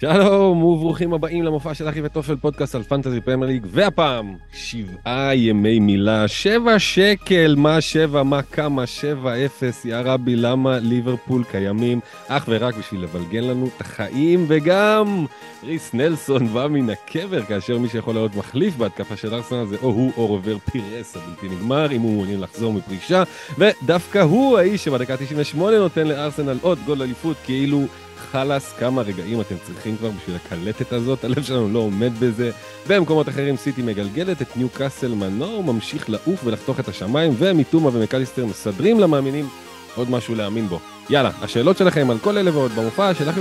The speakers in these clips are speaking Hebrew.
שלום וברוכים הבאים למופע של אחי וטופל פודקאסט על Fantasy Premier League והפעם שבעה ימי מילה שבע שקל מה שבע מה כמה שבע אפס יא רבי למה ליברפול קיימים? אך ורק בשביל לבלגן לנו את החיים וגם ריס נלסון בא מן הקבר כאשר מי שיכול להיות מחליף בהתקפה של ארסנל זה או הוא או רובר פירס הבלתי נגמר אם הוא מעוניין לחזור מפרישה. ודווקא הוא האיש שבדקה 98 נותן לארסנל עוד גול אליפות כאילו חלאס, כמה רגעים אתם צריכים כבר בשביל הקלטת הזאת, הלב שלנו לא עומד בזה. במקומות אחרים סיטי מגלגלת את ניו קאסל מנור, ממשיך לעוף ולחתוך את השמיים, ומיטומה ומקליסטר מסדרים למאמינים עוד משהו להאמין בו. יאללה, השאלות שלכם על כל אלה ועוד במופע של אחי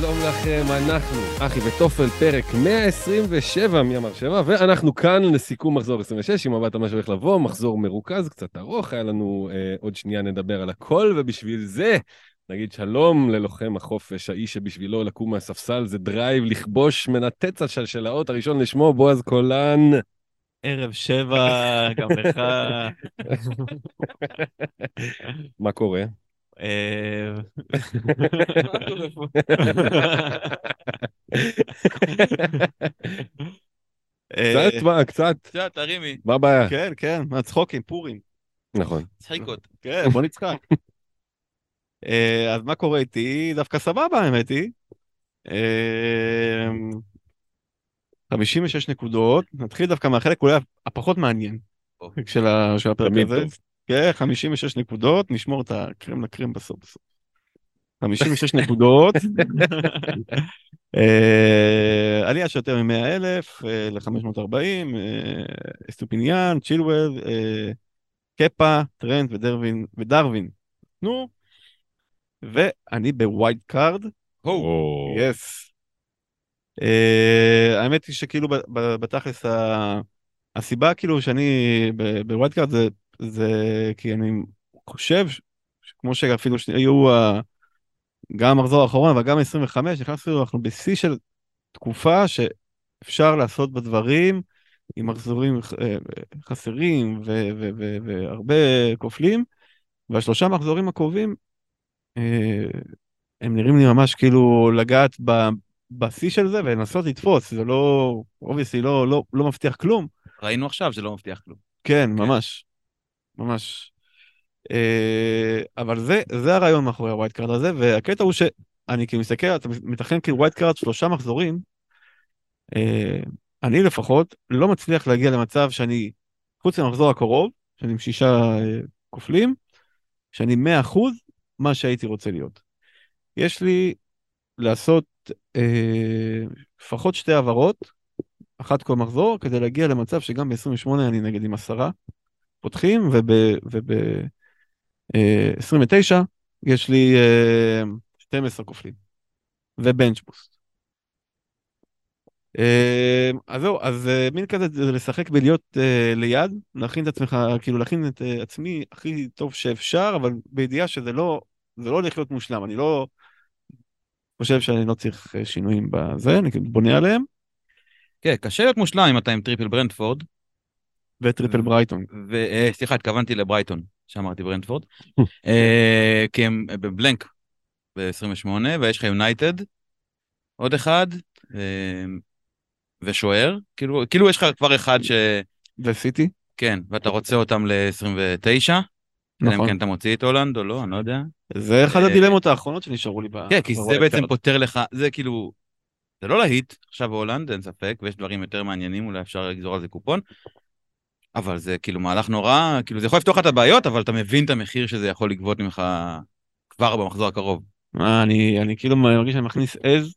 שלום לכם, אנחנו אחי וטופל, פרק 127, מי אמר שבע, ואנחנו כאן לסיכום מחזור 26, עם מבט על מה שהולך לבוא, מחזור מרוכז, קצת ארוך, היה לנו אה, עוד שנייה נדבר על הכל, ובשביל זה נגיד שלום ללוחם החופש, האיש שבשבילו לקום מהספסל זה דרייב, לכבוש, מנתץ השלשלאות, הראשון לשמו, בועז קולן. ערב שבע, גם לך. מה קורה? אה, אה, קצת, מה, קצת, קצת, תרימי. מה הבעיה? כן, כן, מהצחוקים, פורים. נכון. צחיקות. כן, בוא נצחק. אה, אז מה קורה איתי? דווקא סבבה, האמת היא. אה, 56 נקודות, נתחיל דווקא מהחלק אולי הפחות מעניין אוקיי. של הפרק הזה. כן, 56 נקודות, נשמור את הקרם דה לה קרם בסוף בסוף. 56 נקודות. אה, עלייה של יותר מ-100 אלף ל-540, אסטופיניאן, צ'ילואל, אה, קפה, טרנט ודרווין, ודרווין. נו. ואני ב wild card, yes. אה, האמת היא שכאילו בתכלס הסיבה כאילו שאני ב wild card זה, זה כי אני חושב שכמו שאפילו שהיו ה- גם המחזור האחרון אבל גם 25 נכנסנו אנחנו בשיא של תקופה שאפשר לעשות בדברים עם מחזורים אה, חסרים והרבה כופלים והשלושה מחזורים הקרובים אה, הם נראים לי ממש כאילו לגעת ב- בשיא של זה ולנסות לתפוס זה לא obviously לא לא לא מבטיח כלום. ראינו עכשיו שזה לא מבטיח כלום. כן. ממש ממש אה, אבל זה זה הרעיון מאחורי ה wild card הזה והקטע הוא שאני כאילו מסתכל אתה מתכנן כאילו wild card שלושה מחזורים אה, אני לפחות לא מצליח להגיע למצב שאני חוץ מהמחזור הקרוב שאני עם שישה אה, כופלים שאני 100% מה שהייתי רוצה להיות. יש לי לעשות אה, לפחות שתי העברות, אחת כל מחזור, כדי להגיע למצב שגם ב-28 אני נגד עם עשרה פותחים, וב-29 יש לי אה, 12 כופלים, ובנץ' בוסט. אה, אז זהו, אז אה, מין כזה זה לשחק בלהיות אה, ליד, להכין את עצמך, כאילו להכין את אה, עצמי הכי טוב שאפשר, אבל בידיעה שזה לא, זה לא הולך להיות מושלם, אני לא חושב שאני לא צריך אה, שינויים בזה, אני בונה עליהם, כן, קשה להיות מושלם אם אתה עם triple ברנטפורד. ו triple ברייטון. וסליחה, התכוונתי לברייטון, שאמרתי ברנטפורד. אה, כי הם ב blank ב-28, ויש לך יונייטד, עוד אחד, אה, ושוער. כאילו כאילו יש לך כבר אחד ש... וסיטי, כן, ואתה רוצה אותם ל-29. אלא אם נכון. כן אתה מוציא את הולנד או לא, אני לא יודע. זה אה, הדילמות האחרונות שנשארו לי ב... כן, כי זה בעצם. פותר לך, זה כאילו, זה לא להיט, עכשיו הולנד, אין ספק, ויש דברים יותר מעניינים, אולי אפשר לגזור על זה קופון, אבל זה כאילו מהלך נורא, כאילו זה יכול לפתוח את הבעיות, אבל אתה מבין את המחיר שזה יכול לגבות ממך כבר במחזור הקרוב. אני אני כאילו מרגיש שאני מכניס עז,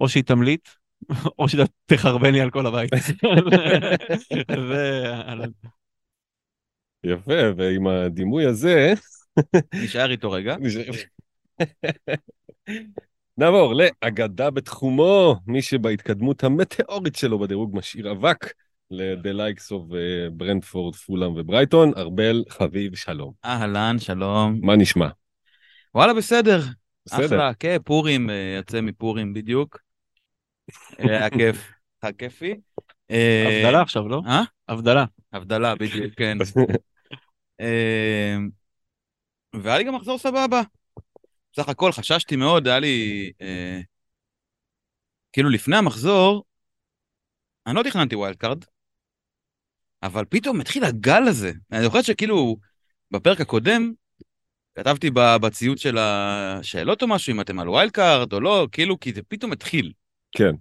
או שהיא תמליט, או שהיא תחרבן לי על כל הבית. זה... יפה, ועם הדימוי הזה, נשאר איתו רגע. נעבור לאגדה בתחומו, מי שבהתקדמות המטאורית שלו בדירוג משאיר אבק ל-The Likes of אה, ברנדפורד, פולאם וברייטון, ארבל, חביב, שלום. אהלן, שלום. מה נשמע? וואלה, בסדר. בסדר. אחלה, כן, פורים, אה, יוצא מפורים בדיוק. אה, היה כיף, היה כיפי. אה, הבדלה עכשיו, לא? אה? הבדלה. הבדלה, בדיוק, כן. אה, והיה לי גם מחזור סבבה. בסך הכל חששתי מאוד, היה לי... אה, כאילו לפני המחזור, אני לא תכננתי wild card, אבל פתאום התחיל הגל הזה. אני זוכר שכאילו בפרק הקודם, כתבתי ב- בציוץ של השאלות או משהו, אם אתם על ווילד קארד או לא, כאילו, כי זה פתאום התחיל. כן.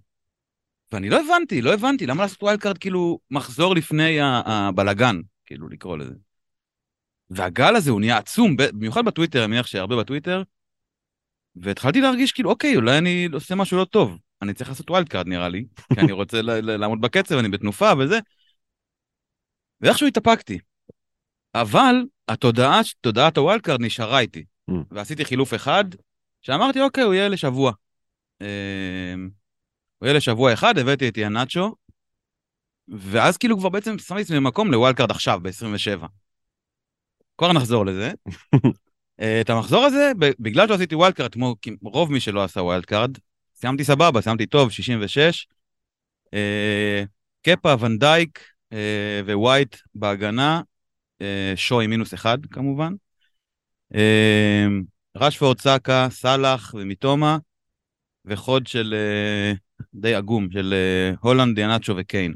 ואני לא הבנתי, לא הבנתי, למה לעשות wild card כאילו מחזור לפני הבלגן, כאילו לקרוא לזה. והגל הזה הוא נהיה עצום, במיוחד בטוויטר, אני מניח שהרבה בטוויטר, והתחלתי להרגיש כאילו, אוקיי, אולי אני עושה משהו לא טוב. אני צריך לעשות wild card נראה לי, כי אני רוצה לעמוד בקצב, אני בתנופה וזה. ואיכשהו התאפקתי. אבל התודעה, תודעת ה wild card נשארה איתי. ממ. ועשיתי חילוף אחד, שאמרתי, אוקיי, הוא יהיה לשבוע. אמ, הוא יהיה לשבוע אחד, הבאתי את יאנצ'ו, ואז כאילו כבר בעצם שמתי עצמי במקום ל wild card עכשיו, ב-27. כבר נחזור לזה. אה, את המחזור הזה, בגלל שעשיתי card, כמו רוב מי שלא עשה wild card, סיימתי סבבה, סיימתי טוב, 66. אה, קפה, ונדייק אה, ווייט בהגנה, אה, שוי מינוס אחד כמובן. אה, רשפורד, סאקה, סאלח ומיטומה, וחוד של אה, די עגום, של אה, הולנד, דיאנצ'ו וקיין.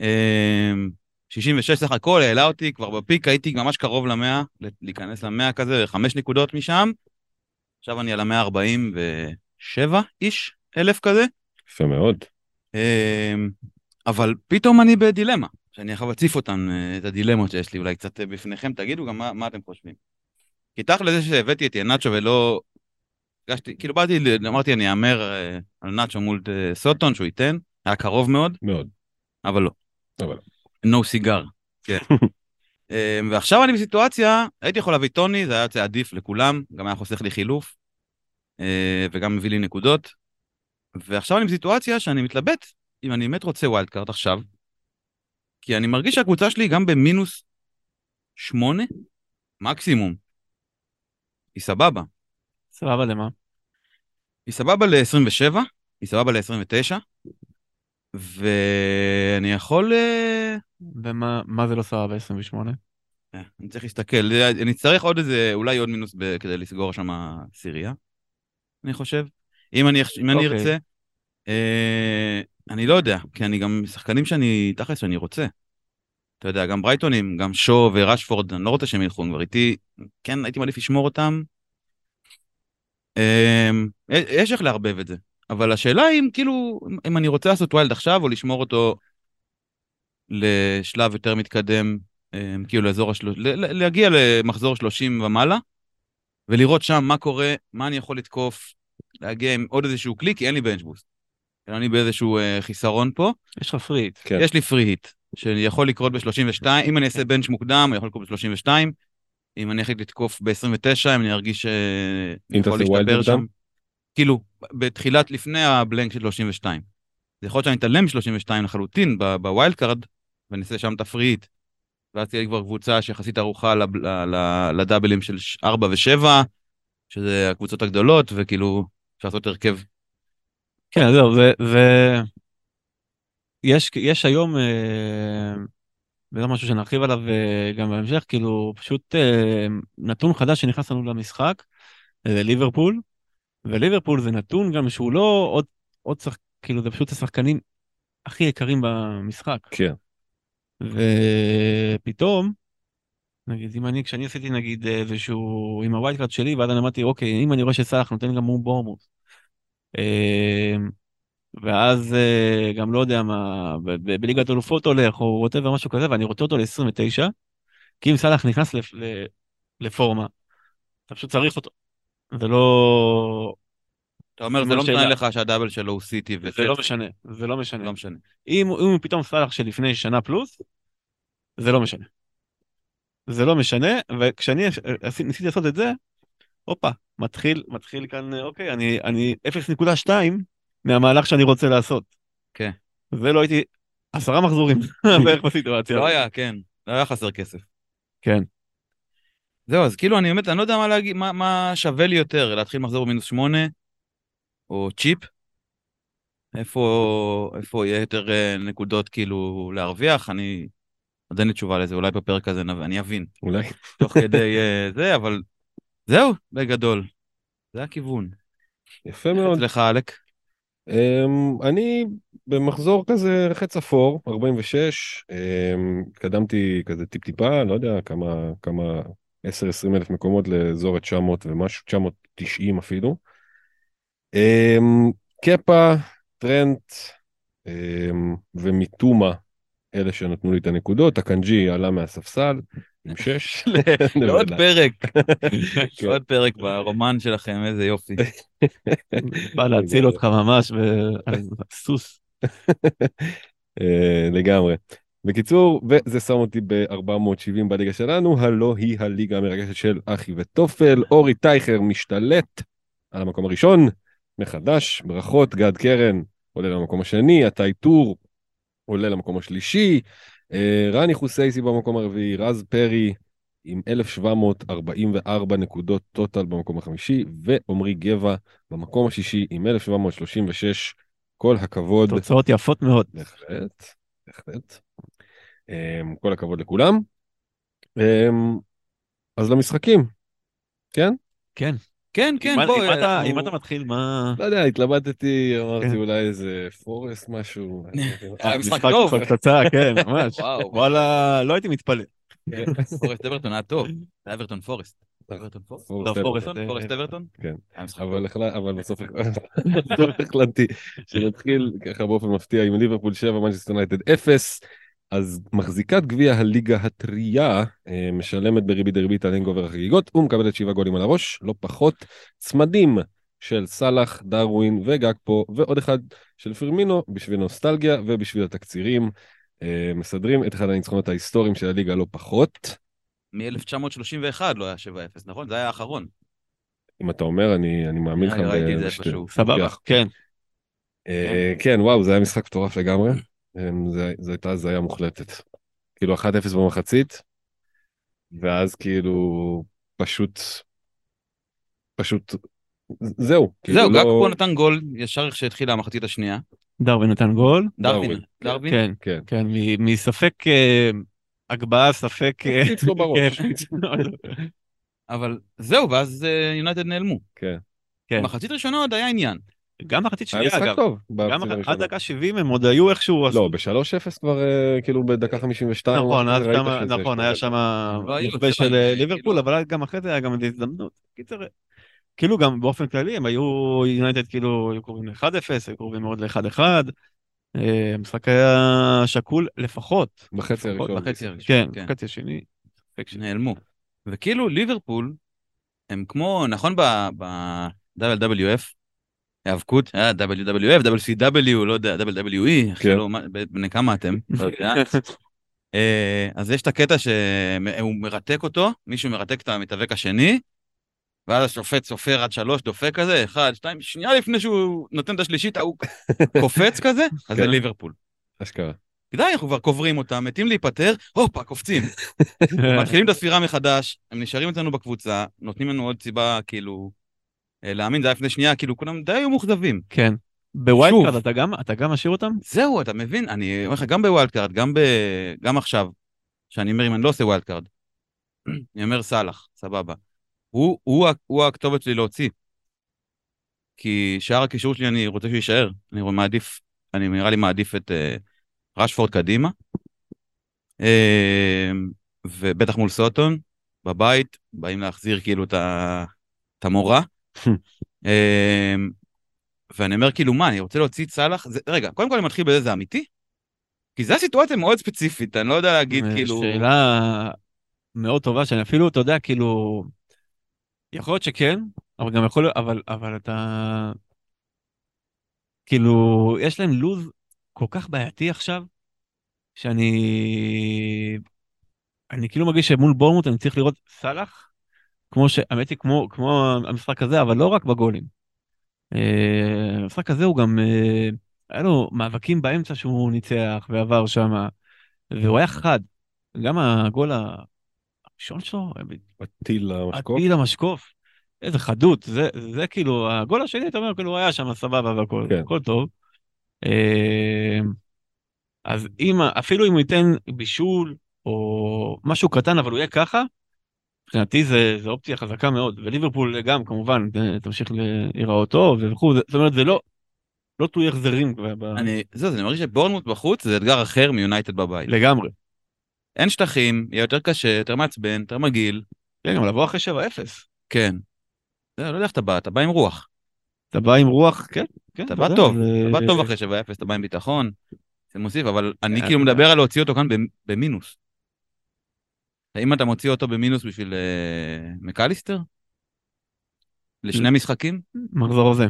אמ, 66 סך הכל, העלה אותי, כבר בפיק הייתי ממש קרוב למאה, להיכנס למאה כזה, חמש נקודות משם. עכשיו אני על המאה 47 איש, אלף כזה. יפה מאוד. אבל פתאום אני בדילמה, שאני יכול להציף אותן, אה, את הדילמות שיש לי אולי קצת אה, בפניכם, תגידו גם מה, מה אתם חושבים. כי תכל'ה זה שהבאתי את ינאצ'ו ולא... הרגשתי, כאילו באתי, אמרתי אני אאמר אה, על נאצ'ו מול סוטון שהוא ייתן, היה קרוב מאוד, מאוד. אבל לא. אבל no cigar. כן. ועכשיו אני בסיטואציה, הייתי יכול להביא טוני, זה היה יוצא עדיף לכולם, גם היה חוסך לי חילוף, וגם מביא לי נקודות. ועכשיו אני בסיטואציה שאני מתלבט אם אני באמת רוצה wild card עכשיו, כי אני מרגיש שהקבוצה שלי גם במינוס שמונה, מקסימום. היא סבבה. סבבה למה? היא סבבה ל-27, היא סבבה ל-29, ואני יכול... אה, ומה מה זה לא סבבה 28? אה, אני צריך להסתכל, אה, אני אצטרך עוד איזה, אולי עוד מינוס ב- כדי לסגור שם סירייה, אני חושב. אם אני, אם אני אוקיי. ארצה, אה, אני לא יודע, כי אני גם שחקנים שאני, תכלס שאני רוצה. אתה יודע, גם ברייטונים, גם שו ורשפורד, אני לא רוצה שהם ילכו כבר איתי, כן, הייתי מעדיף לשמור אותם. אה, יש איך לערבב את זה, אבל השאלה היא אם כאילו, אם אני רוצה לעשות wild עכשיו, או לשמור אותו לשלב יותר מתקדם, אה, כאילו לאזור השלוש... ל- ל- להגיע למחזור 30 ומעלה, ולראות שם מה קורה, מה אני יכול לתקוף, להגיע עם עוד איזשהו כלי, כי אין לי bench boost. אני באיזשהו אה, חיסרון פה. יש לך free hit. כן. יש לי free hit, שיכול לקרות ב-32, אם אני אעשה bench מוקדם, הוא יכול לקרות ב-32, אם אני אחליט לתקוף ב-29, אם אני ארגיש שאני אם יכול להשתפר מוקדם? שם. כאילו, בתחילת, לפני ה blank של 32. זה יכול להיות שאני אתעלם מ-32 לחלוטין ב- ב wild card, ואני אעשה שם את ה free hit. ואז תהיה לי כבר קבוצה שיחסית ערוכה לב- ל- ל- לדאבלים של 4 ו-7, שזה הקבוצות הגדולות, וכאילו, אפשר לעשות הרכב. כן, זהו, זה, זה... יש, יש היום, אה, וזה משהו שנרחיב עליו אה, גם בהמשך, כאילו פשוט אה, נתון חדש שנכנס לנו למשחק, זה ליברפול, וליברפול זה נתון גם שהוא לא עוד, עוד שחק... כאילו זה פשוט השחקנים הכי יקרים במשחק. כן. ופתאום, נגיד, אם אני, כשאני עשיתי נגיד איזשהו, עם ה wild card שלי, ואז אני אמרתי, אוקיי, אם אני רואה שסאלח נותן גם מול בורנמות'. ואז אה, גם לא יודע מה, בליגת אלופות הולך, או whatever, משהו כזה, ואני רוצה אותו ל-29, כי אם סאלח נכנס לפורמה, אתה פשוט צריך אותו. זה לא... אתה אומר, זה סימן לא משנה. לך שהדאבל שלו הוא סיטי זה וצ'לסי. לא משנה, זה לא משנה. לא משנה. אם אם הוא פתאום סאלח שלפני שנה פלוס, זה לא משנה. זה לא משנה, וכשאני ניסיתי לעשות את זה, הופה, מתחיל, מתחיל כאן, אוקיי, אני, אני 0.2 מהמהלך שאני רוצה לעשות. כן. זה לא הייתי, עשרה מחזורים בערך בסיטואציה. לא היה, כן. לא היה חסר כסף. כן. זהו, אז כאילו, אני באמת, אני לא יודע מה להגיד, מה, מה שווה לי יותר, להתחיל מחזור במינוס שמונה, או צ'יפ? איפה, איפה יהיה יותר אה, נקודות כאילו להרוויח? אני עוד אין לי תשובה לזה, אולי בפרק הזה אני אבין, אולי. תוך כדי אה, זה, אבל זהו, בגדול. זה הכיוון. יפה מאוד. אצלך, עלק? אמ, אני במחזור כזה חץ אפור, 46, אמ, התקדמתי כזה טיפ-טיפה, לא יודע כמה, כמה, 10-20 אלף מקומות לאזור ה-900 ומשהו, 990 אפילו. אמ, קפה, טרנט אמ, ומיטומה, אלה שנתנו לי את הנקודות, הקנג'י עלה מהספסל עם 6. לעוד פרק, כן. לעוד פרק ברומן שלכם, איזה יופי. בא להציל אותך ממש, סוס. אה, לגמרי. בקיצור, וזה שם אותי ב-470 בליגה שלנו, הלא היא הליגה המרגשת של אחי וטופל. אורי טייכר משתלט על המקום הראשון, מחדש, ברכות, גד קרן עולה למקום השני, עטי טור עולה למקום השלישי, רני חוסייסי במקום הרביעי, רז פרי עם 1,744 נקודות טוטל במקום החמישי, ועמרי גבע במקום השישי עם 1,736. כל הכבוד. תוצאות יפות מאוד. בהחלט, בהחלט. Um, כל הכבוד לכולם. Um, אז למשחקים, כן? כן. כן, כן, אם- בוא, אם אתה- אם אתה מתחיל, מה... לא יודע, התלבטתי, אמרתי כן. אולי איזה פורסט משהו. אה, משחק טוב. כל תוצאה, כן, ממש. וואו. וואלה, לא הייתי מתפלא. פורסט אברטון היה טוב. זה היה אברטון פורסט. אברטון פורסט? פורסט לא, אברטון. כן. משחק אבל, בסוף החלטתי שנתחיל ככה באופן מפתיע עם ליברפול 7, מנצ'סטר יונייטד 0. אז מחזיקת גביע הליגה הטריה אה, משלמת בריבית דריבית על הנגובר החגיגות ומקבלת שבעה גולים על הראש, לא פחות. צמדים של סאלח, דרווין וגגפו ועוד אחד של פרמינו בשביל נוסטלגיה ובשביל התקצירים. אה, מסדרים את אחד הניצחונות ההיסטוריים של הליגה לא פחות. מ-1931 לא היה 7-0, נכון? זה היה האחרון. אם אתה אומר, אני, אני מאמין לך. אני ראיתי את זה איפשהו. סבבה. כן. אה, כן, וואו, זה היה משחק מטורף לגמרי. אה, זה- זו הייתה הזיה מוחלטת. כאילו 1-0 במחצית, ואז כאילו פשוט, פשוט, זהו. כאילו זהו, לא- גקפו נתן גול ישר איך שהתחילה המחצית השנייה. דרווין נתן גול. דרווין. דרווין. כן, כן. כן, מ- מספק אה, הגבהה, ספק... אה, הפציץ לו בראש. כן. אבל זהו, ואז אה, יונייטד נעלמו. כן. כן. מחצית ראשונה עוד היה עניין. גם מחצית היה שנייה, משחק אגב. טוב. גם עד. דקה 70 הם עוד היו איכשהו... לא, ב-3-0 כבר אה, כאילו בדקה 52. נכון, משהו אז כמה- שזה נכון, היה שם לא היו, מחווה של אה, אה, ליברפול, כאילו- אבל גם אחרי זה היה גם הזדמנות. קיצר, כאילו גם באופן כללי הם היו, יונייטד כאילו היו קרובים ל-1-0, היו קרובים מאוד ל-1-1. אה, המשחק היה שקול לפחות. בחצי הראשון. בחצי הראשון. כן, כן. בחצי השני. נעלמו. וכאילו ליברפול, הם כמו, נכון ב-WWF, היאבקות, היה WWF, WCW, לא יודע, WWE, כן. מה- בני כמה אתם, לא יודע. אה, אז יש את הקטע שהוא מרתק אותו, מישהו מרתק את המתאבק השני, ואז השופט סופר עד שלוש, דופק כזה, אחד, שתיים, שנייה לפני שהוא נותן את השלישית, ההוא קופץ כזה, אז זה כן. ליברפול. אשכרה. די, אנחנו כבר קוברים אותם, מתים להיפטר, הופה, קופצים. מתחילים את הספירה מחדש, הם נשארים אצלנו בקבוצה, נותנים לנו עוד סיבה, כאילו, אה, להאמין, זה היה לפני שנייה, כאילו, כולם די היו מאוכזבים. כן. ב wild שוב. card אתה גם, אתה גם משאיר אותם? זהו, אתה מבין? אני אומר לך, גם ב wild card, גם, ב... גם עכשיו, שאני אומר, אם אני לא עושה wild card, אני אומר סאלח, סבבה. הוא, הוא, הוא הכתובת שלי להוציא. כי שאר הקישור שלי, אני רוצה שהוא יישאר. אני מעדיף, אני נראה לי מעדיף את אה, רשפורד קדימה. אה, ובטח מול סוטון, בבית, באים להחזיר כאילו את המורל. אה, ואני אומר כאילו מה, אני רוצה להוציא את סאלח? זה, רגע, קודם כל אני מתחיל בזה, זה אמיתי? כי זו הסיטואציה מאוד ספציפית, אני לא יודע להגיד אה, כאילו... שאלה מאוד טובה, שאני אפילו, אתה יודע, כאילו, יכול להיות שכן, אבל גם יכול להיות, אבל, אבל אתה, כאילו, יש להם לוז כל כך בעייתי עכשיו, שאני, אני כאילו מרגיש שמול בורמוט אני צריך לראות סאלח, כמו ש... האמת היא, כמו, כמו המשחק הזה, אבל לא רק בגולים. אה, המשחק הזה הוא גם, אה, היה לו מאבקים באמצע שהוא ניצח ועבר שם, והוא היה חד. גם הגול שונשו, הטיל למשקוף. הטיל למשקוף. איזה חדות, זה, זה כאילו, הגול השני, אתה אומר, כאילו, הוא היה שם סבבה והכל, כן. הכל טוב. אה, אז אם, אפילו אם הוא ייתן בישול, או משהו קטן, אבל הוא יהיה ככה, מבחינתי זה, זה אופציה חזקה מאוד, וליברפול גם, כמובן, אה, תמשיך להיראות טוב וכו', זאת אומרת, זה לא, לא תלוי החזרים אני, זהו, אני מרגיש שבורנמוט בחוץ זה אתגר אחר מיונייטד בבית. לגמרי. אין שטחים, יהיה יותר קשה, יותר מעצבן, יותר מגעיל. כן, גם לבוא אחרי 7-0. כן. זה, לא יודע איך אתה בא, אתה בא עם רוח. אתה בא עם רוח, כן, כן. אתה בא טוב, אתה בא טוב אחרי 7-0, אתה בא עם ביטחון. זה מוסיף, אבל אני אה, כאילו מדבר על להוציא אותו כאן במינוס. האם אתה מוציא אותו במינוס בשביל אה, מקליסטר? לשני משחקים? מחזור הזה.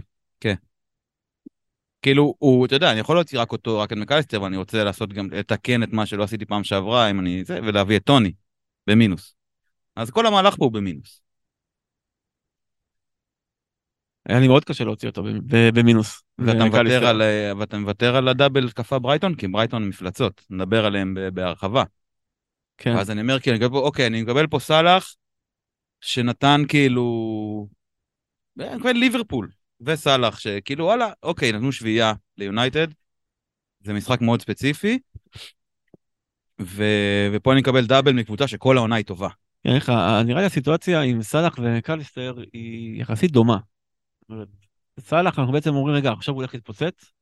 כאילו, הוא, אתה יודע, אני יכול להוציא רק אותו, רק את מקליסטר, אבל אני רוצה לעשות גם, לתקן את מה שלא עשיתי פעם שעברה, אם אני, זה, ולהביא את טוני, במינוס. אז כל המהלך פה הוא במינוס. היה לי מאוד קשה להוציא אותו במינוס. ואתה. מוותר על, אה, ואתה מוותר על הדאבל התקפה ברייטון, כי ברייטון מפלצות, נדבר עליהם בהרחבה. כן. אז אני אומר, כי אני מקבל אוקיי, אני מקבל פה סאלח, שנתן כאילו... אני מקבל ליברפול, וסאלח, שכאילו, וואלה, אוקיי, נתנו שביעייה ליונייטד, זה משחק מאוד ספציפי, ו... ופה אני מקבל double מקבוצה שכל העונה היא טובה. כן, איך, נראה לי הסיטואציה עם סאלח וקליסטר היא יחסית דומה. סאלח אנחנו בעצם אומרים רגע עכשיו הוא הולך להתפוצץ.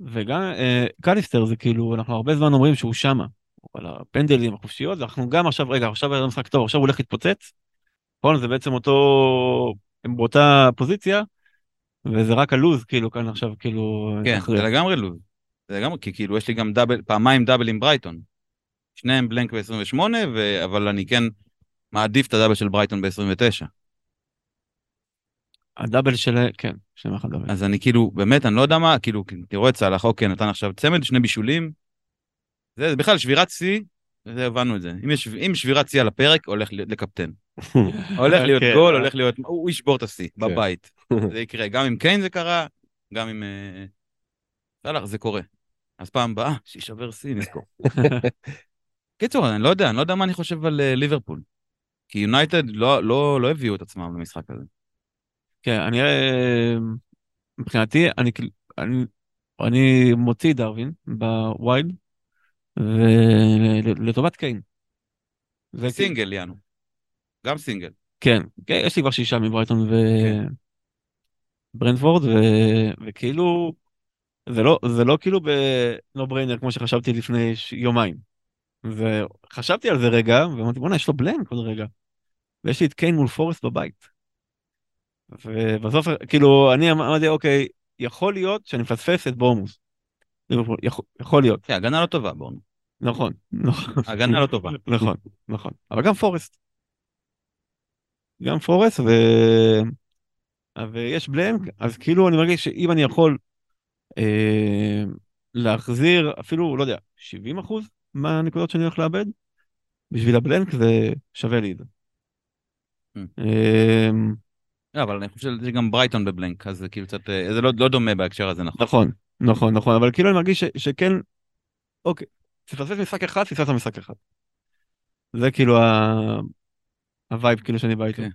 וגם אה, קליסטר זה כאילו אנחנו הרבה זמן אומרים שהוא שמה. על הפנדלים החופשיות ואנחנו גם עכשיו רגע עכשיו היה משחק טוב עכשיו הוא הולך להתפוצץ. נכון זה בעצם אותו הם באותה פוזיציה. וזה רק הלוז כאילו כאן עכשיו כאילו. כן, אחרי. זה לגמרי לוז. זה לגמרי, כי כאילו יש לי גם דאבל, פעמיים דאבל עם ברייטון. שניהם בלנק ב-28, ו... אבל אני כן מעדיף את הדאבל של ברייטון ב-29. הדאבל של כן שני אחד דאבל. אז אני כאילו, באמת, אני לא יודע מה, כאילו, תראו את סאלח, אוקיי, נתן עכשיו צמד, שני בישולים. זה, בכלל שבירת שיא, זה הבנו את זה. אם, יש, אם שבירת שיא על הפרק, הולך להיות לקפטן. הולך להיות כן. גול, הולך להיות, הוא ישבור את השיא, כן. בבית. זה יקרה, גם עם קיין זה קרה, גם עם... אה, סאלח, זה קורה. אז פעם הבאה, שישבר שיא, נזכור. קיצור, אני לא יודע, אני לא יודע מה אני חושב על אה, ליברפול. כי יונייטד לא, לא, לא הביאו את עצמם למשחק הזה. כן, אני אה, מבחינתי, אני אני, אני מוציא דרווין ב wild, ולטובת קיין. סינגל, יאנו. גם סינגל. כן, כן, יש לי כבר שישה מברייטון כן. וברנטפורד, ו... וכאילו, זה לא, זה לא כאילו ב no brainer כמו שחשבתי לפני. יומיים. וחשבתי על זה רגע, ואמרתי, בואנה, יש לו blank עוד רגע. ויש לי את קיין מול פורסט בבית. ובסוף, כאילו, אני אמרתי, אוקיי, יכול להיות שאני מפספס את בורמוס. ליברפול, יכול, יכול להיות, כן, הגנה לא טובה, בורנו. נכון, נכון. הגנה לא טובה. נכון, נכון. אבל גם פורסט. גם פורסט, ו... ויש בלנק, אז כאילו אני מרגיש שאם אני יכול אה, להחזיר אפילו, לא יודע, 70 אחוז מהנקודות שאני הולך לאבד, בשביל הבלנק זה שווה לי את זה. ממ. אה, לא, אבל אני חושב שגם ברייטון ב blank, אז זה כאילו קצת, אה, זה לא, לא דומה בהקשר הזה, נכון? נכון, נכון, נכון, אבל כאילו אני מרגיש ש, שכן, אוקיי, תפספס משחק אחד, תפספס משחק אחד. זה כאילו ה... ה vibe כאילו שאני בא איתו. כן.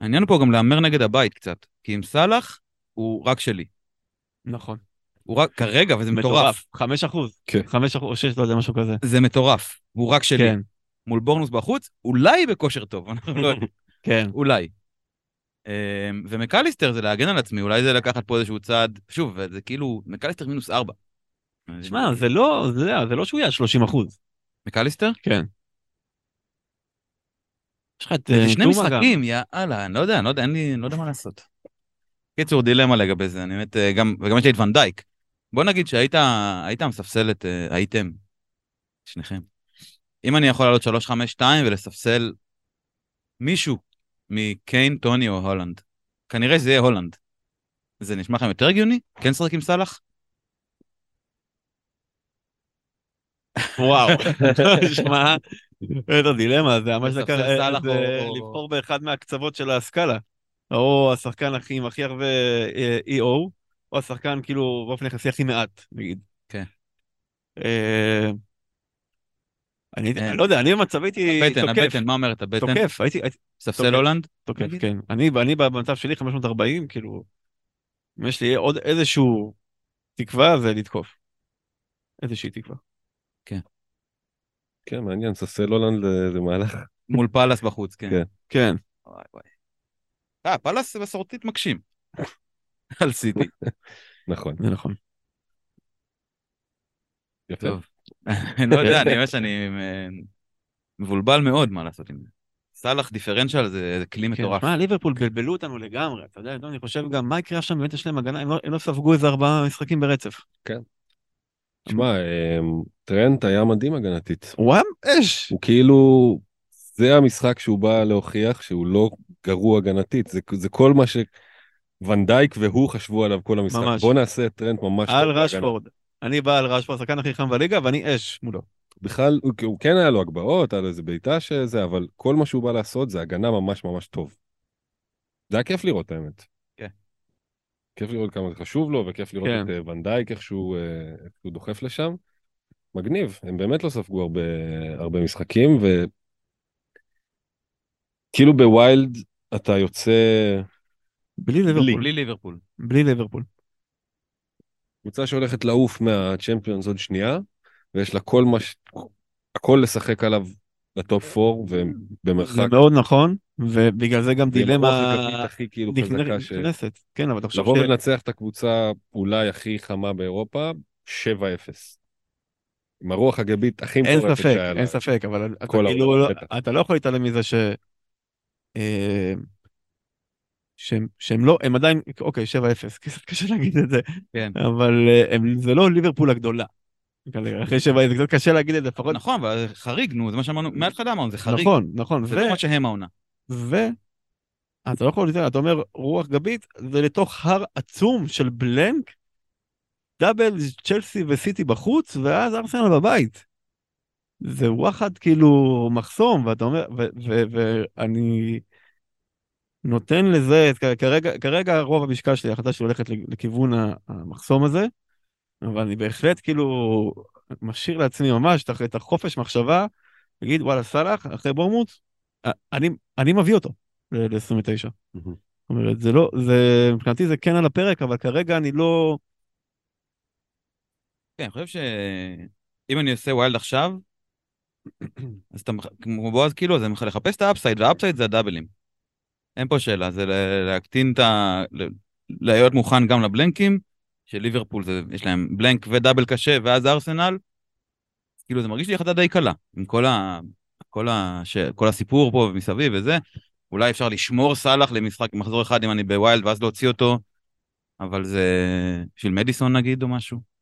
העניין פה גם להמר נגד הבית קצת, כי עם סאלח הוא רק שלי. נכון. הוא רק, כרגע, וזה מטורף. חמש אחוז. כן. חמש אחוז או שש, לא יודע, משהו כזה. זה מטורף. הוא רק שלי. כן, מול בורנוס בחוץ, אולי בכושר טוב, אנחנו לא יודעים. כן. אולי. אמ, ומקליסטר זה להגן על עצמי, אולי זה לקחת פה איזשהו צעד, שוב, זה כאילו, מקליסטר מינוס ארבע. שמע, זה לא, זה, זה לא שהוא יהיה 30 אחוז. מקליסטר? כן. יש לך את אה, שני טומה גם. משחקים, יאללה, אני לא יודע, אני לא יודע, אין לי, אני לא יודע מה לעשות. קיצור, דילמה לגבי זה, אני באמת, אה, גם, וגם יש לי את ונדייק. בוא נגיד שהיית היית מספסל את, אה, הייתם, שניכם. אם אני יכול לעלות 3-5-2 ולספסל מישהו מקיין, טוני או הולנד, כנראה שזה יהיה הולנד. זה נשמע לכם יותר הגיוני? כן לשחק עם סאלח? וואו. שמע, איזה דילמה, זה ממש לקח, או- לבחור באחד מהקצוות של הסקאלה. או השחקן הכי עם הכי הרבה אה, EO, או השחקן כאילו באופן יחסי הכי מעט, נגיד. כן. אה, אני לא יודע, אני במצב הייתי הבטן, תוקף, הבטן, מה אומרת הבטן? תוקף, הייתי ספסל. הולנד? תוקף? כן. אני אני במצב שלי 540, כאילו, אם יש לי עוד איזשהו תקווה זה לתקוף. איזושהי תקווה. כן, מעניין, ספסל הולנד זה- מהלך. מול פאלאס בחוץ, כן. כן. כן. אה, פאלאס מסורתית מקשים. על סיטי. נכון, זה נכון. יפה. טוב. אני לא יודע, אני אומר שאני אה, מבולבל מאוד מה לעשות עם זה. סאלח דיפרנציאל זה זה כלי כן, מטורף. שמע, ליברפול בלבלו אותנו לגמרי, אתה יודע, אני חושב גם מה יקרה עכשיו, באמת יש להם הגנה, הם לא- הם לא ספגו איזה ארבעה משחקים ברצף. תשמע, אמ, טרנט היה מדהים הגנתית. הוא היה אש. הוא כאילו, זה המשחק שהוא בא להוכיח שהוא לא גרוע הגנתית, זה, זה כל מה שוונדייק והוא חשבו עליו כל המשחק. ממש. בוא נעשה את טרנט ממש על. רשפורד. אני בא על רשפורד, השחקן הכי חם בליגה, ואני אש מולו. בכלל, הוא, הוא כן היה לו הגבהות, היה לו איזה בעיטה שזה, אבל כל מה שהוא בא לעשות זה הגנה ממש ממש טוב. זה היה כיף לראות האמת. כן. כיף לראות כמה זה חשוב לו, וכיף לראות כן. את אה, ונדייק, איך שהוא, אה, איך שהוא דוחף לשם. מגניב, הם באמת לא ספגו הרבה, הרבה משחקים, וכאילו ב wild אתה יוצא בלי ליברפול. בלי ליברפול. בלי ליברפול. קבוצה שהולכת לעוף מהצ'מפיונס עוד שנייה, ויש לה כל מה ש... הכל לשחק עליו ל top 4, זה ובמרחק... מאוד נכון, ובגלל זה גם דילמה הכי כאילו חזקה ש... נכנסת. כן, אבל תחשוב לבוא ש... ולנצח את הקבוצה אולי הכי חמה באירופה, 7-0. עם הרוח הגבית הכי אין ספק, שהיה לה. אין ספק, אבל אתה כאילו, לא-. אתה לא יכול להתעלם מזה ש... אה, שהם, שהם לא, הם עדיין, אוקיי, 7-0, קצת קשה להגיד את זה, כן. אבל אה, הם, זה לא ליברפול הגדולה. אחרי 7-0, זה קצת קשה להגיד את זה, לפחות, נכון, אבל זה חריג, נו, זה מה שאמרנו, מההתחלה אמרנו, זה חריג. נכון, נכון, זה ו... לא מה שהם העונה. ו... אתה לא יכול להתעלם, אתה אומר רוח גבית, זה לתוך הר עצום של בלנק, דאבל צ'לסי וסיטי בחוץ, ואז ארסנל בבית. זה וואחד כאילו מחסום, ואתה אומר, ו- ו- ואני נותן לזה, כרגע, כרגע רוב המשקל שלי, ההחלטה שלי הולכת לכיוון המחסום הזה, אבל אני בהחלט כאילו משאיר לעצמי ממש את- החופש מחשבה, להגיד וואלה סאלח, אחרי בורמוט, אני, אני מביא אותו ל-29. מהמם. זאת אומרת, זה לא, זה, מבחינתי זה כן על הפרק, אבל כרגע אני לא, כן, אני חושב שאם אני עושה wild עכשיו, אז אתה, כמו בועז כאילו, זה לחפש את ה upside, וה upside זה הדאבלים. אין פה שאלה, זה להקטין את ה... להיות מוכן גם לבלנקים, שליברפול זה, יש להם blank ו double קשה, ואז ארסנל, כאילו זה מרגיש לי החלטה די קלה, עם כל, ה... כל, ה... ש... כל הסיפור פה מסביב וזה, אולי אפשר לשמור סאלח למשחק, מחזור אחד אם אני ב wild, ואז להוציא אותו, אבל זה בשביל מדיסון נגיד או משהו.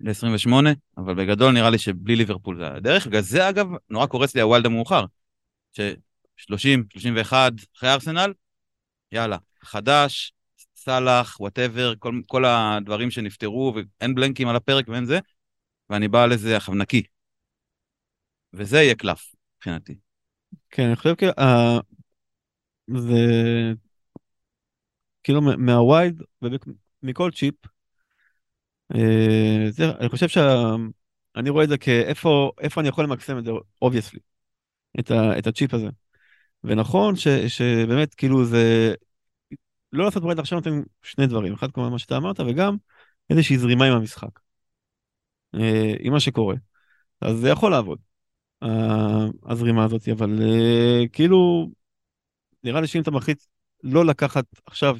ל-28, אבל בגדול נראה לי שבלי ליברפול זה הדרך, בגלל זה אגב נורא קורץ לי ה wild המאוחר, ש-30, 31 אחרי ארסנל, יאללה, חדש, סאלח, whatever, כל, כל הדברים שנפתרו ואין בלנקים על הפרק ואין זה, ואני בא לזה עכשיו נקי. וזה יהיה קלף מבחינתי. כן, אני חושב כאילו, אה, זה כאילו מה- מה wild ומכל צ'יפ, אה, זה, אני חושב שאני רואה את זה כאיפה איפה אני יכול למקסם את זה, obviously, את, את הצ'יפ הזה. ונכון ש, שבאמת כאילו זה, לא לעשות wild עכשיו נותן שני דברים, אחד כמובן מה שאתה אמרת, וגם איזושהי זרימה עם המשחק, אה, עם מה שקורה. אז זה יכול לעבוד. הזרימה הזאת, אבל אה, כאילו, נראה לי שאם אתה מחליט לא לקחת עכשיו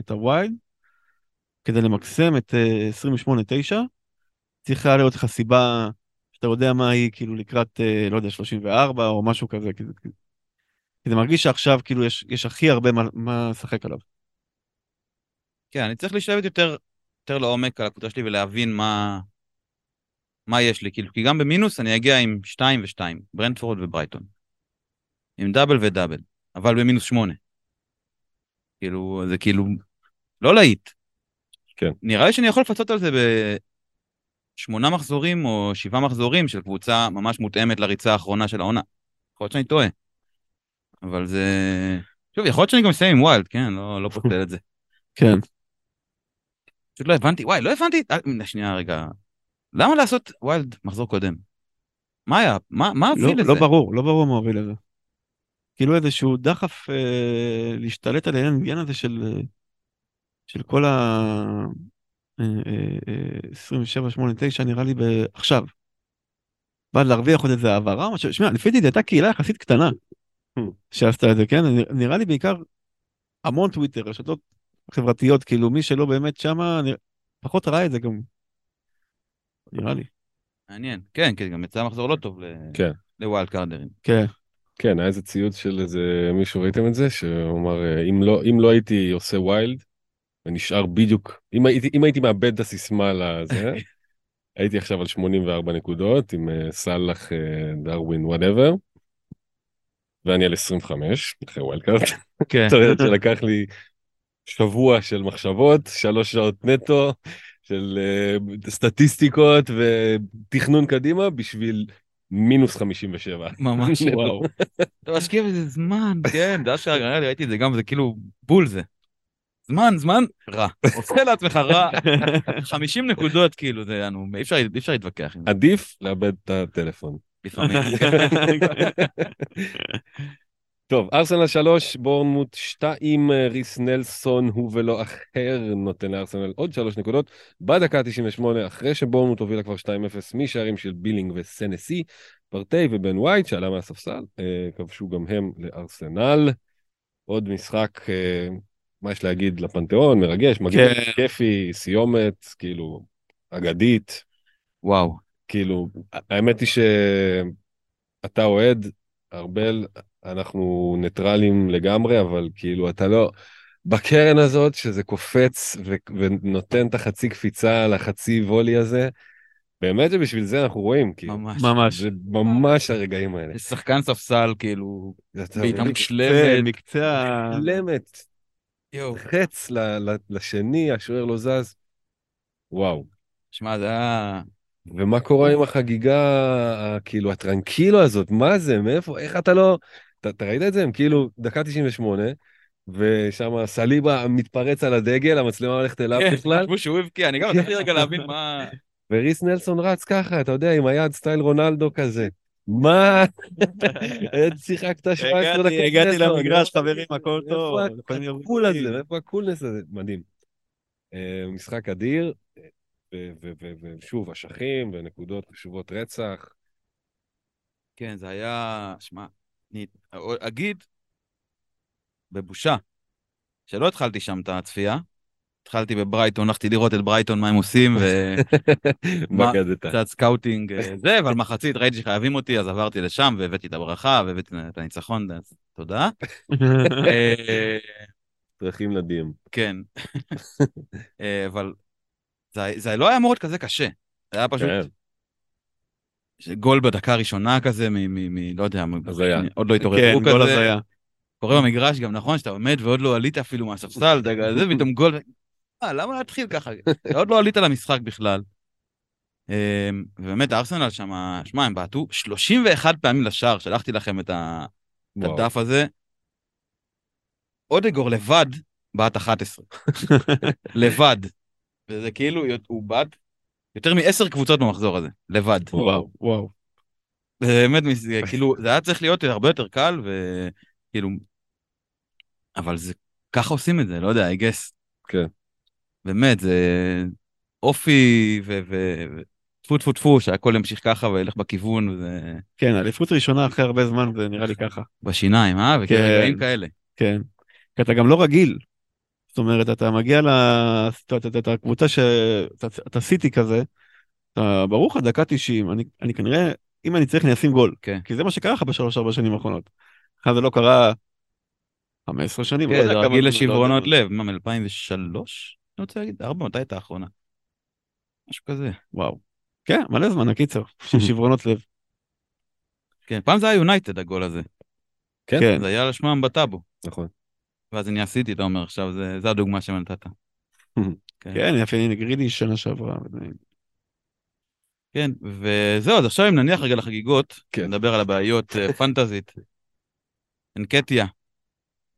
את, הווייד, כדי למקסם את אה, 28-9, צריכה להיות לך סיבה שאתה יודע מה היא, כאילו לקראת, אה, לא יודע, 34 או משהו כזה, כי, כי זה מרגיש שעכשיו כאילו יש, יש הכי הרבה מה, מה לשחק עליו. כן, אני צריך לשבת יותר, יותר לעומק על הקבוצה שלי ולהבין מה, מה יש לי, כאילו, כי גם במינוס אני אגיע עם 2 ו-2, ברנטפורד וברייטון. עם double ו double, אבל במינוס 8. כאילו, זה כאילו, לא להיט. כן. נראה לי שאני יכול לפצות על זה בשמונה מחזורים או שבעה מחזורים של קבוצה ממש מותאמת לריצה האחרונה של העונה. יכול להיות שאני טועה. אבל זה... שוב, יכול להיות שאני גם אסיים עם wild, כן? לא, לא פוסל את זה. כן. פשוט לא הבנתי, וואי, לא הבנתי, אה, שנייה רגע, למה לעשות wild מחזור קודם? מה היה? מה מה לא, הוביל לזה? לא ברור, לא ברור מה הוביל לזה. כאילו איזשהו דחף אה, להשתלט על העניין הזה של, אה, של כל ה... אה, אה, אה, 27, 8, 9 נראה לי ב- עכשיו. בא להרוויח עוד איזה העברה, שמע, לפי דעתי הייתה קהילה יחסית קטנה. שעשתה את זה, כן? נראה- לי בעיקר המון טוויטר, רשתות חברתיות, כאילו מי שלא באמת שמה, פחות ראה את זה גם. נראה לי. מעניין. כן, כי גם יצא מחזור לא טוב ל- כן. לווילד קארדרים. כן. כן, היה איזה ציוץ של איזה מישהו, ראיתם את זה? שהוא אמר, אה, אם לא, אם לא הייתי עושה wild, ונשאר בדיוק, אם הייתי, אם הייתי מאבד את הסיסמה לזה, הייתי עכשיו על 84 נקודות, עם אה, סאלח, אה, דרווין, whatever, ואני על 25, אחרי wild card. כן. זאת אומרת שלקח לי שבוע של מחשבות, שלוש שעות נטו, של אה, סטטיסטיקות ותכנון קדימה בשביל מינוס 57. ממש. וואו. אתה משקיע בזה זמן, כן, זה אשכרה, נראה לי ראיתי את זה גם, זה כאילו בול זה. זמן, זמן, רע. עושה לעצמך רע, 50 נקודות כאילו, זה, יענו, אי אפשר אי אפשר להתווכח עם זה, עדיף לאבד את הטלפון. לפעמים. טוב, ארסנל 3, בורנמוט 2, ריס נלסון הוא ולא אחר נותן לארסנל עוד 3 נקודות בדקה 98 אחרי שבורנמוט הובילה כבר 2-0 משערים של בילינג וסנסי, פרטי ובן ווייט שעלה מהספסל, אה, כבשו גם הם לארסנל. עוד משחק, אה, מה יש להגיד, לפנתיאון, מרגש, מגניב, כן. כיפי, סיומת, כאילו, אגדית. וואו. כאילו, האמת היא שאתה אוהד, ארבל, אנחנו ניטרלים לגמרי, אבל כאילו, אתה לא... בקרן הזאת, שזה קופץ ו- ונותן את החצי קפיצה על החצי וולי הזה, באמת שבשביל זה אנחנו רואים, כאילו. ממש. ממש. זה ממש הרגעים האלה. יש שחקן ספסל כאילו, בעיטה זה מושלמת. מקצה. מושלמת, יואו. חץ ל- ל- לשני, השוער לא זז. וואו. שמע, זה היה... ומה קורה עם החגיגה, כאילו, הטרנקילו הזאת, מה זה, מאיפה, איך אתה לא... אתה, אתה ראית את זה? הם כאילו, דקה 98, ושם סליבה מתפרץ על הדגל, המצלמה הולכת אליו כן, בכלל, חשבו שהוא הבקיע, אני גם רציתי רגע להבין מה... וריס נלסון רץ ככה, אתה יודע, עם היד סטייל רונלדו כזה. מה? שיחקת 17 דקות. הגעתי, למגרש? חברים, הכל טוב. איפה הקול. הזה, איפה הקולנס הזה? מדהים. אה, משחק אדיר, ושוב, אשכים ונקודות חשובות רצח. כן, זה היה... שמע, אני אגיד, בבושה, שלא התחלתי שם את הצפייה. התחלתי בברייטון, הלכתי לראות את ברייטון, מה הם עושים, בגדת. וקצת scouting אה, זה, אבל מחצית ראיתי שחייבים אותי, אז עברתי לשם והבאתי את הברכה והבאתי את הניצחון, אז תודה. אה, דרכים נדיים. כן. אה, אבל זה, זה לא היה אמור להיות כזה קשה. זה היה פשוט כן. גול בדקה הראשונה כזה, מ... מ, מ לא יודע, מ- הזיה. עוד לא כן, התעוררו גול כזה. הזיה. קורה במגרש גם נכון שאתה עומד ועוד לא עלית אפילו מהספסל, זה פתאום גול. אה, למה להתחיל ככה? עוד לא עלית למשחק בכלל. אה, ובאמת ארסנל שם, שמע, הם בעטו 31 פעמים לשער, שלחתי לכם את. הדף הזה. אודגור לבד בעט 11. לבד. וזה כאילו, הוא בעט יותר מעשר קבוצות במחזור הזה, לבד. וואו, וואו. זה באמת, כאילו, זה היה צריך להיות הרבה יותר קל, וכאילו, אבל זה, ככה עושים את זה, לא יודע, I guess. כן. באמת, זה אופי ו... ו... טפו טפו טפו, שהכל ימשיך ככה וילך בכיוון, וזה כן, אליפות ראשונה אחרי הרבה זמן, זה נראה לי ככה. בשיניים, אה? כן. וכרגעים כאלה. כן. כי אתה גם לא רגיל. זאת אומרת, אתה מגיע ל... אתה- קבוצה ש... אתה- אתה סיטי כזה, אתה ברור לך דקה 90, אני, אני כנראה, אם אני צריך אני אשים גול. כן. כי זה מה שקרה לך בשלוש-ארבע שנים האחרונות. לך זה לא קרה 15 שנים. לא כן, יודע זה רגיל לשברונות לא יודע. לב, מה, מ-2003? אני רוצה להגיד, ארבע, מתי הייתה האחרונה? משהו כזה. וואו. כן, מלא זמן, הקיצר, של שברונות לב. כן, פעם זה היה יונייטד הגול הזה. כן? כן. זה היה על שמם בטאבו. נכון. ואז אני עשיתי, אתה אומר, עכשיו, זה, זה הדוגמה שנתת. כן, יפה, הנה גרידי שנה שעברה. כן, וזהו, אז עכשיו אם נניח רגע לחגיגות, כן. נדבר על הבעיות אה, פנטזית. אנקטיה,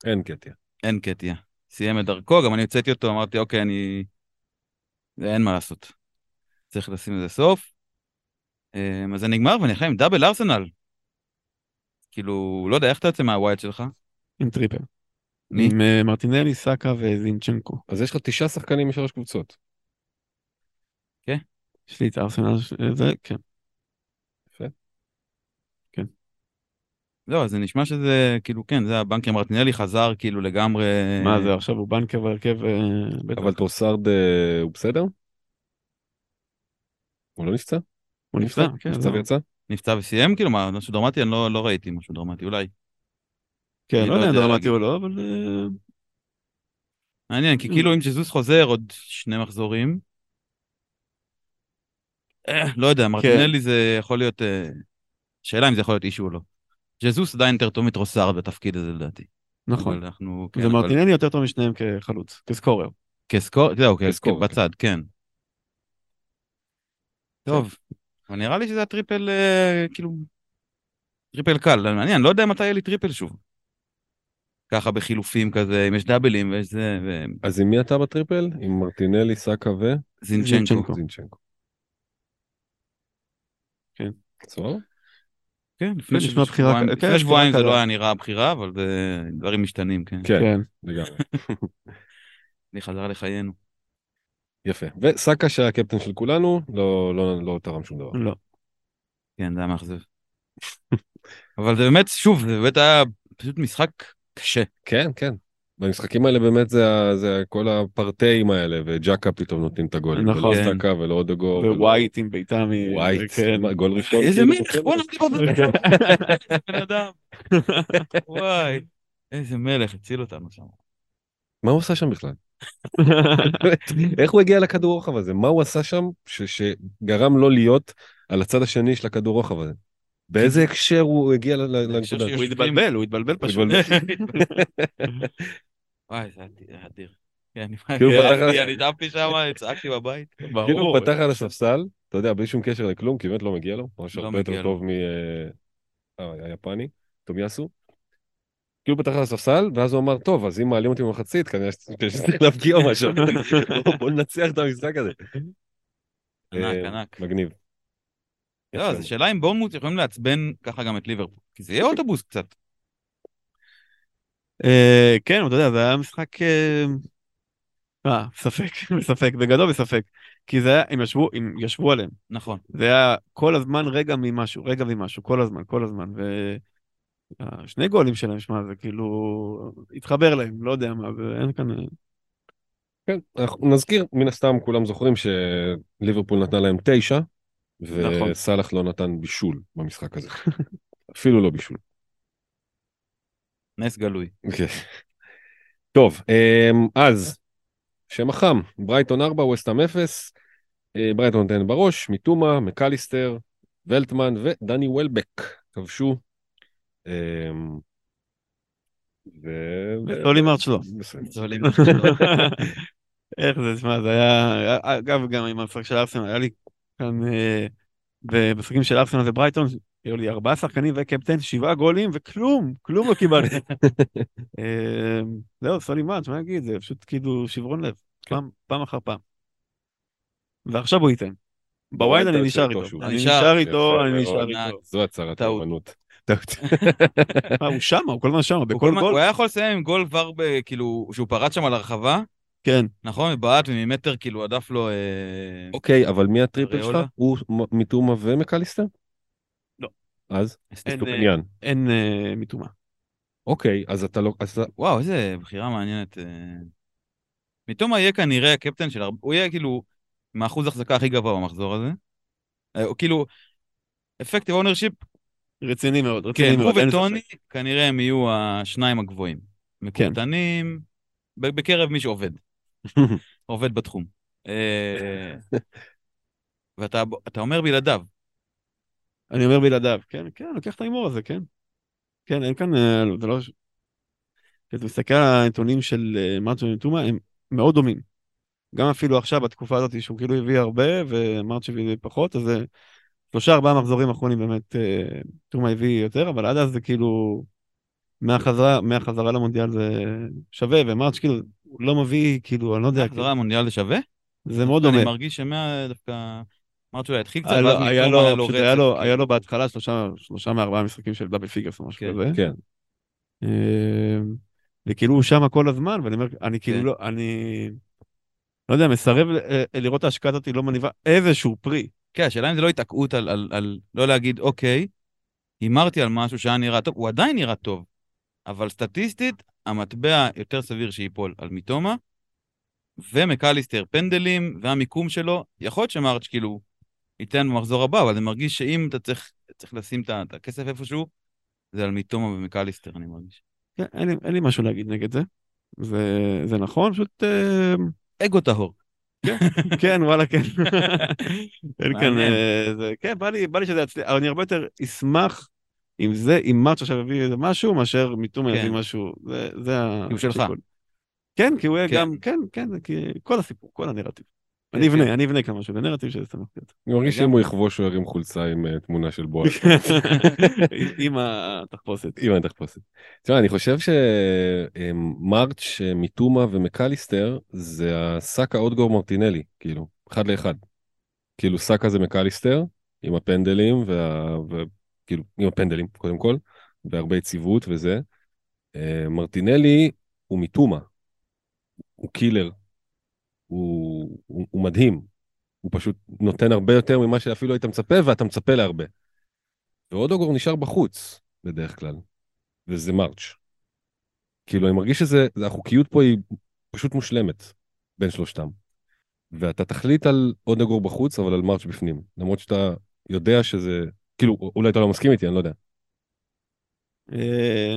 אין קטיה. אין קטיה. סיים את דרכו, גם אני הוצאתי אותו, אמרתי, אוקיי, אני... אין מה לעשות. צריך לשים לזה סוף. אמ, אז זה נגמר ונלחם עם דאבל ארסנל. כאילו, לא יודע, איך אתה יוצא מהווייט שלך? עם טריפל. מי? עם אה, מרטינלי, סאקה וזינצ'נקו. אז יש לך תשעה שחקנים משלוש קבוצות. יש לי את ארסנל, ש- זה, כן. לא, זה נשמע שזה, כאילו, כן, זה הבנקר מרטינלי חזר כאילו לגמרי... מה זה עכשיו הוא בנקר בהרכב אה. אבל טרוסארד אה, הוא בסדר? הוא לא נפצע? הוא נפצע, כן, נפצע לא. ויצא? נפצע וסיים? כאילו, מה, משהו דרמטי? אני לא, לא ראיתי משהו דרמטי, אולי. כן, אני לא לא יודע דרמטי. או לא, אבל אה, מעניין, כי כאילו אם ג'זוס חוזר עוד שני מחזורים, אה, לא יודע, מרטינלי זה יכול להיות... אה, שאלה אם זה יכול להיות issue או לא. ג'זוס עדיין יותר טוב מטרוסארד בתפקיד הזה לדעתי. נכון. אנחנו... כן, אבל- ומרטינלי יותר טוב משניהם כחלוץ, כ scorer. כ scorer, זהו, כ- כ scorer, בצד, כן. טוב, אבל נראה לי שזה הטריפל, אה, כאילו, טריפל קל, מעניין, לא יודע מתי יהיה לי טריפל שוב. ככה בחילופים כזה, אם יש דאבלים ויש זה, אז עם מי אתה בטריפל? עם מרטינלי, סאקה וזינצ'נקו. זינצ'נקו. וזינצ'נקו. כן. סבבה? כן, לפני שבועיים- כן, לפני שבועיים זה. לא היה נראה בחירה, אבל זה דברים משתנים, כן. כן, כן. לגמרי. אני חזרה לחיינו. יפה. וסאקה שהיה הקפטן של כולנו, לא- לא לא תרם שום דבר. לא. כן, זה היה מאכזב. אבל זה באמת, שוב, זה באמת היה פשוט משחק קשה. כן, כן. במשחקים האלה באמת זה, זה כל הפרטיים האלה, וג'קה פתאום נותנים את הגולים. נכון. ולא. סאקה ולא אודגו. ולא- ווייט עם בעיטה מ... ווייט. כן. גול ראשון. איזה כאילו, מלך, בוא נגיד עוד בן אדם. וואי, איזה מלך, הציל אותנו שם. מה הוא עשה שם בכלל? איך הוא הגיע לכדור רוחב הזה? מה הוא עשה שם שגרם לו להיות על הצד השני של הכדור רוחב הזה? באיזה הקשר הוא הגיע לנקודה? הוא התבלבל, הוא התבלבל פשוט. וואי, זה היה אדיר. כן, אני כאילו, ישבתי שם, צעקתי בבית. כאילו הוא פתח על הספסל, אתה יודע, בלי שום קשר לכלום, כי באמת לא מגיע לו, ממש לא הרבה יותר טוב מהיפני, תומיאסו. כאילו הוא פתח על הספסל, ואז הוא אמר, טוב, אז אם מעלים אותי במחצית, כנראה שצריך להבקיע או משהו. בוא- בוא ננצח את המשחק הזה. ענק, אה, ענק. מגניב. לא, יפה. אז השאלה אם בורנמוט יכולים לעצבן ככה גם את ליברפול. כי זה יהיה אוטובוס קצת. אה, כן, אתה יודע, זה היה משחק... אה, אה, ספק, בספק, בגדול בספק. כי זה היה, הם ישבו, הם ישבו עליהם. נכון. זה היה כל הזמן רגע ממשהו, רגע ממשהו, כל הזמן, כל הזמן. ושני גולים שלהם, שמע, זה כאילו... התחבר להם, לא יודע מה, ואין כאן... כן, אנחנו נזכיר, מן הסתם כולם זוכרים שליברפול נתנה להם תשע, נכון. וסאלח לא נתן בישול במשחק הזה. אפילו לא בישול. נס גלוי. כן. טוב, אמ, אז, שם החם, ברייטון 4, וסטאם 0, אה, ברייטון נותן בראש, מיטומה, מקליסטר, ולטמן ודני וולבק כבשו. אמ, ו... וסולי מרץ' לא. בסדר. איך זה, שמע, זה היה, אגב, גם עם המשחק של ארסנל, היה לי כאן, אה, במשחקים של ארסנל וברייטון, היו לי ארבעה שחקנים וקפטן, שבעה גולים, וכלום, כלום לא קיבלתי. אה, זהו, סולי מאץ', מה להגיד, זה פשוט כאילו שברון לב, פעם- פעם אחר פעם. ועכשיו הוא ייתן. בווייד אני נשאר איתו. אני נשאר. איתו, אני. נשאר. איתו. זו הצהרת. אה, הוא שמה, הוא כל הזמן שמה, בכל גול. הוא היה יכול לסיים עם גול כבר, ב- כאילו, שהוא פרץ שם על הרחבה, כן, נכון? מבעט וממטר, כאילו, הדף לו... אה, אוקיי, אבל מי הטריפל שלך? אריולה? הוא מ- מיטומה ומקליסטר? לא. אז? אין, אסטופיניאן. אין אה, מיטומה. אוקיי, אז אתה לא... וואו, איזה בחירה מעניינת. אה. מיטומה יהיה כנראה הקפטן של הרבה... הוא יהיה כאילו עם האחוז החזקה הכי גבוה במחזור הזה. אה, הוא כאילו... effective ownership, רציני מאוד, רציני כן, הוא מאוד, אין וטוני ספק. כנראה הם יהיו השניים הגבוהים. מקורטנים, ב- בקרב מי שעובד. עובד בתחום. אה, ואתה אתה אומר בלעדיו. אני אומר בלעדיו, כן, כן, לוקח את ההימור הזה, כן. כן, אין כאן, אה, זה לא... כשאתה מסתכל על הנתונים של אה, מרץ' ומיטומה, הם מאוד דומים. גם אפילו עכשיו, בתקופה הזאת, שהוא כאילו הביא הרבה, ומרץ' הביא פחות, אז שלושה ארבעה מחזורים אחרונים באמת, אה, מיטומה הביא יותר, אבל עד אז זה כאילו, מהחזרה, מהחזרה למונדיאל זה שווה, ומרץ' כאילו, הוא לא מביא, כאילו, אני לא יודע, חזרה למונדיאל זה שווה? זה מאוד דומה. אני מרגיש שמה דווקא... אמרת שהוא התחיל קצת, היה לו- ואז היה לו, היה רצף, כאילו. היה לו בהתחלה שלושה, מארבעה משחקים של double figures או משהו כן. כזה. כן. אה, וכאילו הוא שם כל הזמן, ואני אומר, אני כאילו כן. לא, אני לא יודע, מסרב אה, לראות ההשקעה הזאת לא מניבה איזשהו פרי. כן, השאלה אם זה לא התעקעות על, על, על לא להגיד, אוקיי, הימרתי על משהו שהיה נראה טוב, הוא עדיין נראה טוב, אבל סטטיסטית, המטבע יותר סביר שייפול על מתומה, ומקליסטר פנדלים, והמיקום שלו, יכול להיות שמרץ' כאילו ייתן במחזור הבא, אבל זה מרגיש שאם אתה צריך, צריך לשים את הכסף איפשהו, זה על מתומה ומקליסטר, אני מרגיש. כן, אין לי, אין לי משהו להגיד נגד זה. זה, זה נכון, פשוט... אה, אגו טהור. כן, וואלה, כן. אין כאן... אה, זה, כן, בא לי, בא לי שזה יצליח, אבל אני הרבה יותר אשמח אם זה, אם מרץ' עכשיו יביא איזה משהו, מאשר מתומה כן. יביא משהו. זה, זה הוא שלך. כן, כי הוא יהיה כן. גם, כן, כן, כי כל הסיפור, כל הנרטיב. כן, אני. אבנה, אני אבנה משהו, זה נרטיב שזה שמח להיות. אני מרגיש שאם. הוא יכבוש הוא ירים חולצה עם אה, תמונה של בועז. עם התחפושת. עם התחפושת. תשמע, אני חושב שמרץ', מיטומה ומקליסטר זה הסאקה אודגור מרטינלי, כאילו, אחד לאחד. כאילו סאקה זה מקליסטר, עם הפנדלים, וה... וכאילו, עם הפנדלים, קודם כל, והרבה יציבות וזה. אה, מרטינלי הוא מיטומה. הוא קילר. הוא, הוא, הוא מדהים. הוא פשוט נותן הרבה יותר ממה שאפילו היית מצפה, ואתה מצפה להרבה. ואודוגור נשאר בחוץ, בדרך כלל. וזה מרץ'. כאילו, אני מרגיש שזה, זה- החוקיות פה היא פשוט מושלמת בין שלושתם. ואתה תחליט על אודוגור בחוץ, אבל על מרץ' בפנים. למרות שאתה יודע שזה, כאילו, אולי אתה לא מסכים איתי, אני לא יודע. אה,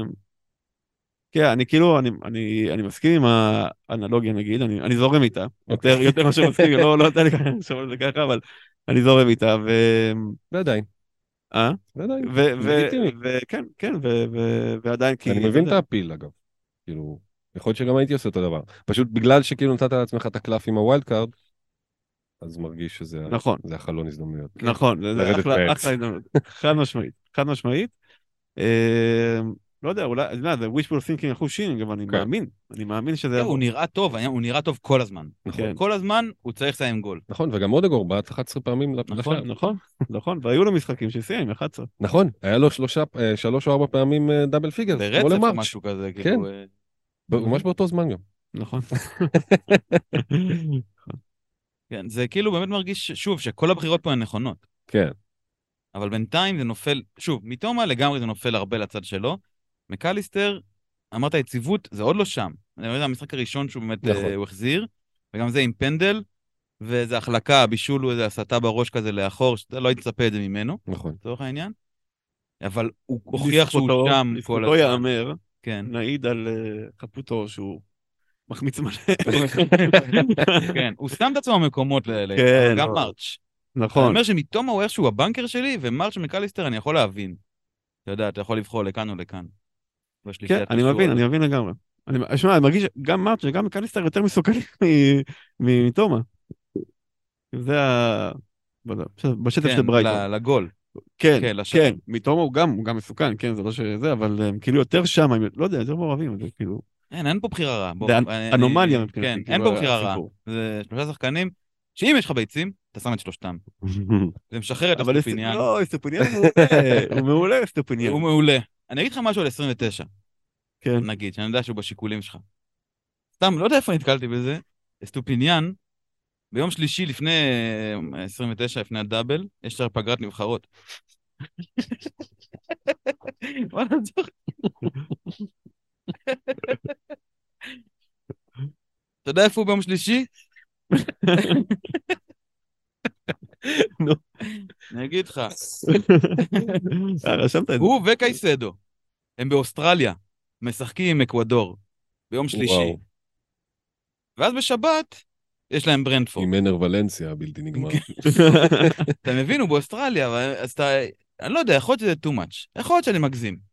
כן, אני כאילו, אני, אני, אני מסכים עם האנלוגיה נגיד, אני, אני זורם איתה, יותר, אוקיי. יותר מאשר מסכים, לא, לא יודע לי לחשוב על זה ככה, אבל אני זורם איתה, ו... ועדיין, אה? ועדיין. ו... ו... לגיטימי. וכן, כן, ו... ו... ועדיין כי... אני מבין את ה feel, אגב. כאילו, יכול להיות שגם הייתי עושה אותו דבר. פשוט בגלל שכאילו נתת לעצמך את הקלף עם ה wild card, אז מרגיש שזה נכון, זה החלון הזדמנויות. נכון, זה- זה אחלה. אחלה הזדמנות, חד משמעית, חד משמעית. אה, לא יודע, אולי, אתה יודע, זה wishful thinking אחוז שינינג, אבל אני כן. מאמין, אני מאמין שזה כן. הוא נראה טוב, הוא נראה טוב כל הזמן. כן. כל הזמן הוא צריך לסיים גול. נכון, וגם אודגארד בעט 11 פעמים נכון, לשער. נכון, נכון, והיו לו משחקים שסיים עם 11. נכון, היה לו שלושה, אה, שלוש או ארבע פעמים double figure, כמו ברצף או. משהו כזה, כן. כאילו... ב- ממש באותו זמן גם. נכון. כן, זה כאילו באמת מרגיש, שוב, שכל הבחירות פה הן נכונות. כן, אבל בינתיים זה נופל, שוב, מתומה לגמרי זה נופל הרבה לצד שלו. מקליסטר, אמרת יציבות, זה עוד לא שם. אני יודע, המשחק הראשון שהוא באמת, נכון. אה, הוא החזיר, וגם זה עם פנדל, ואיזה החלקה, בישול הוא איזה הסתה בראש כזה לאחור, שאתה לא היית מצפה את זה ממנו, נכון. לצורך העניין. אבל הוא הוכיח שהוא שם כל לזכותו הזמן. ייאמר, כן, נעיד על אה, חפותו שהוא מחמיץ מלא. כן, הוא שם את עצמו במקומות האלה, כן, גם לא. מרץ'. אני נכון, אומר שמתומה הוא איכשהו הבנקר שלי, ומרץ' ומקליסטר אני יכול להבין. אתה יודע, אתה יכול לבחור לכאן או לכאן. כן, אני מבין. אני מבין לגמרי. אני, שמע, אני מרגיש שגם מרץ' וגם מקליסטר יותר מסוכנים מתומה. זה ה... בשטף כן, של ברייטון. לגול. כן, כן. כן, מתומה הוא גם, הוא גם מסוכן, כן, זה לא שזה, אבל הם כאילו יותר שם, לא יודע, יותר מעורבים, זה כאילו, אין, אין פה בחירה רעה. זה אנומליה אני- מבחינתי. כן, כאילו, אין פה בחירה רעה. זה שלושה שחקנים, שאם יש לך ביצים, אתה שם את שלושתם. זה משחרר את אבל אסטופיניאן. לא, אסטופיניאן הוא מעולה, הוא מעולה אסטופיניאן. הוא מעולה. אני אגיד לך משהו על 29, כן. נגיד, שאני יודע שהוא בשיקולים שלך. סתם, לא יודע איפה נתקלתי בזה. אסטופיניאן, ביום שלישי לפני אה, 29, לפני הדאבל, יש שם פגרת נבחרות. וואלה, צוחק. אתה יודע איפה הוא ביום שלישי? נו. אני אגיד לך. אה, רשמת את זה. הוא וקייסדו, הם באוסטרליה, משחקים עם אקוודור, ביום שלישי. ואז בשבת, יש להם ברנדפורד. עם מנר ולנסיה הבלתי נגמר. אתה מבין, הוא באוסטרליה, אז אתה... אני לא יודע, יכול להיות שזה too much. יכול להיות שאני מגזים.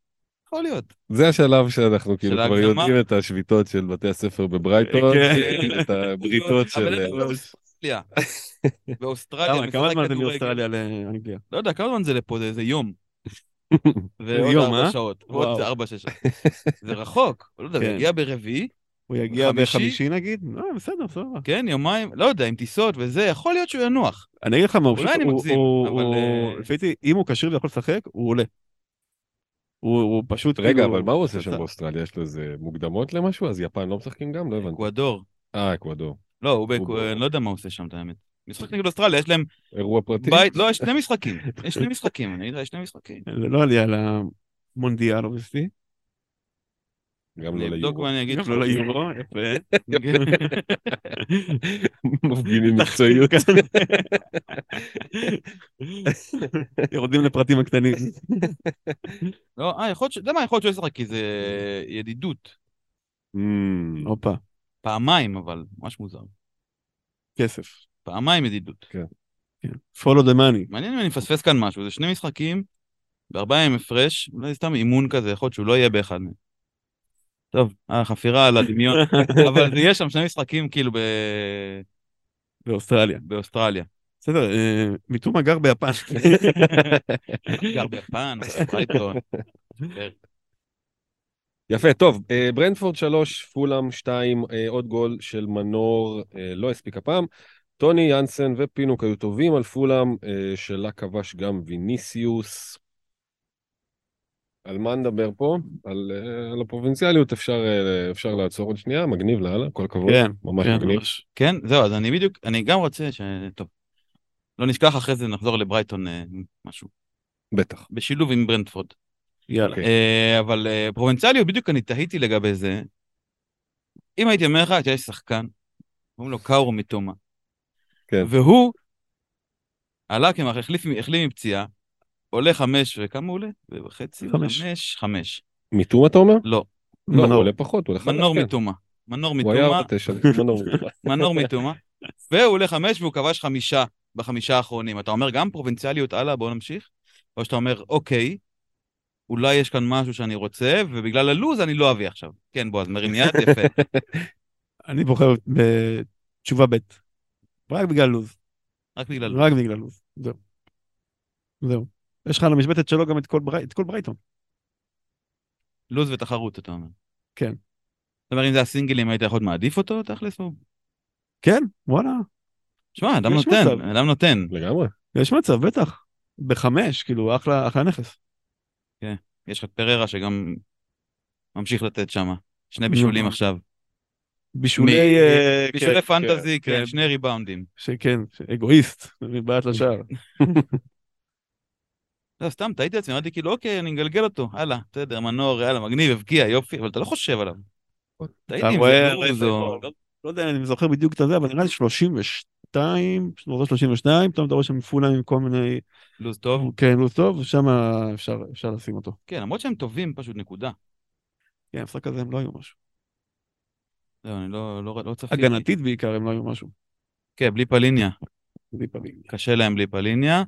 יכול להיות. זה השלב שאנחנו כאילו כבר? יודעים את השביתות של בתי הספר בברייטון, כן. את הבריתות של... באוסטרליה. באוסטרליה, כמה- זמן זה. מאוסטרליה לאנגליה? לא יודע, כמה זמן זה לפה? זה איזה יום. ועוד יום, ארבע אה? שעות. וואו. ועוד ארבע, שש שעות. זה רחוק. לא יודע, הוא כן. יגיע ברביעי, הוא יגיע חמישי? בחמישי נגיד? לא, בסדר, סבבה. כן, יומיים, לא יודע, עם טיסות וזה, יכול להיות שהוא ינוח. אני אגיד לך מה, הוא אולי אני מגזים, הוא- אבל, הוא- אה, לפי דעתי, אם הוא כשיר ויכול לשחק, הוא עולה. הוא הוא פשוט רגע, כאילו- אבל מה הוא עושה שם באוסטרליה? יש לו איזה מוקדמות למשהו? אז יפן לא משחקים גם? לא הבנתי. אקוודור. אה, אקוודור. לא, הוא הוא באקו... ב- אני לא יודע מה הוא עושה שם, את האמת. משחק נגד אוסטרליה, יש להם אירוע פרטי? בית, לא, יש שני משחקים. יש שני משחקים, אני לך, יש שני משחקים. זה לא עלייה למונדיאל, אובייסטי. גם לא אני אבדוק ליורו. ואני אגיד גם. לא ליורו, יפה. מפגינים מקצועיות. יורדים לפרטים הקטנים. לא, אה, יכול להיות ש... אתה יודע מה, יכול להיות שהוא ישחק, כי זה ידידות. אמ, הופה, פעמיים, אבל, ממש מוזר. כסף. פעמיים ידידות. כן. follow the money. מעניין אם אני מפספס כאן משהו, זה שני משחקים, בארבעה ימים הפרש, אולי סתם אימון כזה, יכול להיות שהוא לא יהיה באחד מהם. טוב, אה, חפירה על הדמיון, אבל יש שם שני משחקים כאילו ב... באוסטרליה. באוסטרליה. בסדר, אה, מיטומה גר ביפן. גר ביפן, ברייטון. יפה, טוב, אה, ברנדפורד 3, פולאם 2, אה, עוד גול של מנור, לא הספיק הפעם. טוני יאנסן ופינוק היו טובים על פולאם, שלה כבש גם ויניסיוס. על מה נדבר פה? על, אה, על הפרובינציאליות אפשר, אה, אפשר לעצור עוד שנייה, מגניב לאללה, כל הכבוד, כן, ממש כן, מגניב. ממש. כן, זהו, אז אני בדיוק, אני גם רוצה ש... טוב. לא נשכח אחרי זה נחזור לברייטון אה, משהו. בטח. בשילוב עם ברנדפורד. יאללה. אוקיי. אה, אבל אה, פרובינציאליות, בדיוק אני תהיתי לגבי זה. אם הייתי אומר לך שיש שחקן, קוראים לו קאורו מתומה. כן. והוא עלה כמעט, החליף, מפציעה, עולה חמש, וכמה הוא עולה? וחצי? חמש. חמש. חמש. מיתום אתה אומר? לא, לא, הוא. עולה פחות, הוא עולה חמש, מנור כן. מתומה. מנור הוא היה מתומה, ארבע תשע, מנור מתומה. מנור מתומה. והוא עולה חמש והוא כבש חמישה בחמישה האחרונים. אתה אומר גם פרובינציאליות הלאה, בואו נמשיך? או שאתה אומר, אוקיי, אולי יש כאן משהו שאני רוצה, ובגלל הלוז אני לא אביא עכשיו. כן, בועז, מרים יד, יפה. אני בוחר בתשובה ב'. רק בגלל לוז. רק בגלל... רק בגלל לוז. זהו. זהו. יש לך על המשבצת שלו גם את כל ברי- את כל ברייטון. לוז ותחרות, אתה אומר. כן. זאת אומרת, אם זה הסינגלים, היית יכול מעדיף אותו, תכלס? או- כן, וואלה. שמע, אדם נותן, מצב. אדם נותן. לגמרי. יש מצב, בטח. בחמש, כאילו, אחלה אחלה נכס. יש לך את פררה שגם ממשיך לתת שם. שני בישולים. עכשיו. בישולי... מ- אה, בישולי כן, פנטזי, כן, כן, שני ריבאונדים. שכן, אגואיסט, מבעט לשער. לא, סתם, טעיתי לעצמי, אמרתי כאילו, אוקיי, אני מגלגל אותו, הלאה, בסדר, מנור, יאללה, מגניב, הבקיע, יופי, אבל אתה לא חושב עליו. עם רואה, זה לוז או... לא- לא יודע אם אני זוכר בדיוק את הזה, אבל נראה לי 32, לא 32, פתאום אתה רואה שם פולאם עם כל מיני, לוז טוב. כן, לו"ז טוב, ושם אפשר אפשר לשים אותו. כן, למרות שהם טובים, פשוט נקודה. כן, המשחק הזה הם לא היו משהו. זהו, אני לא, לא, לא צפיתי. הגנתית בעיקר הם לא היו משהו. כן, בלי פליניה. בלי פעמים. קשה להם בלי פליניה.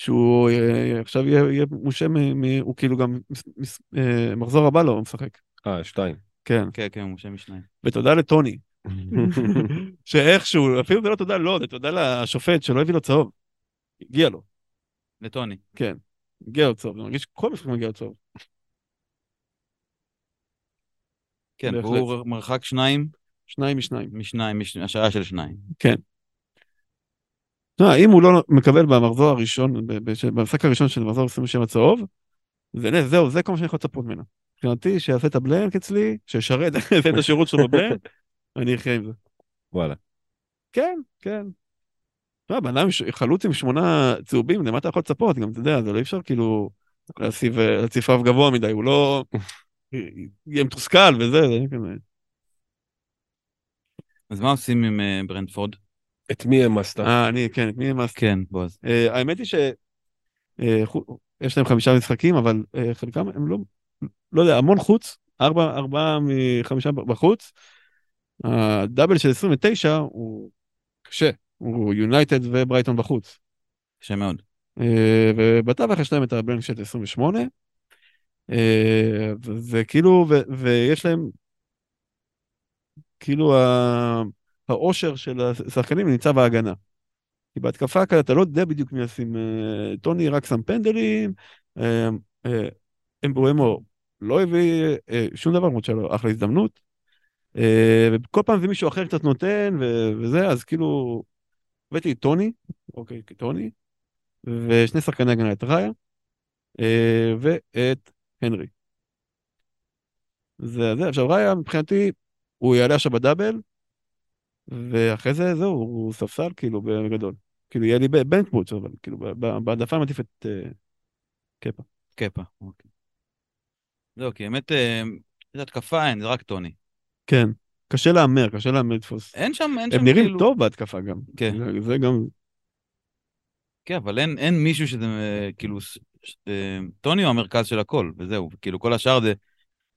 שהוא אה, עכשיו יהיה יהיה מושה, מ- מ- הוא כאילו גם, מס- מס- אה, מחזור הבא לו הוא משחק. אה, שתיים. כן, כן, כן, הוא שם משניים. ותודה לטוני, שאיכשהו, אפילו זה לא תודה לו, זה תודה לשופט שלא הביא לו צהוב. הגיע לו, לטוני. כן. הגיע לו צהוב, אני מרגיש שכל משחק מגיע לו צהוב. כן. והוא מרחק שניים שניים משניים. משניים, מש- השעה של שניים. תשמע, אם הוא לא מקבל במחזור הראשון, במשחק הראשון של מחזור 27 צהוב, זה נס, זהו, זה כל מה שאני יכול לצפות ממנו. מבחינתי, שיעשה את הבלנק אצלי, שישרת, את השירות שלו בבלנק, אני אחיה עם זה. וואלה. כן, כן. תשמע, בן אדם חלוץ עם שמונה צהובים, למה אתה יכול לצפות? גם, אתה יודע, זה לא אי אפשר כאילו להציב אה, להציב רף גבוה מדי, הוא לא... יהיה מתוסכל וזה, זה כזה. אז מה עושים עם אה, ברנדפורד? את מי העמסת? אה, אני, כן, את מי אמרתי? כן, בועז. אה, האמת היא ש... אה, להם חמישה משחקים, אבל אה, חלקם הם לא... לא יודע, המון חוץ, ארבע, ארבעה מחמישה בחוץ. הדאבל של 29 הוא קשה, הוא יונייטד וברייטון בחוץ. קשה מאוד. אה, ובתווך יש להם את הבלנק של 28. אה, וזה כאילו, ו- ויש להם, כאילו ה- האושר של השחקנים נמצא בהגנה. כי בהתקפה כזה אתה לא יודע בדיוק מי ישים, אה, טוני רק שם פנדלים, אה, אה, אמבואמו לא הביא שום דבר, למרות שהיה אחלה הזדמנות. וכל פעם זה מישהו אחר קצת נותן וזה, אז כאילו, הבאתי את טוני, אוקיי, טוני, ושני שחקני הגנה, את ראיה ואת הנרי. זה זה, עכשיו ראיה מבחינתי, הוא יעלה עכשיו בדאבל, ואחרי זה זהו, הוא ספסל כאילו בגדול. כאילו יהיה לי בנקבוץ, אבל כאילו בהעדפה אני מעדיף את אה, קפה. קפה, אוקיי. זהו, כי באמת, אה, איזה התקפה אין, זה רק טוני. כן, קשה להמר, קשה להמר לתפוס. אין שם, אין שם הם נראים כאילו... טוב בהתקפה גם. כן. זה- זה גם, כן, אבל אין, אין מישהו שזה אה, כאילו, ש- טוני הוא המרכז של הכל, וזהו, כאילו כל השאר זה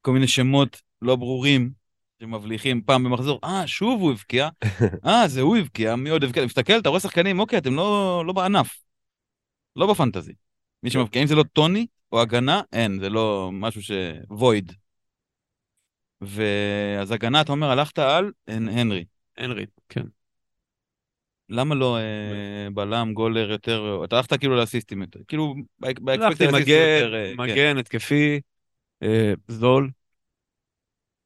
כל מיני שמות לא ברורים שמבליחים פעם במחזור, אה, שוב הוא הבקיע, אה, זה הוא הבקיע, מי עוד הבקיע, אתה מסתכל, אתה רואה שחקנים, אוקיי, אתם לא, לא בענף, לא בפנטזי. מי שמבקיע, אם זה לא טוני או הגנה, אין, זה לא משהו ש... וויד. ואז הגנה, אתה אומר, הלכת על הנרי. הנרי, כן. למה לא אה, בלם, גולר יותר, אתה הלכת כאילו לאסיסטים יותר, כאילו הלכתי באקספקטד מגן, כן. מגן, התקפי, אה, זול.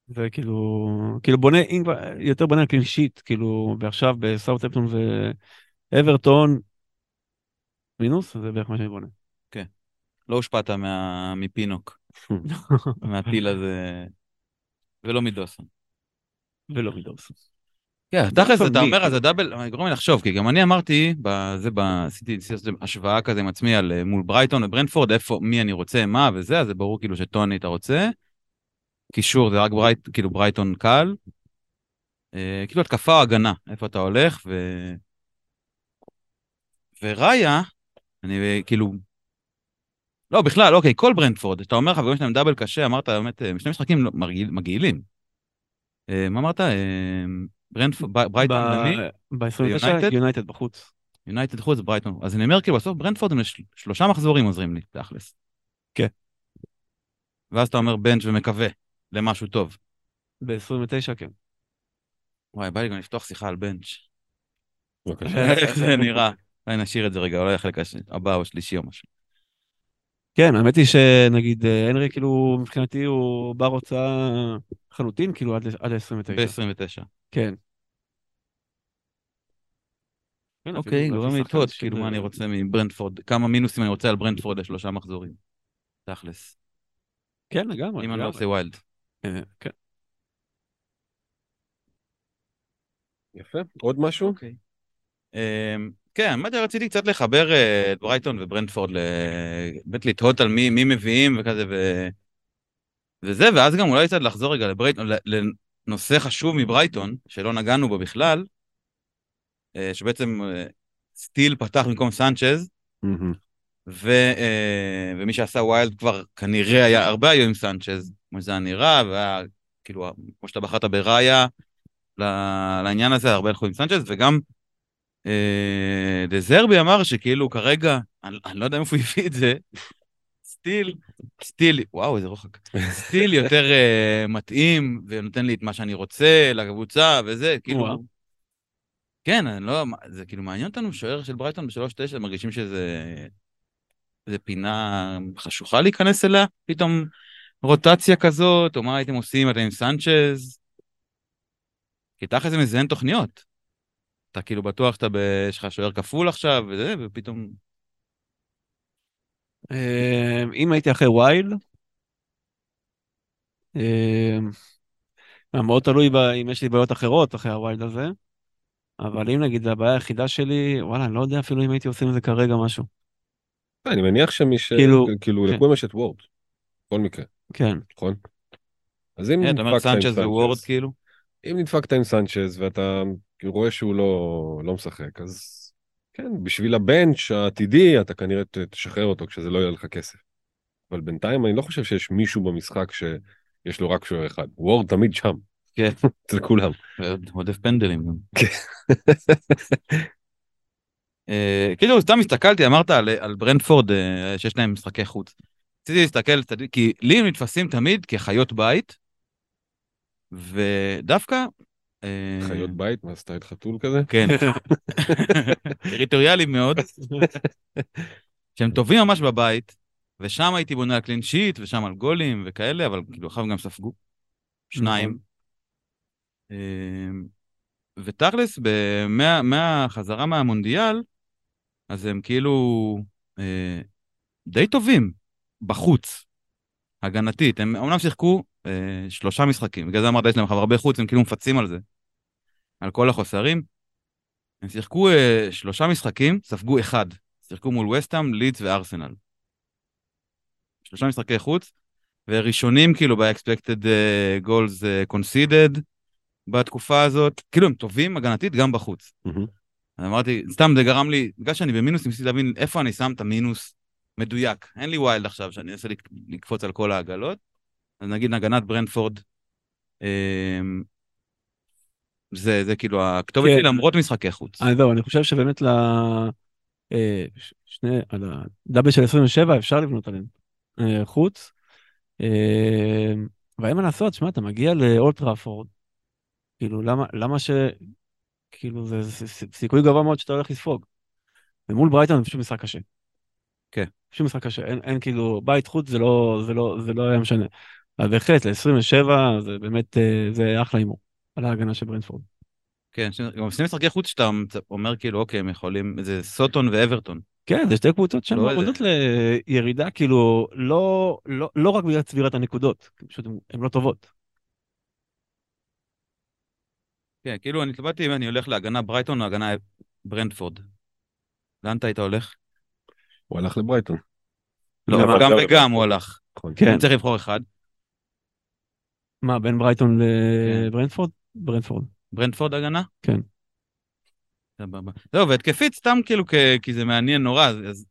וכאילו, כאילו בונה, אם כבר- יותר בונה על קלין שיט, כאילו, ועכשיו בסאוטהפטון ואברטון, מינוס, זה בערך מה שאני בונה. לא הושפעת מה- מפינוק, מהפיל הזה, ולא מדוסון. ולא מידורס. כן, תכלס, אתה? אומר, אז הדאבל, גורם לי לחשוב, כי גם אני אמרתי, בזה, ב- עשיתי השוואה כזה עם עצמי על אה, מול ברייטון וברנטפורד, איפה, מי אני רוצה, מה וזה, אז זה ברור כאילו שטוני אתה רוצה. קישור זה רק ברייט, כאילו ברייטון קל. אה, כאילו התקפה או הגנה, איפה אתה הולך, ו... וראיה, אני כאילו... לא, בכלל, אוקיי, כל ברנטפורד, אתה אומר חברים שלהם דאבל קשה, אמרת באמת, אה, שני משחקים לא- מרגיל- מגעילים. אה, מה אמרת? ברנטפורד, ברייטון ומי? ב-29 ביונייטד? יונייטד בחוץ. יונייטד חוץ ברייטון. אז אני אומר, כאילו, בסוף ברנטפורד הם שלושה מחזורים עוזרים לי, תכלס. כן. ואז אתה אומר בנץ' ומקווה למשהו טוב. ב-29 כן. וואי, בא לי גם לפתוח שיחה על בנץ'. בבקשה. איך זה נראה? אולי נשאיר את זה רגע, אולי החלק הבא או השלישי או משהו. כן, האמת היא שנגיד אה, הנרי כאילו מבחינתי הוא בר הוצאה חלוטין כאילו עד ל- עד ה-29. ב-29. כן. כן, אוקיי, גורם לי לתהות, של- כאילו, מה אני רוצה מברנדפורד, כמה מינוסים אני רוצה על ברנדפורד לשלושה מחזורים. תכלס. כן, לגמרי. אם אני לא. עושה ויילד. אה, כן. יפה. עוד משהו? אוקיי. אמ, כן, היא, רציתי קצת לחבר אה, את ברייטון וברנדפורד, באמת לתהות על מי מי מביאים וכזה, ו... וזה, ואז גם אולי קצת לחזור רגע לברייטון, לנושא חשוב מברייטון, שלא נגענו בו בכלל, אה, שבעצם אה, סטיל פתח במקום סנצ'ז, מהמם. ו, אה, ומי שעשה ויילד כבר כנראה היה, הרבה היו עם סנצ'ז, כמו שזה היה נראה, והיה כאילו, כמו שאתה בחרת בראיה, לעניין הזה, הרבה הלכו עם סנצ'ז, וגם אה, דזרבי אמר שכאילו כרגע, אני, אני לא יודע מאיפה הוא הביא את זה, סטיל, סטיל, וואו, איזה רוחק, סטיל יותר אה, מתאים, ונותן לי את מה שאני רוצה לקבוצה, וזה, כאילו... וואו. כן, אני לא, זה כאילו מעניין אותנו שוער של ברייטון בשלוש תשע, מרגישים שזה... איזה פינה חשוכה להיכנס אליה, פתאום רוטציה כזאת, או מה הייתם עושים, אתם עם סנצ'ז? כי תכל'ס זה מזיין תוכניות. אתה כאילו בטוח שאתה, ב- יש לך שוער כפול עכשיו, וזה, ופתאום... אה, אם הייתי אחרי וייל, אה, מאוד תלוי ב- אם יש לי בעיות אחרות אחרי הווייל הזה, אבל אם נגיד הבעיה היחידה שלי, וואלה, אני לא יודע אפילו אם הייתי עושה עם זה כרגע משהו. אני מניח שמי ש... כאילו, כאילו, כן. לכולם יש את וורד. בכל מקרה, כן. נכון? אז אם אומר נדפקת עם סנצ'ז ווורד כאילו? אם נדפקת עם סנצ'ז ואתה רואה שהוא לא, לא משחק, אז כן, בשביל הבנץ' העתידי אתה כנראה תשחרר אותו כשזה לא יהיה לך כסף. אבל בינתיים אני לא חושב שיש מישהו במשחק שיש לו רק שוער אחד. וורד תמיד שם. כן. אצל כולם. עודף פנדלים גם. כן. אה, כאילו, סתם הסתכלתי, אמרת על, על ברנדפורד אה, שיש להם משחקי חוץ. רציתי להסתכל, כי לי הם נתפסים תמיד כחיות בית, ודווקא... אה, חיות בית, מה סטייל חתול כזה? כן. טריטוריאליים מאוד, שהם טובים ממש בבית, ושם הייתי בונה על קלין שיט, ושם על גולים וכאלה, אבל כאילו אחר כך גם ספגו. שניים. אמ, ותכלס, מהחזרה מהמונדיאל, אז הם כאילו אה, די טובים בחוץ, הגנתית. הם אומנם שיחקו אה, שלושה משחקים, בגלל זה אמרת, יש להם הרבה חוץ, הם כאילו מפצים על זה, על כל החוסרים. הם שיחקו אה, שלושה משחקים, ספגו אחד. שיחקו מול וסטאם, לידס וארסנל. שלושה משחקי חוץ, וראשונים כאילו ב-expected uh, goals uh, conceded בתקופה הזאת, כאילו הם טובים הגנתית גם בחוץ. אז אמרתי, סתם זה גרם לי, בגלל שאני במינוס, ניסיתי להבין איפה אני שם את המינוס מדויק. אין לי ויילד עכשיו שאני אנסה לק- לקפוץ על כל העגלות. אז נגיד הגנת ברנדפורד, אמ, זה, זה כאילו הכתובת כן. שלי למרות משחקי חוץ. אז זהו, אני חושב שבאמת ל... אה, שני, על הדאבל של 27 אפשר לבנות עליהם אה, חוץ. אה, ואין מה לעשות, שמע, אתה מגיע לאולטראפורד, כאילו, למה, למה ש... כאילו, זה סיכוי גבוה מאוד שאתה הולך לספוג. ומול ברייטון זה פשוט משחק קשה. כן. פשוט משחק קשה, אין, אין כאילו, בית חוץ זה לא, זה לא, זה לא היה משנה. אז בהחלט, ל-27 זה באמת, אה, זה אחלה הימור, על ההגנה של ברנדפורד. כן, גם שני משחקי חוץ שאתה אומר כאילו, אוקיי, הם יכולים, זה סוטון ואברטון. כן, זה שתי קבוצות שהן לא מועמדות לירידה, כאילו, לא, לא, לא רק בגלל צבירת הנקודות, פשוט הן לא טובות. כן, כאילו אני התלבטתי אם אני הולך להגנה ברייטון או הגנה ברנדפורד. לאן אתה היית הולך? הוא הלך לברייטון. לא? אבל גם לא, וגם לא. הוא הלך. נכון. כן. צריך לבחור אחד. מה, בין ברייטון כן. לברנדפורד? ברנדפורד. ברנדפורד הגנה? כן. סבבה. זהו, והתקפית סתם כאילו כי זה מעניין נורא, אז-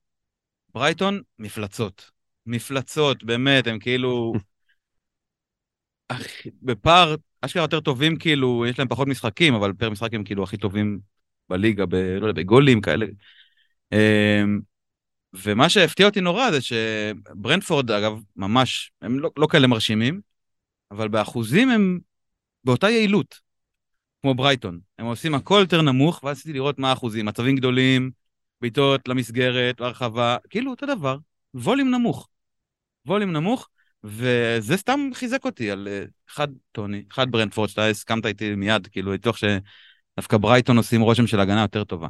ברייטון, מפלצות. מפלצות, באמת, הם כאילו... בפער, אשכרה יותר טובים, כאילו, יש להם פחות משחקים, אבל פר משחק הם כאילו הכי טובים בליגה, ב, לא יודע, בגולים כאלה. ומה שהפתיע אותי נורא זה שברנדפורד, אגב, ממש, הם לא, לא כאלה מרשימים, אבל באחוזים הם באותה יעילות, כמו ברייטון. הם עושים הכל יותר נמוך, ואז רציתי לראות מה האחוזים, מצבים גדולים, בעיטות למסגרת, הרחבה, כאילו אותו דבר, ווליום נמוך. ווליום נמוך, וזה סתם חיזק אותי על אה, אחד טוני, אחד ברנדפורד, שאתה הסכמת איתי מיד, כאילו, מתוך שדווקא ברייטון עושים רושם של הגנה יותר טובה.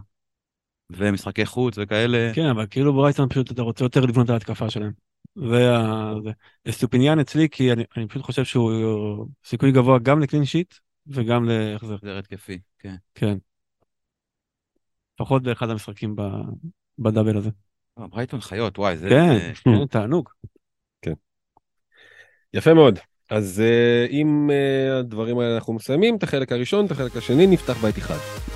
ומשחקי חוץ וכאלה. כן, אבל כאילו ברייטון פשוט אתה רוצה יותר לבנות על ההתקפה שלהם. אסטופיניאן אצלי, כי אני, אני פשוט חושב שהוא סיכוי גבוה גם ל clean sheet וגם להחזר. זה התקפי, כן. כן. לפחות באחד המשחקים ב... ב double הזה. אה, ברייטון חיות, וואי, זה... כן, זה- כן, תענוג. יפה מאוד. אז uh, עם uh, הדברים האלה אנחנו מסיימים את החלק הראשון, את החלק השני נפתח בית אחד.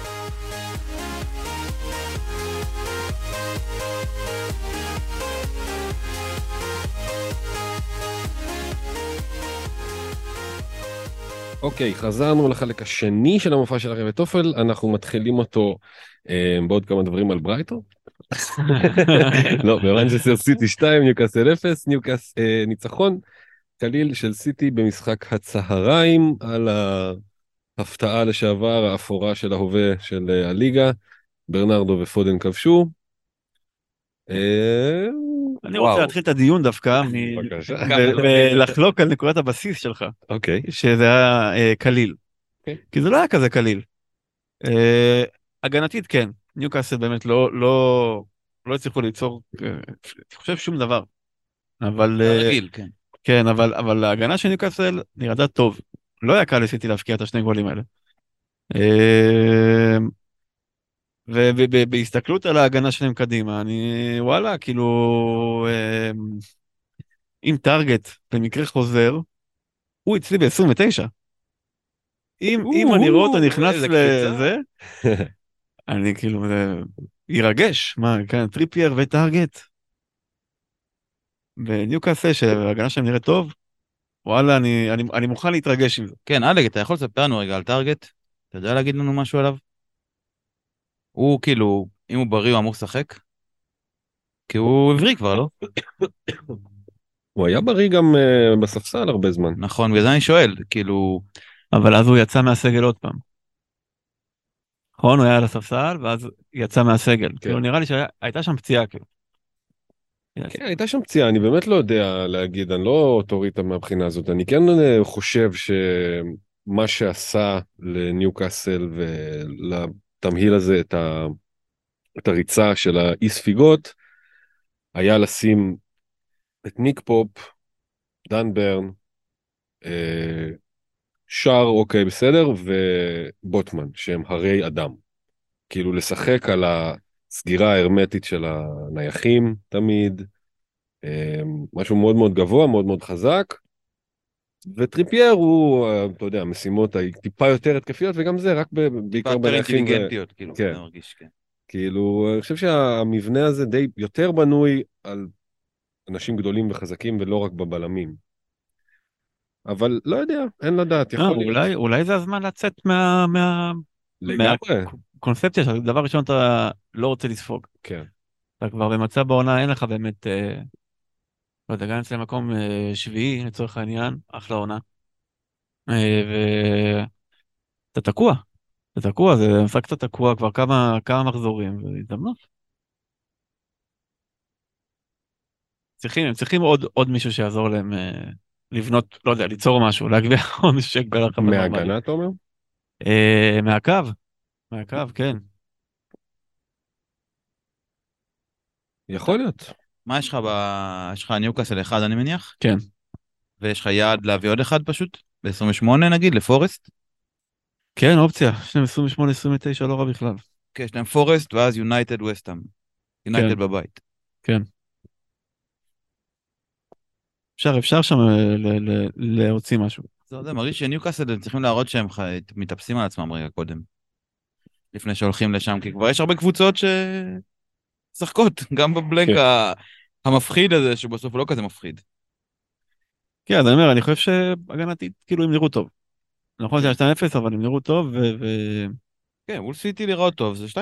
אוקיי, חזרנו לחלק השני של המופע של הרכבת אופל, אנחנו מתחילים אותו אה, בעוד כמה דברים על ברייטון. לא, במנצ'סטר סיטי 2, ניוקאסל 0, ניוקאסל אה, ניצחון קליל של סיטי במשחק הצהריים על ההפתעה לשעבר האפורה של ההווה של אה, הליגה, ברנרדו ופודן כבשו. אה, אני. רוצה להתחיל את הדיון דווקא ולחלוק על נקודת הבסיס שלך, אוקיי. שזה היה אה, קליל. אוקיי. כי זה לא היה כזה קליל. אה, הגנתית כן, ניוקאסל באמת לא, לא, לא הצליחו ליצור, אני חושב שום דבר. אבל, רגיל, כן. כן, אבל, אבל ההגנה של ניוקאסל נראתה טוב. לא היה קל לסיטי להבקיע את השני גולים האלה. ובהסתכלות על ההגנה שלהם קדימה, אני וואלה, כאילו, אה, אם טארגט במקרה חוזר, הוא אצלי ב-29. אם, אם אני רואה אותו נכנס. לזה, אני כאילו, זה ירגש, מה, כן, טריפייר וטארגט. וניוקאסל, שההגנה שלהם נראית טוב, וואלה, אני, אני, אני מוכן להתרגש עם זה. כן, אלג, אתה יכול לספר לנו רגע על טארגט? אתה יודע להגיד לנו משהו עליו? הוא כאילו, אם הוא בריא הוא אמור לשחק? כי הוא הבריא כבר, לא? הוא היה בריא גם אה, בספסל הרבה זמן. נכון, בגלל זה אני שואל, כאילו, אבל אז הוא יצא מהסגל עוד פעם. נכון, הוא היה על הספסל, ואז יצא מהסגל. כאילו, נראה לי שהייתה שם פציעה, כאילו. כן, הייתה שם פציעה, אני באמת לא יודע להגיד, אני לא אוטוריטה מהבחינה הזאת, אני כן אה, חושב מה שעשה לניוקאסל ולתמהיל הזה את, ה, את הריצה של האי ספיגות, היה לשים את ניק פופ, דן ברן, אה, שר, אוקיי, בסדר, ובוטמן, שהם הרי אדם. כאילו לשחק על הסגירה ההרמטית של הנייחים תמיד, אה, משהו מאוד מאוד גבוה, מאוד מאוד חזק. וטריפייר הוא, אה, אתה יודע, משימות טיפה יותר התקפיות, וגם זה רק ב- בעיקר יותר בנייחים. ו- אינטליגנטיות, כאילו, כן. זה מרגיש, כן. כאילו, אני חושב שהמבנה הזה די יותר בנוי על אנשים גדולים וחזקים ולא רק בבלמים. אבל לא יודע, אין לדעת, יכול אה, להיות. אולי, אולי זה הזמן לצאת מה, מה, לגמרי. מהקונספציה שדבר ראשון אתה לא רוצה לספוג. כן. אתה כבר במצב בעונה, אין לך באמת, אה, לא יודע, גם אצל מקום אה, שביעי לצורך העניין, אחלה עונה. אה, ואתה תקוע, אתה תקוע, זה משחק קצת תקוע כבר כמה, כמה מחזורים, והזדמנות. צריכים, הם צריכים עוד, עוד מישהו שיעזור להם אה, לבנות, לא יודע, ליצור משהו, להגביה עוד שקל לרחב מהגנה, אתה אומר? אה, מהקו, מהקו, כן. יכול להיות. מה יש לך ב... יש לך ניוקאסל אחד, אני מניח? כן. ויש לך יעד להביא עוד אחד פשוט? ב-28 נגיד, לפורסט? כן, אופציה, יש להם 28-29 לא רע בכלל. כן, יש להם פורסט ואז יונייטד וסטאם. יונייטד בבית. אפשר, אפשר שם אה, להוציא משהו. זה מרגיש שניוקאסל הם צריכים להראות שהם מתאפסים על עצמם רגע קודם. לפני שהולכים לשם, כי כבר יש הרבה קבוצות שמשחקות, גם בבלנק כן. ה- המפחיד הזה, שבסוף לא כזה מפחיד. כן, אז אני אומר, אני חושב שהגנתית, כאילו, הם נראו טוב. נכון שהיה 2-0, אבל הם נראו טוב, ו... ו- כן, מול סיטי לראות טוב, זה 2-0.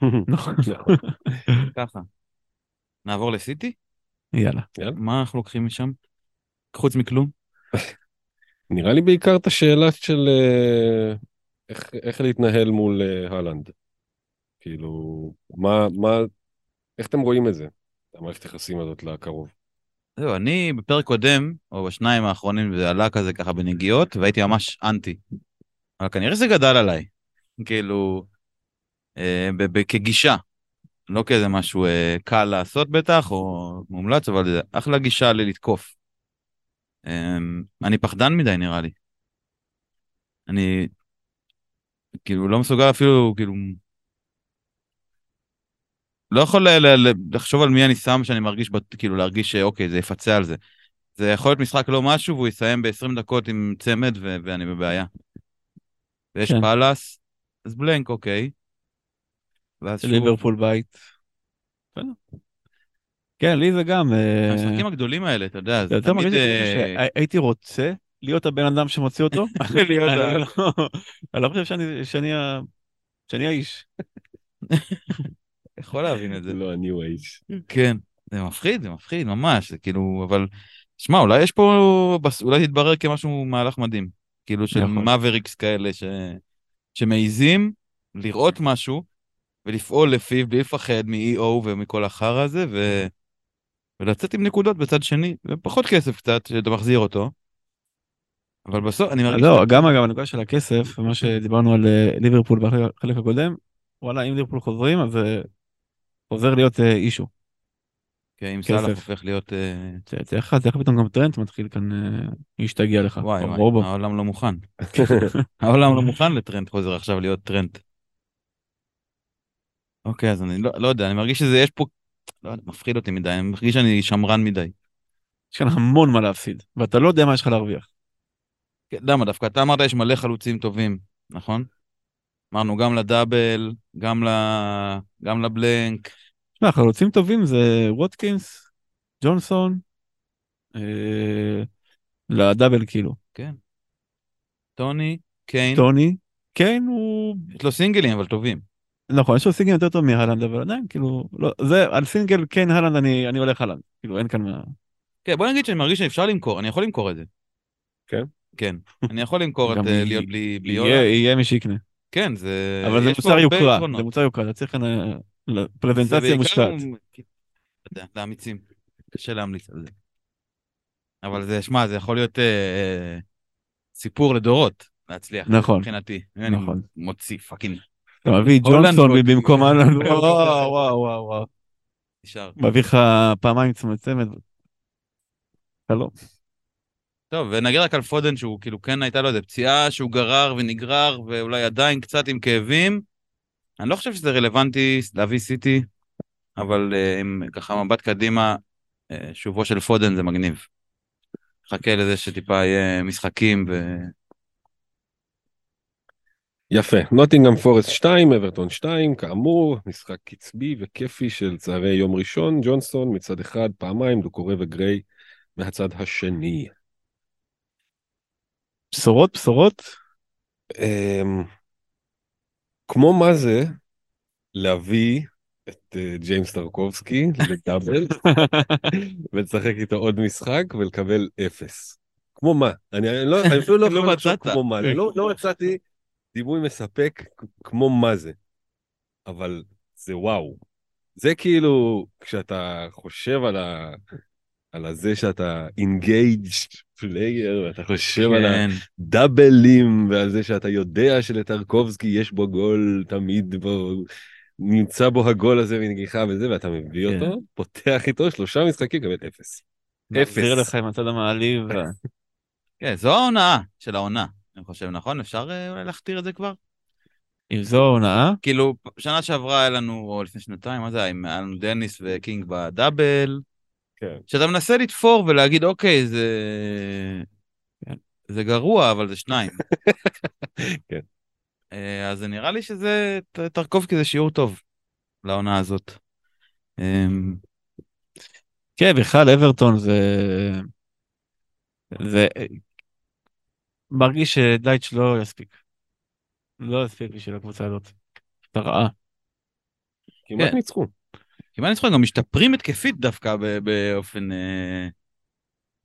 נכון. ככה. נעבור לסיטי? יאללה. מה אנחנו לוקחים משם? חוץ מכלום? נראה לי בעיקר את השאלה של אה, איך, איך להתנהל מול אה, הלנד. כאילו, מה, מה, איך אתם רואים את זה, המערכת היחסים הזאת לקרוב? זהו, אני בפרק קודם, או בשניים האחרונים, זה עלה כזה ככה בנגיעות, והייתי ממש אנטי. אבל כנראה זה גדל עליי. כאילו, אה, ב- ב- כגישה. לא כאיזה משהו אה, קל לעשות בטח, או מומלץ, אבל זה אחלה גישה ללתקוף. אה, אני פחדן מדי נראה לי. אני כאילו לא מסוגל אפילו, כאילו... לא יכול לחשוב על מי אני שם שאני מרגיש, כאילו להרגיש שאוקיי, זה יפצה על זה. זה יכול להיות משחק לא משהו, והוא יסיים ב-20 דקות עם צמד, ו- ואני בבעיה. ויש כן. פאלאס, אז בלנק, אוקיי. ואז שוב, ליברפול בית. כן, לי זה גם... אה, המשחקים הגדולים האלה, אתה יודע, זה תמיד... מרגיש אה, שהייתי רוצה להיות הבן אדם שמוציא אותו. אני לא- אני לא חושב שאני האיש. יכול להבין את זה. לא האיש. כן, זה מפחיד, זה מפחיד, ממש, זה כאילו, אבל... שמע, אולי יש פה, אולי תתברר כמשהו מהלך מדהים. כאילו של. מאבריקס כאלה ש... שמעיזים לראות משהו ולפעול לפיו בלי לפחד מ-EO ומכל החרא הזה, ו... ולצאת עם נקודות בצד שני, ופחות כסף קצת, שאתה מחזיר אותו. אבל בסוף, אני מרגיש... לא, גם אגב, הנקודה של הכסף, ומה שדיברנו על אה, ליברפול בחלק הקודם, וואלה, אם ליברפול חוזרים, אז חוזר להיות אה, אישו. כן, אם. סאלח הופך להיות... אה, תראה איך פתאום גם טרנט מתחיל כאן אה, להשתגע לך. וואי, וואי. העולם לא מוכן. העולם לא מוכן לטרנד חוזר עכשיו להיות טרנד. אוקיי, אז אני לא, לא יודע, אני מרגיש שזה יש פה, לא יודע, מפחיד אותי מדי, אני מרגיש שאני שמרן מדי. יש כאן המון מה להפסיד, ואתה לא יודע מה יש לך להרוויח. כן, למה דווקא? אתה אמרת יש מלא חלוצים טובים, נכון? אמרנו גם ל double, גם, ל... גם ל blank. תשמע, חלוצים טובים זה ווטקינס, ג'ונסון, אה, לדאבל כאילו. כן. טוני, קיין, טוני, קיין הוא, יש לו סינגלים אבל טובים. נכון, יש לו סינגל יותר טוב מהלנד, אבל עדיין, כאילו, לא, זה, על סינגל קיין הלנד אני, אני הולך הלנד. כאילו, אין כאן מה... כן, בוא נגיד שאני מרגיש שאפשר למכור, אני יכול למכור את זה. כן? כן, אני יכול למכור את אה, להיות בלי, בלי יהיה. יהיה מי שיקנה. כן, זה... אבל זה מוצר יוקרה. זה מוצר יוקרה, אתה צריך כאן ל- זה פרזנטציה מושקעת. יודע, לאמיצים. קשה להמליץ על זה. אבל זה, שמע, זה יכול להיות אה, אה, סיפור לדורות. להצליח. נכון. מבחינתי. נכון. מוציא פאקינג אתה מביא ג'ונסון במקום אהלן, וואו וואו וואו. נשאר. מביא לך פעמיים צמד. חלום. טוב, ונגיד רק על פודן שהוא כאילו כן הייתה לו איזה פציעה שהוא גרר ונגרר ואולי עדיין קצת עם כאבים. אני לא חושב שזה רלוונטי להביא סיטי, אבל אה, עם ככה מבט קדימה, אה, שובו של פודן זה מגניב. חכה לזה שטיפה יהיה משחקים ו... יפה, נוטינגאם פורסט 2, אברטון 2, כאמור, משחק קצבי וכיפי של צהרי יום ראשון, ג'ונסון מצד אחד, פעמיים, דוקורי וגריי מהצד השני. בשורות בשורות. כמו מה זה להביא את אה, ג'יימס טרקובסקי לדאבל ולשחק איתו עוד משחק ולקבל אפס. כמו מה? אני לא, אני אפילו לא לא יכול לחשוב מצאת. כמו מה, אני לא לא מצאתי דימוי מספק כמו מה זה. אבל זה וואו. זה כאילו, כשאתה חושב על ה... על הזה שאתה engaged player, ואתה חושב על. כן, דאבלים ועל זה שאתה יודע שלטרקובסקי יש בו גול תמיד בו נמצא בו הגול הזה מנגיחה וזה ואתה מביא כן. אותו פותח איתו שלושה משחקים קבל אפס. מחזיר לך עם הצד המעליב. כן, זו ההונאה של העונה, אני חושב, נכון? אפשר אה, אולי להכתיר את זה כבר? אם זו הונאה. כאילו, שנה שעברה היה לנו, או לפני שנתיים, מה זה היה? היה לנו דניס וקינג בדאבל. כן. שאתה מנסה לתפור ולהגיד, אוקיי, זה... כן. זה גרוע, אבל זה שניים. כן. אה, אז זה נראה לי שזה, ט- טרקובסקי זה שיעור טוב לעונה הזאת. אמ, כן, בכלל אברטון זה... זה... מרגיש שדייטש לא יספיק. לא יספיק בשביל הקבוצה הזאת. אתה רעה. כמעט כן. ניצחו. כמעט ניצחון, גם משתפרים התקפית דווקא ב- באופן אה,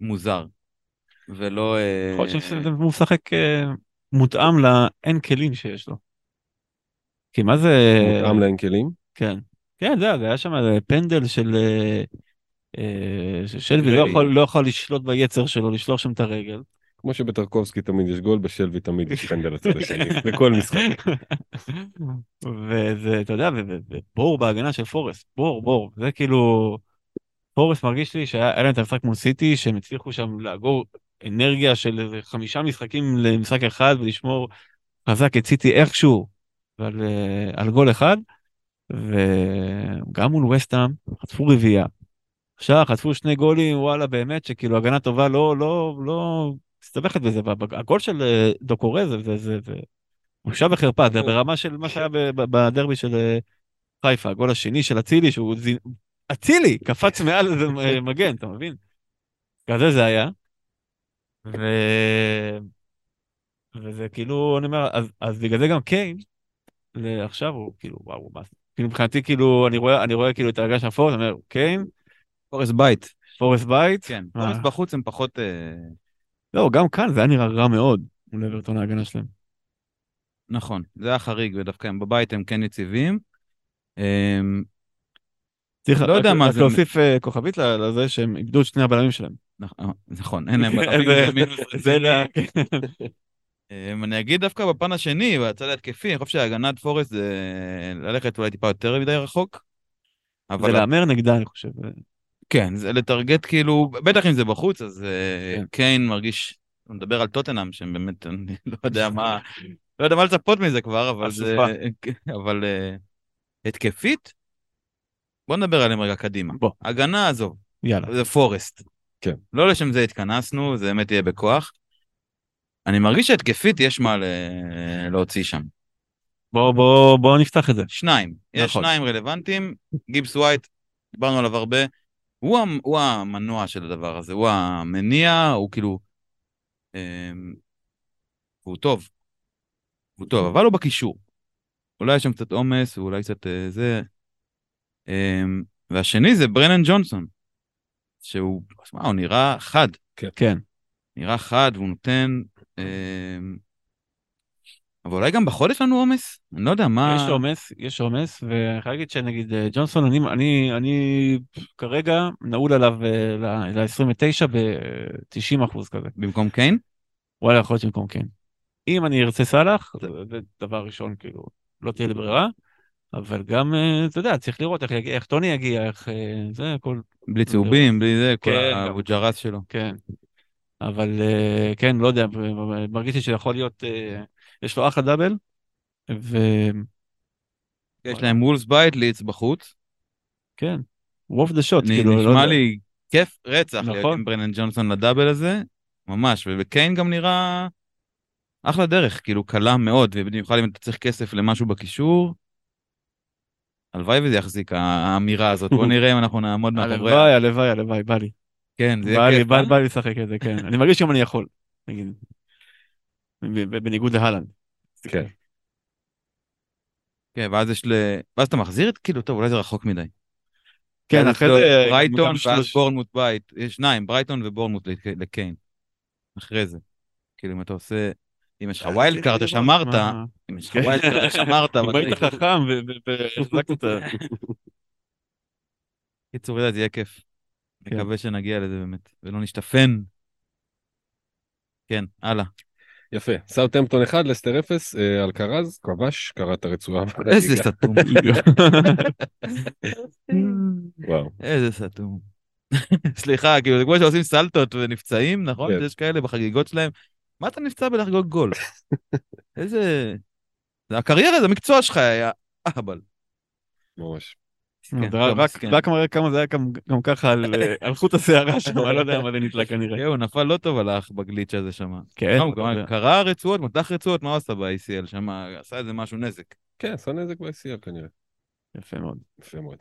מוזר. ולא... אה, יכול להיות שהוא משחק אה, מותאם לאין כלים שיש לו. כי מה זה... מותאם להם כלים. כן. כן, זה, זה היה שם פנדל של... אה, אה, ששלווי לא. יכול, לא יכול לשלוט ביצר שלו, לשלוח שם את הרגל. כמו שבטרקובסקי תמיד יש גול בשלווי תמיד יש פנדל לצד השני בכל משחק. וזה, אתה יודע, ובור בהגנה של פורסט, בור, בור, זה כאילו, פורסט מרגיש לי שהיה היה להם את המשחק מול סיטי, שהם הצליחו שם לאגור אנרגיה של חמישה משחקים למשחק אחד ולשמור חזק את סיטי איכשהו על, אה, על גול אחד, וגם מול וסטאם חטפו רביעייה. עכשיו חטפו שני גולים, וואלה, באמת שכאילו הגנה טובה לא, לא, לא מסתבכת בזה, והגול של אה, דוקורי זה, זה, זה, זה בושה וחרפה, זה ברמה של מה שהיה ב- ב- בדרבי של אה, חיפה, הגול השני של אצילי, שהוא זין... אצילי קפץ מעל איזה אה, מגן, אתה מבין? כזה זה היה. ו... וזה כאילו, אני אומר, אז, אז בגלל זה גם קיין, עכשיו הוא כאילו, וואו, מה זה? כאילו מבחינתי, כאילו, אני רואה, אני רואה כאילו את ההגה של הפורס, אני אומר, קיין, פורס בית. פורס בית, כן? פורס בחוץ הם פחות... לא, גם כאן זה היה נראה רע מאוד, מול אברטון ההגנה שלהם. נכון, זה היה חריג, ודווקא הם בבית הם כן יציבים. אמ, צריך לא יודע מה זה- להוסיף אה, כוכבית לזה שהם איבדו את שני הבלמים שלהם. אה, נכון, אין להם בלמים, זה. לה- אמ, אני אגיד דווקא בפן השני, בצד ההתקפי, אני חושב שהגנת פורסט זה ללכת אולי טיפה יותר מדי רחוק. זה להמר נגדה, אני חושב. כן, זה לטרגט כאילו, בטח אם זה בחוץ, אז אה, כן. קיין מרגיש, הוא מדבר על טוטנאם, שהם באמת, אני לא יודע מה, לא יודע מה לצפות מזה כבר, אבל זה, אסופה. אבל אה, התקפית, בוא נדבר עליהם רגע קדימה. בוא. הגנה, עזוב, יאללה. זה פורסט. כן. לא לשם זה התכנסנו, זה באמת יהיה בכוח. אני מרגיש שהתקפית יש מה ל... להוציא שם. בוא, בוא, בוא נפתח את זה. שניים, יש נכון. שניים רלוונטיים, גיבס ווייט, דיברנו עליו הרבה, הוא, המ- הוא המנוע של הדבר הזה, הוא המניע, הוא כאילו... אמ, הוא טוב, הוא טוב, אבל הוא בקישור. אולי יש שם קצת עומס, ואולי קצת אה, זה. אמ, והשני זה ברנן ג'ונסון, שהוא, שמע, הוא נראה חד, כן. נראה חד, והוא נותן... אמ, אבל אולי גם בחוד יש לנו עומס? אני לא יודע מה... יש עומס, יש עומס, ואני חייב להגיד שנגיד אה, ג'ונסון, אני, אני, אני כרגע נעול עליו אה, ל-29 ב-90 אחוז כזה. במקום קיין? וואלה, יכול להיות שבמקום כן. אם אני ארצה סאלח, זה זה דבר ראשון, כאילו, לא תהיה לי ברירה, אבל גם, אה, אתה יודע, צריך לראות איך איך טוני יגיע, איך אה, זה, הכל, בלי צהובים, בלי זה, כל כן. הבוג'רס שלו. כן. אבל אה, כן, לא יודע, מרגיש לי שיכול להיות, אה, יש לו אחלה דאבל, וכן, יש להם וולס בית, ליץ בחוץ. רוב דה שוט, כאילו, לא נשמע יודע. לי כיף רצח להיות נכון. עם ברנן ג'ונסון לדאבל הזה, ממש, וקיין גם נראה אחלה דרך, כאילו קלה מאוד, ובמיוחד אם אתה צריך כסף למשהו בקישור, הלוואי וזה יחזיק האמירה הזאת, בוא נראה אם אנחנו נעמוד מאחוריה. הלוואי, הלוואי, הלוואי, בא לי. כן, זה יהיה כיף, בא אה? בא לי לשחק את זה, כן. אני מרגיש שאם אני יכול, נגיד. בניגוד להלנד. כן. כן, ואז יש ל... ואז אתה מחזיר את, כאילו, טוב, אולי זה רחוק מדי. כן, יש אחרי זה... ברייטון, ואז בורנמוט בית, יש שניים, ברייטון ובורנמוט לק- לקיין. אחרי זה. כאילו, אם אתה עושה... אם יש לך wild card, צריך שמרת, מה- אם יש לך כן. wild card, שמרת, אם היית חכם ו- ו- והחזקת. קיצור, זה יהיה כיף. כן. מקווה שנגיע לזה באמת, ולא נשתפן. כן, הלאה. יפה. סאוטהמפטון 1, לסטר 0, אה, אלקרז, כבש, קרע את הרצועה. איזה סתום. וואו. איזה סתום. סליחה, כאילו, זה כמו שעושים סלטות ונפצעים, נכון? כן. יש כאלה בחגיגות שלהם. מה אתה נפצע בלחגוג גול? איזה... זה הקריירה, זה המקצוע שלך, היה אהבל. ממש. כן, רק-. רק מראה כמה זה היה גם ככה על אה, על חוט השערה שם, אני לא יודע מה זה נתלה כנראה. כן, הוא נפל לא טוב על האח בגליץ' הזה שם. כן, הוא קרע רצועות, מתח רצועות, מה הוא עשה ב-ACL שם? עשה איזה משהו נזק. כן, עשה נזק ב-ICL כנראה. יפה מאוד. יפה מאוד.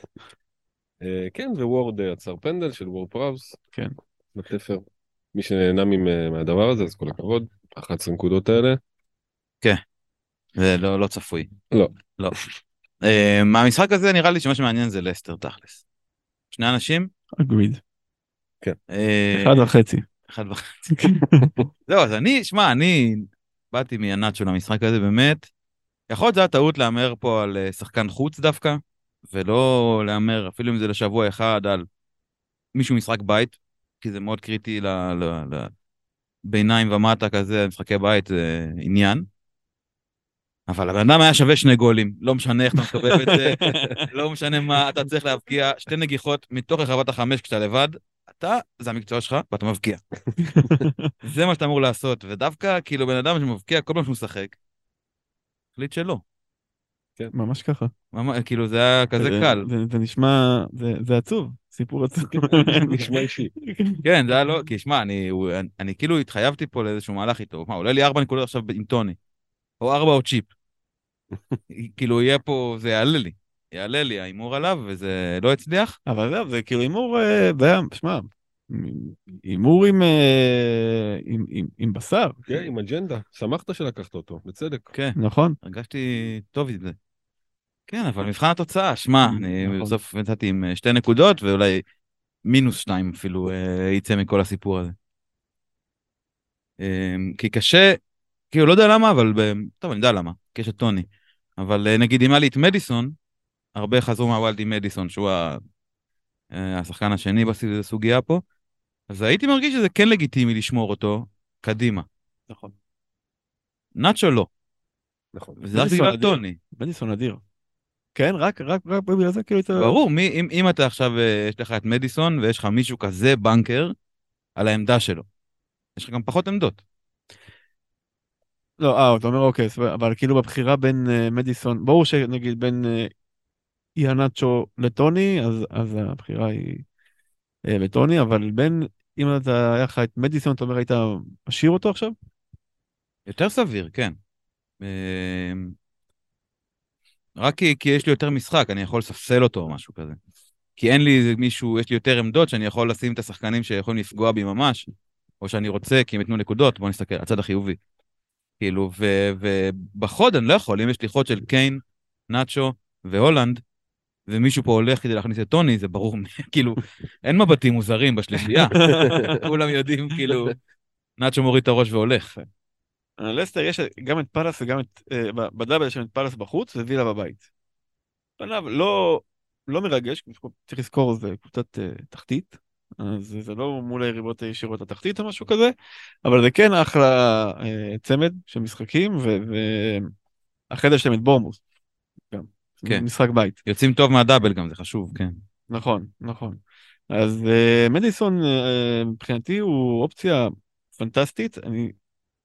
אה, כן, ווורד אה, עצר פנדל של וורד פראוס. כן. לתפר. מי שנהנה מהדבר הזה, אז כל הכבוד. 11 נקודות האלה. זה לא, לא צפוי. לא. לא. אה, מהמשחק הזה נראה לי שמה שמעניין זה לסטר תכלס. שני אנשים? אגריד. אה, אחד וחצי. אחד וחצי. זהו, אז אני, שמע, אני באתי מהנאצ'ו למשחק הזה, באמת. יכול להיות שזה היה טעות להמר פה על אה, שחקן חוץ דווקא, ולא להמר, אפילו אם זה לשבוע אחד, על מישהו משחק בית, כי זה מאוד קריטי ל- ל- לביניים ומטה כזה, משחקי בית זה עניין. אבל הבן אדם היה שווה שני גולים, לא משנה איך אתה מקבל את זה, לא משנה מה, אתה צריך להבקיע שתי נגיחות מתוך רחבת החמש כשאתה לבד, אתה, זה המקצוע שלך, ואתה מבקיע. זה מה שאתה אמור לעשות, ודווקא כאילו בן אדם שמבקיע כל פעם שהוא משחק, החליט שלא. ממש ככה. ממש, כאילו זה היה כזה זה- קל. זה- זה נשמע, זה- זה עצוב, סיפור עצוב. נשמע אישי. כן, זה היה לא, כי שמע, אני, אני, אני כאילו התחייבתי פה לאיזשהו מהלך איתו, מה, עולה לי ארבע נקודות עכשיו עם טוני, או ארבע או צ'יפ. כאילו יהיה פה, זה יעלה לי, יעלה לי ההימור עליו, וזה לא הצליח. אבל זהו, זה כאילו הימור, אה, זה היה, שמע, הימור עם, אה, עם- עם- עם בשר, כן, עם אג'נדה. שמחת שלקחת אותו, בצדק. כן, נכון? הרגשתי טוב עם זה. כן, אבל מבחן התוצאה, שמע, אני נכון. בסוף יצאתי עם אה, שתי נקודות, ואולי מינוס שתיים אפילו אה, יצא מכל הסיפור הזה. אה, כי קשה, כאילו, לא יודע למה, אבל. טוב, אני יודע למה, כי יש את טוני. אבל אה, נגיד, אם היה לי את מדיסון, הרבה חזרו מהוולד עם מדיסון, שהוא אה, השחקן השני בסוגיה פה, אז הייתי מרגיש שזה כן לגיטימי לשמור אותו קדימה. נכון. נאצ'ו לא, נכון. וזה רק מדיסון בגלל. טוני. בניסון אדיר. כן, רק, רק, רק בגלל זה כאילו. ברור, מי, אם, אם אתה עכשיו, אה, יש לך את מדיסון ויש לך מישהו כזה בנקר על העמדה שלו, יש לך גם פחות עמדות. לא, אה, אתה אומר אוקיי, אבל כאילו בבחירה בין אה, מדיסון, ברור שנגיד בין אה, איהנצ'ו לטוני, אז, אז הבחירה היא אה, לטוני, אבל בין, אם אתה, היה לך את מדיסון, אתה אומר, היית משאיר אותו עכשיו? יותר סביר, כן. אה, רק כי, כי יש לי יותר משחק, אני יכול לספסל אותו או משהו כזה. כי אין לי מישהו, יש לי יותר עמדות שאני יכול לשים את השחקנים שיכולים לפגוע בי ממש, או שאני רוצה כי הם ייתנו נקודות, בוא נסתכל, הצד החיובי. כאילו, ו- ובחוד אני לא יכול, אם יש לי חוד של קיין, נאצ'ו והולנד, ומישהו פה הולך כדי להכניס את טוני, זה ברור, כאילו, אין מבטים מוזרים בשלישייה, כולם יודעים, כאילו, נאצ'ו מוריד את הראש והולך. אה, לסטר יש גם את פאלאס וגם את, אה, ב double יש את פאלאס בחוץ ווילה בבית. פניו לא, לא מרגש, צריך לזכור, זה קבוצת אה, תחתית, אז זה לא מול היריבות הישירות לתחתית או משהו כזה, אבל זה כן אחלה אה, צמד של משחקים, ואחרי זה יש להם את בורמוס. גם. כן. משחק בית. יוצאים טוב מהדאבל גם, זה חשוב, כן. נכון, נכון. אז אה, מדיסון אה, מבחינתי הוא אופציה פנטסטית. אני,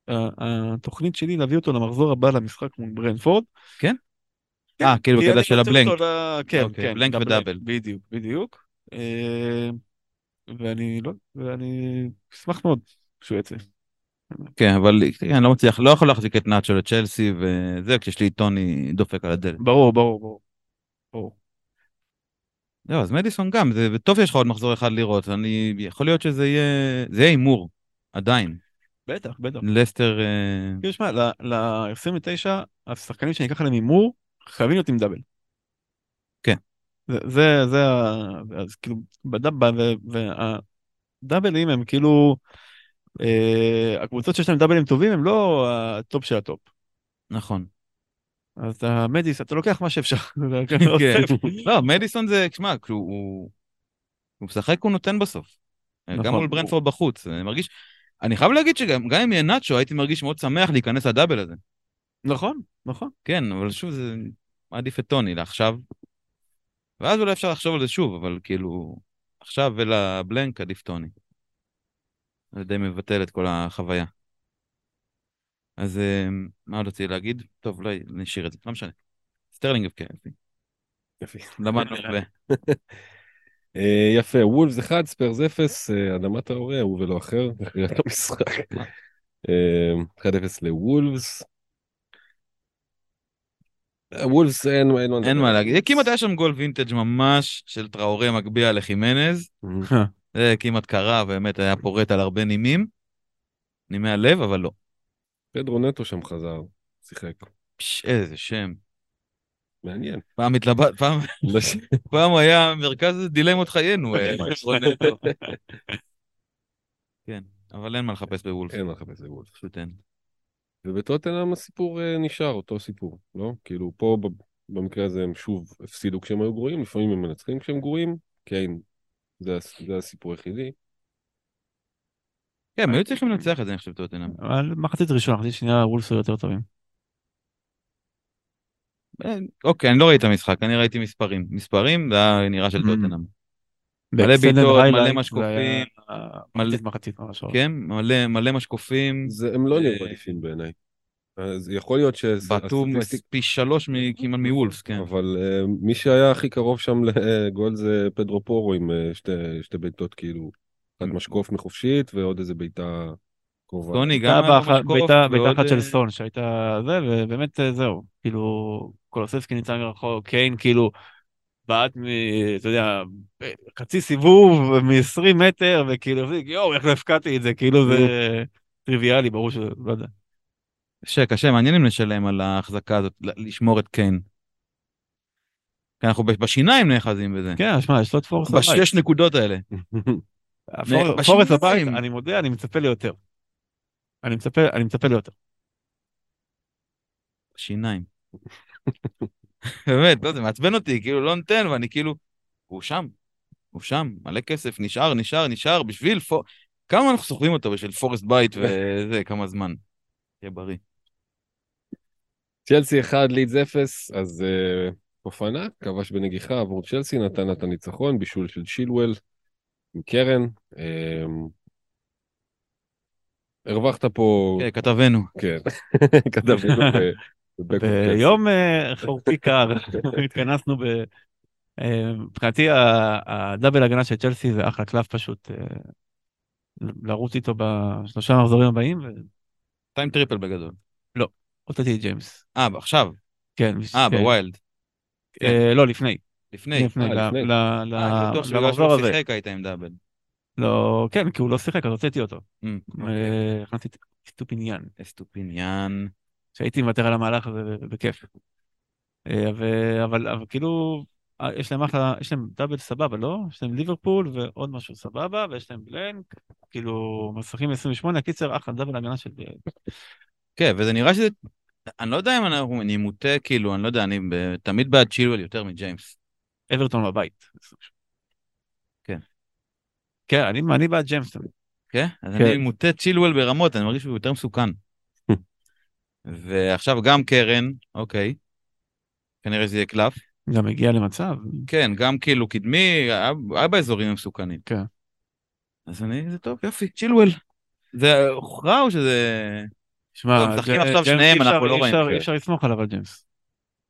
ה- התוכנית שלי להביא אותו למחזור הבא למשחק מול ברנפורד. כן? אה, כאילו כי בקטע של הבלנק. ל- כן, אוקיי, כן. בלנק ודאבל. בדיוק, בדיוק. אה, ואני לא, ואני אשמח מאוד שהוא יצא. כן, אבל אני לא מצליח, לא יכול להחזיק את נאצ'ו לצ'לסי וזה, כשיש לי טוני דופק על הדלת. ברור, ברור, ברור. ברור. זהו, אז מדיסון גם, זה וטוב שיש לך עוד מחזור אחד לראות, אני, יכול להיות שזה יהיה, זה יהיה הימור, עדיין. בטח, בטח. לסטר, אה, כאילו, שמע, ל-29, השחקנים שאני אקח עליהם הימור, חייבים להיות עם דאבל. זה, זה, זה, אז כאילו, והדאבלים הם כאילו, אה, הקבוצות שיש להם דאבלים טובים הם לא הטופ של הטופ. נכון. אז אתה מדיס, אתה לוקח מה שאפשר. כן. לא, מדיסון זה, תשמע, כשהוא הוא- הוא משחק, הוא נותן בסוף. נכון. גם מול ברנטפורד בחוץ, אני מרגיש, אני חייב להגיד שגם גם אם יהיה נאצ'ו, הייתי מרגיש מאוד שמח להיכנס ל double הזה. נכון, נכון. כן, אבל שוב, זה מעדיף את טוני לעכשיו. ואז אולי אפשר לחשוב על זה שוב, אבל כאילו, עכשיו ול blank עדיף טוני. זה די מבטל את כל החוויה. אז אה, מה עוד רציתי להגיד? טוב, אולי נשאיר את זה, לא משנה. סטרלינג יופי. יופי. למדנו הרבה. אה, יפה, וולפס 1, ספרס 0, אה, אדמה טראורה, הוא ולא אחר, הכריע את המשחק. אה, 1-0 לוולפס. וולפס אין אין אין לדבר. מה להגיד. כמעט היה שם גול וינטג' ממש של טראורי מגביה לחימנז. זה כמעט קרה, באמת היה פורט על הרבה נימים. נימי הלב, אבל לא. פדרו נטו שם חזר, שיחק. פש, איזה שם. מעניין. פעם התלבט, פעם, פעם היה מרכז דילמות חיינו, אה, ממש. רונטו. כן, אבל אין מה לחפש בוולף, אין מה לחפש לוולפס. פשוט אין. ובטוטנאם הסיפור אה, נשאר אותו סיפור, לא? כאילו פה ב- במקרה הזה הם שוב הפסידו כשהם היו גרועים, לפעמים הם מנצחים כשהם גרועים, קיין, זה זה הסיפור היחידי. כן, הם היו צריכים לנצח את זה, אני חושב, טוטנאם. אבל מחצית ראשונה, מחצית שנייה, וולפס היו יותר טובים. אה, אוקיי, אני לא ראיתי את המשחק, אני ראיתי מספרים. מספרים, זה היה נראה של Mm. טוטנאם. מלא בעיטות, מלא משקופים, מחצית מחצית ממש. כן, מלא מלא משקופים. זה, הם לא נראו אה, עדיפים בעיניי. אז יכול להיות ש... הסטטיסטיק- פי שלוש מ- כמעט מוולפס, כן. אבל uh, מי שהיה הכי קרוב שם לגול זה פדרו פורו עם uh, שתי, שתי בעיטות כאילו, אחד משקוף מחופשית ועוד איזה בעיטה קרובה. טוני גם היה במשקוף, בעיטה אחת של אה, סון שהייתה זה, ובאמת אה, זהו, כאילו, קולוספסקי ניצן מרחוק, קיין כאילו בעט מ... אתה יודע, חצי סיבוב מ-20 מטר, וכאילו, יואו, איך לא הפקעתי את זה, כאילו זה טריוויאלי, ברור שזה, לא יודע. קשה, קשה, מעניין אם נשלם על ההחזקה הזאת, לשמור את קיין. כי אנחנו בשיניים נאחזים בזה. כן, שמע, יש לו את פורס בבית. בשש נקודות האלה. פורס בבית, אני מודה, אני מצפה ליותר. אני מצפה, אני מצפה ליותר. שיניים. באמת, לא, זה מעצבן אותי, כאילו לא נותן, ואני כאילו, הוא שם, הוא שם, מלא כסף, נשאר, נשאר, נשאר, בשביל פור... כמה אנחנו סוחבים אותו בשביל פורסט בית וזה, כמה זמן. תהיה בריא. צ'לסי 1, לידס 0, אז uh, פופאנה, כבש בנגיחה עבור צ'לסי, נתן את הניצחון, בישול של צ'ילוול עם קרן. Um, הרווחת פה, כן, כתבנו. כן, כתבנו ביום אה, חורפי קר התכנסנו ב... אה, מבחינתי ה- ה double הגנה של צ'לסי זה אחלה קלף פשוט אה, לרוץ איתו בשלושה מחזורים הבאים team triple בגדול. והוצאתי את ג'יימס. אה, עכשיו. כן. אה, כן. ב wild. כן. לא, לפני. לפני. לפני, אני למחזור שהוא הזה. שיחק היית עם double. לא, כן, כי הוא לא שיחק, אז הוצאתי אותו. אוקיי. הכנסתי את סטופיניאן, אסטופיניאן. שהייתי מוותר על המהלך הזה בכיף. אה, אבל אבל כאילו, אה, יש להם אחלה, יש להם double סבבה, לא? יש להם ליברפול ועוד משהו סבבה, ויש להם blank, כאילו, מסכים 28, הקיצר, אחלה double הגנה של... כן, וזה נראה שזה... אני לא יודע אם אנחנו- אני מוטה, כאילו, אני לא יודע, אני תמיד בעד צ'ילואל יותר מג'יימס. אברטון בבית. כן. כן, אני, אני בעד ג'יימס תמיד. כן? אז כן. אני מוטה צ'ילואל ברמות, אני מרגיש שהוא יותר מסוכן. ועכשיו גם קרן, אוקיי. כנראה שזה יהיה קלף. גם הגיע למצב. כן, גם כאילו קדמי, היה באזורים המסוכנים. כן. אז אני, זה טוב, יופי, צ'ילואל. זה הוכרע או שזה... שמע, משחקים עכשיו שניהם, אנחנו לא אי רואים. אי אפשר לסמוך עליו על ג'יימס.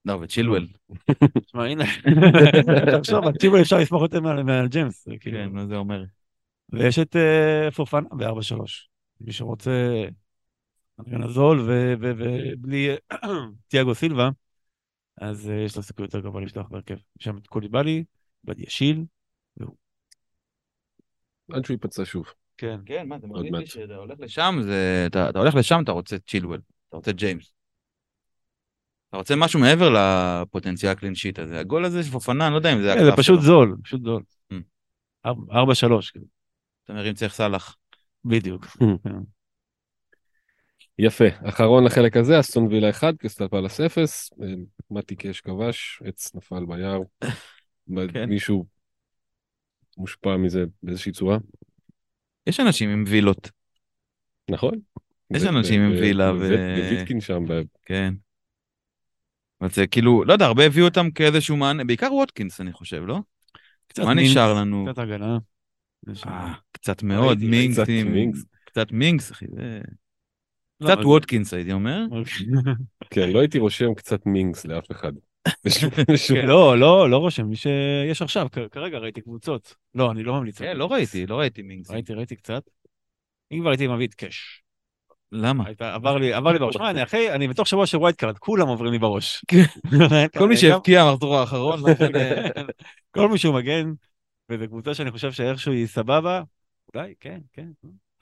לא, וצ'ילואל. שמע, הנה, תחשוב, על טיבו אפשר לסמוך יותר מעל ג'יימס. כאילו- כן, מה זה אומר? ויש את אה, פופנה ב-4-3. מי שרוצה הגנה זול ו- ו- ובלי תיאגו סילבה, אז אה, יש לו סיכוי יותר גבוה לפתוח בהרכב. יש שם את קוליבאלי, בדיאשיל, עד שהוא ייפצע שוב. כן. כן, מה, זה מרגיש לי. שאתה הולך לשם, זה... אתה אתה הולך לשם, אתה רוצה צ'ילואל, אתה רוצה ג'יימס. אתה רוצה משהו מעבר לפוטנציאל הקלין שיט הזה. הגול הזה של פופנה, אני לא יודע אם זה כן, זה פשוט. זול, פשוט זול. Mm. 4-3, כאילו. אתה מרים צריך סאלח. בדיוק. יפה. אחרון לחלק הזה, אסטון וילה 1, קריסטל פלאס 0, אה, מתי קאש כבש, עץ נפל ביער. כן. מישהו מושפע מזה באיזושהי צורה? יש אנשים עם וילות, נכון. יש אנשים עם וילה ו- ווטקינס שם, כן. אבל זה כאילו, לא יודע, הרבה הביאו אותם כאיזשהו מענה, בעיקר ווטקינס אני חושב, לא? קצת מה נשאר לנו? קצת הגנה. אה, קצת מאוד, מינקס קצת. מינקס. אחי. זה- קצת אבל- ווטקינס הייתי אומר. אוקיי. כן, לא הייתי רושם קצת מינגס לאף אחד. בשום- לא, לא, לא רושם, מי שיש עכשיו, כרגע ראיתי קבוצות. לא, אני לא ממליץ. כן, לא. ראיתי, לא ראיתי מינקס. ראיתי, ראיתי קצת. אם כבר הייתי מביא את קאש. למה? עבר לי, עבר לי בראש. מה, אני אחי, אני בתוך שבוע של wild card, כולם עוברים לי בראש. כן. כל מי שהבקיע במחזור האחרון, לא. כל מי שהוא מגן, וזו קבוצה שאני חושב שאיכשהו היא סבבה, אולי, כן, כן.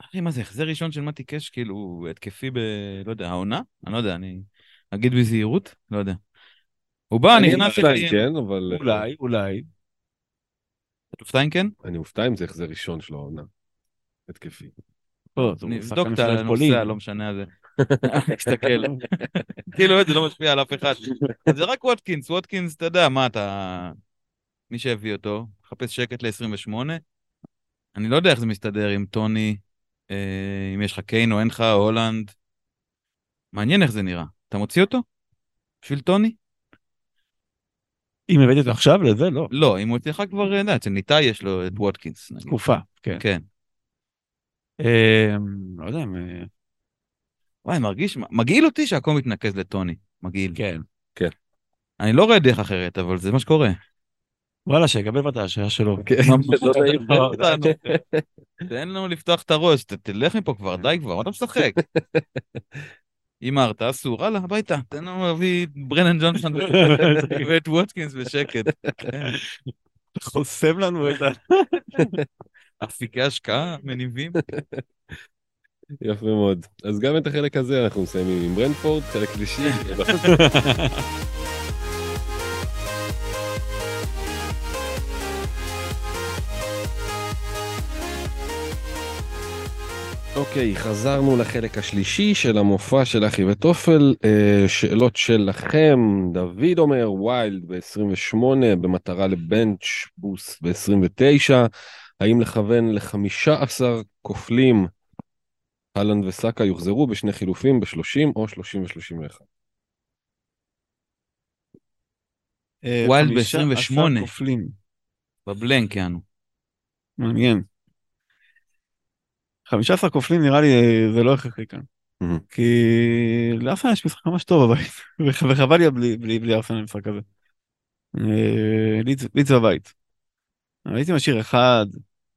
אחי, מה זה, החזר ראשון של מתי קאש, כאילו, התקפי ב... לא יודע, העונה? אני לא יודע, אני אגיד בזהירות? לא יודע. הוא בא, אני נכנס מופתע, לי... כן, אבל... אולי, אולי. טופטיין כן? אני מופתע אם זה החזר ראשון של העונה. התקפי. לא, זה נבדוק את. הנושא הלא משנה הזה. נסתכל. כאילו, זה לא משפיע על אף אחד. זה רק ווטקינס, ווטקינס, אתה יודע, מה אתה... מי שהביא אותו, מחפש שקט ל-28. אני לא יודע איך זה מסתדר עם טוני, אה, אם יש לך קיין או אין לך, האלנד. מעניין איך זה נראה. אתה מוציא אותו? בשביל טוני? אם הבאתי אותו עכשיו לזה, לא. לא, אם הוא אצלך כבר, אה, יודע, אצל ניתאי יש לו את ווטקינס, נגיד. תקופה, כן. כן. אמ, לא יודע אם... אה, וואי, מרגיש, מגעיל אותי שהכל מתנקז לטוני. מגעיל. כן. אני לא רואה דרך אחרת, אבל זה מה שקורה. וואלה, שיקבל את ההשעיה שלו. כן, תן לנו לפתוח את הראש, תלך מפה כבר, די כבר, מה אתה משחק? הימרת, אסור, הלאה, הביתה, תן לנו להביא את ברנן ג'ונסון ואת ווטקינס בשקט. כן. חוסם לנו את ה... אפיקי השקעה מניבים. יפה מאוד. אז גם את החלק הזה אנחנו מסיימים עם ברנדפורד, חלק שלישי. אוקיי, חזרנו לחלק השלישי של המופע של אחי וטופל. אה, שאלות שלכם, דוד אומר, wild ב-28, במטרה ל bench boost ב-29, האם לכוון ל-15 כופלים, האלנד וסאקה יוחזרו בשני חילופים ב-30 או 30 ו-31? אה, wild חמישה ב- 28. עשר כופלים. בבלנק, יענו. מעניין. 15 כופלים נראה לי אה, זה לא הכרחי כאן. כי לארסנל יש משחק ממש טוב בבית, וח- וחבל לי בלי, ארסנל משחק כזה. אה, לידס בבית. אבל הייתי משאיר אחד,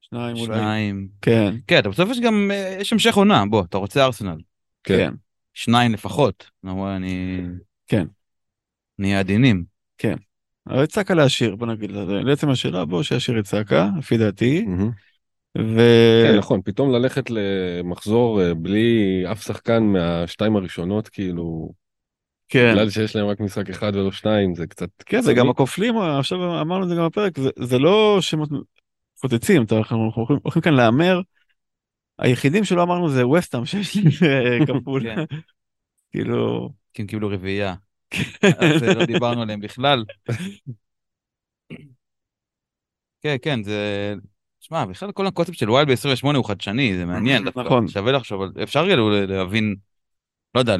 שניים אולי. שניים. כן, כן, אתה בסוף יש גם, אה, יש המשך עונה, בוא, אתה רוצה ארסנל. כן. שניים לפחות. אני... כן. נהיה עדינים. אבל את סאקה להשאיר, בוא נגיד, לזה. לעצם השאלה בוא שישאיר את סאקה, לפי דעתי. מהמם. ו... כן, נכון, פתאום ללכת למחזור אה, בלי אף שחקן מהשתיים הראשונות, כאילו, כן. בגלל שיש להם רק משחק אחד ולא שניים, זה קצת... כן, זה גם הכופלים, עכשיו אמרנו את זה גם בפרק, זה, זה לא שמות פוצצים, אתה- אנחנו הולכים, הולכים כאן להמר. היחידים שלא אמרנו זה וסטאם שיש לי אה, כפול. כן. כאילו, כי הם קיבלו רביעייה. אז אה, לא דיברנו עליהם בכלל. כן, כן, זה... שמע, בכלל כל הקונספט של wild ב-28 הוא חדשני, זה מעניין דווקא. נכון. שווה לחשוב, אפשר כאילו להבין, לא יודע,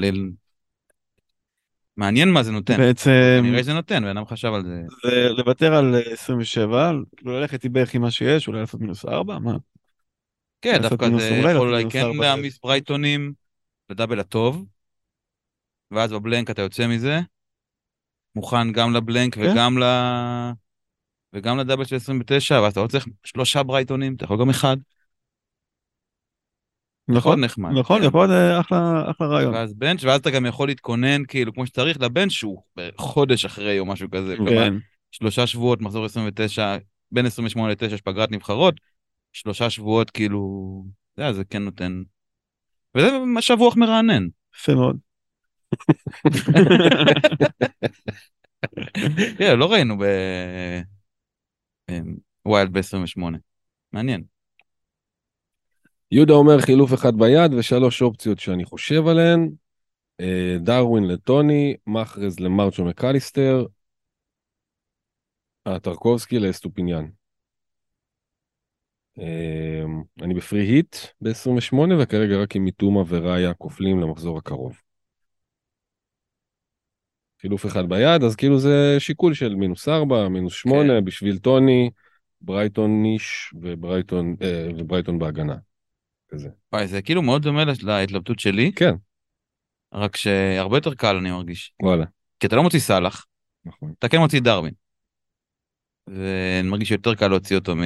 מעניין מה זה נותן. בעצם כנראה שזה נותן, בן אדם חשב על זה. זה לוותר על 27, כאילו ללכת בערך עם מה שיש, אולי לעשות מינוס 4, מה? כן, דווקא זה יכול אולי כן להעמיס ברייטונים לדאבל הטוב, ואז בבלנק אתה יוצא מזה, מוכן גם לבלנק כן. וגם ל... וגם לדאבל של 29, ואז אתה לא צריך שלושה ברייטונים, אתה יכול גם אחד. נכון, נחמד. נכון, כן. יכול להיות אה, אחלה אחלה רעיון. ואז בנץ', ואז אתה גם יכול להתכונן כאילו כמו שצריך לבנץ' שהוא חודש אחרי או משהו כזה. כן, שלושה שבועות, מחזור 29, בין 28 ל-9 יש פגרת נבחרות, שלושה שבועות כאילו, אתה יודע, זה כן נותן. וזה משב רוח מרענן. יפה מאוד. תראה, לא ראינו ב... אמ, wild ב-28. מעניין. יהודה אומר חילוף אחד ביד ושלוש אופציות שאני חושב עליהן. אה, דרווין לטוני, מחרז למרץ' או מקליסטר, אה, טרקובסקי לאסטופיניאן. אה, אני ב free hit ב-28 וכרגע רק עם מיטומה וראיה כופלים למחזור הקרוב. חילוף אחד ביד, אז כאילו זה שיקול של מינוס 4, מינוס 8 כן. בשביל טוני, ברייטון ניש וברייטון, אה, וברייטון בהגנה. כזה. וואי, זה כאילו מאוד דומה להתלבטות שלי, כן, רק שהרבה יותר קל אני מרגיש. וואלה, כי אתה לא מוציא סאלח, נכון. אתה כן מוציא דרווין. ואני מרגיש שיותר קל להוציא אותו מ...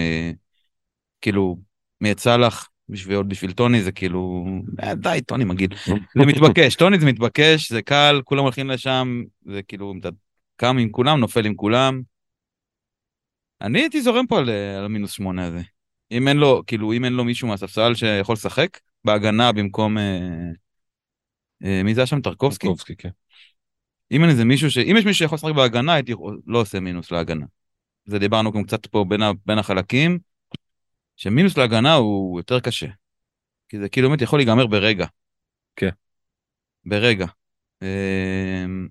כאילו, מאת סאלח בשביל עוד בשביל טוני זה כאילו אה, די טוני מגעיל זה מתבקש טוני זה מתבקש זה קל כולם הולכים לשם זה כאילו אתה קם עם כולם נופל עם כולם. אני הייתי זורם פה על, על המינוס שמונה הזה אם אין לו כאילו אם אין לו מישהו מהספסל שיכול לשחק בהגנה במקום אה, אה, מי זה היה שם טרקובסקי טרקובסקי, כן. אם אין איזה מישהו ש... אם יש מישהו שיכול לשחק בהגנה, הייתי לא עושה מינוס להגנה. זה דיברנו גם קצת פה בין, ה... בין החלקים, שמינוס להגנה הוא יותר קשה. כי זה כאילו באמת יכול להיגמר ברגע. כן. ברגע. אמ,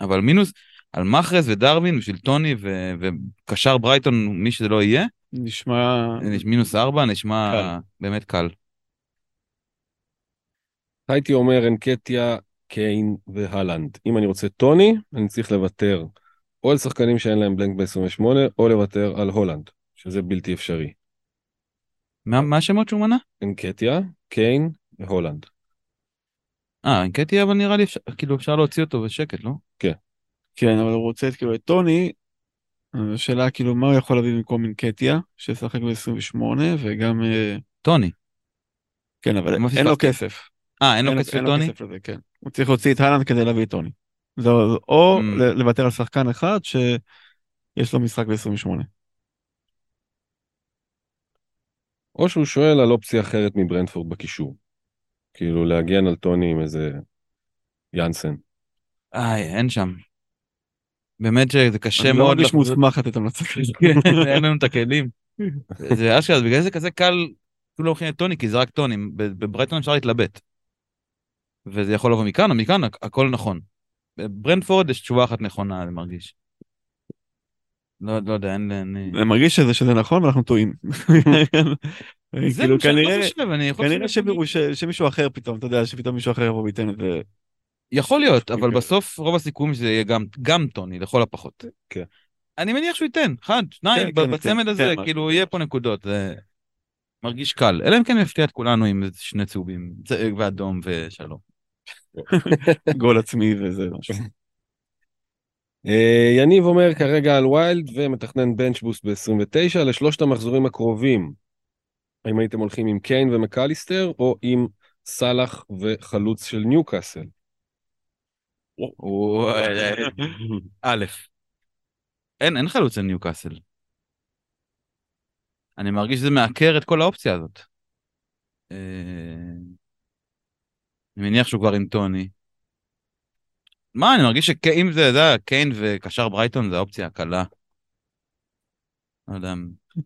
אבל מינוס על מחרז ודרווין בשביל טוני ו... וקשר ברייטון, מי שזה לא יהיה, נשמע... מינוס ארבע נשמע קל. באמת קל. הייתי אומר אנקטיה, קיין והלנד. אם אני רוצה טוני, אני צריך לוותר או על שחקנים שאין להם בלנק ב-28, או לוותר על הולנד, שזה בלתי אפשרי. מה, מה השמות שהוא מנה? אנקטיה, קיין והולנד. אה, אינקטי אבל נראה לי אפשר, כאילו אפשר להוציא אותו בשקט, לא? כן, אבל הוא רוצה את כאילו את טוני. השאלה כאילו מה הוא יכול להביא במקום אינקטיה, שישחק ב-28, וגם... אה, טוני. כן, אבל אין לו פספסתי? כסף. אה, אין לו אין לו לטוני? כסף לזה, כן. הוא צריך להוציא את הלנד כדי להביא את טוני. זה או Mm. לוותר על שחקן אחד שיש לו משחק ב-28. או שהוא שואל על אופציה אחרת מברנדפורד בקישור. כאילו להגן על טוני עם איזה יאנסן. איי, אין שם. באמת שזה קשה אני לא מאוד. מרגיש לחזות- מוסמך לתת המלצה כזאת. כן, אין לנו את הכלים. זה אשכרה, אז בגלל זה כזה קל, כאילו לא הולכים את טוני, כי זה רק טוני. בברייטון אפשר להתלבט. וזה יכול לבוא מכאן או מכאן, הכ- הכל נכון. בברנדפורד יש תשובה אחת נכונה, אני מרגיש. לא, לא יודע, אין. אני- אני מרגיש שזה שזה נכון ואנחנו טועים. כאילו לא כנראה, כנראה שמישהו- אחר פתאום, אתה יודע, שפתאום מישהו אחר יבוא וייתן את זה. יכול להיות, אבל כן. בסוף רוב הסיכויים שזה יהיה גם, גם טוני, לכל הפחות. כן. אני מניח שהוא ייתן, אחד, שניים, כן, כן, בצמד כן, הזה, כן, כאילו. יהיה פה נקודות, זה מרגיש קל. אלא אם כן יפתיע את כולנו עם שני צהובים, ואדום ושלום. גול עצמי וזה משהו. אה, יניב אומר כרגע על ויילד ומתכנן בנץ' בוסט ב-29 לשלושת המחזורים הקרובים. האם הייתם הולכים עם קיין ומקליסטר או עם סאלח וחלוץ של ניוקאסל? א', אין, אין חלוץ על ניוקאסל. אני מרגיש שזה מעקר את כל האופציה הזאת. אה, אני מניח שהוא כבר עם טוני. מה, אני מרגיש שאם זה, זה קיין וקשר ברייטון זה האופציה הקלה. לא יודע,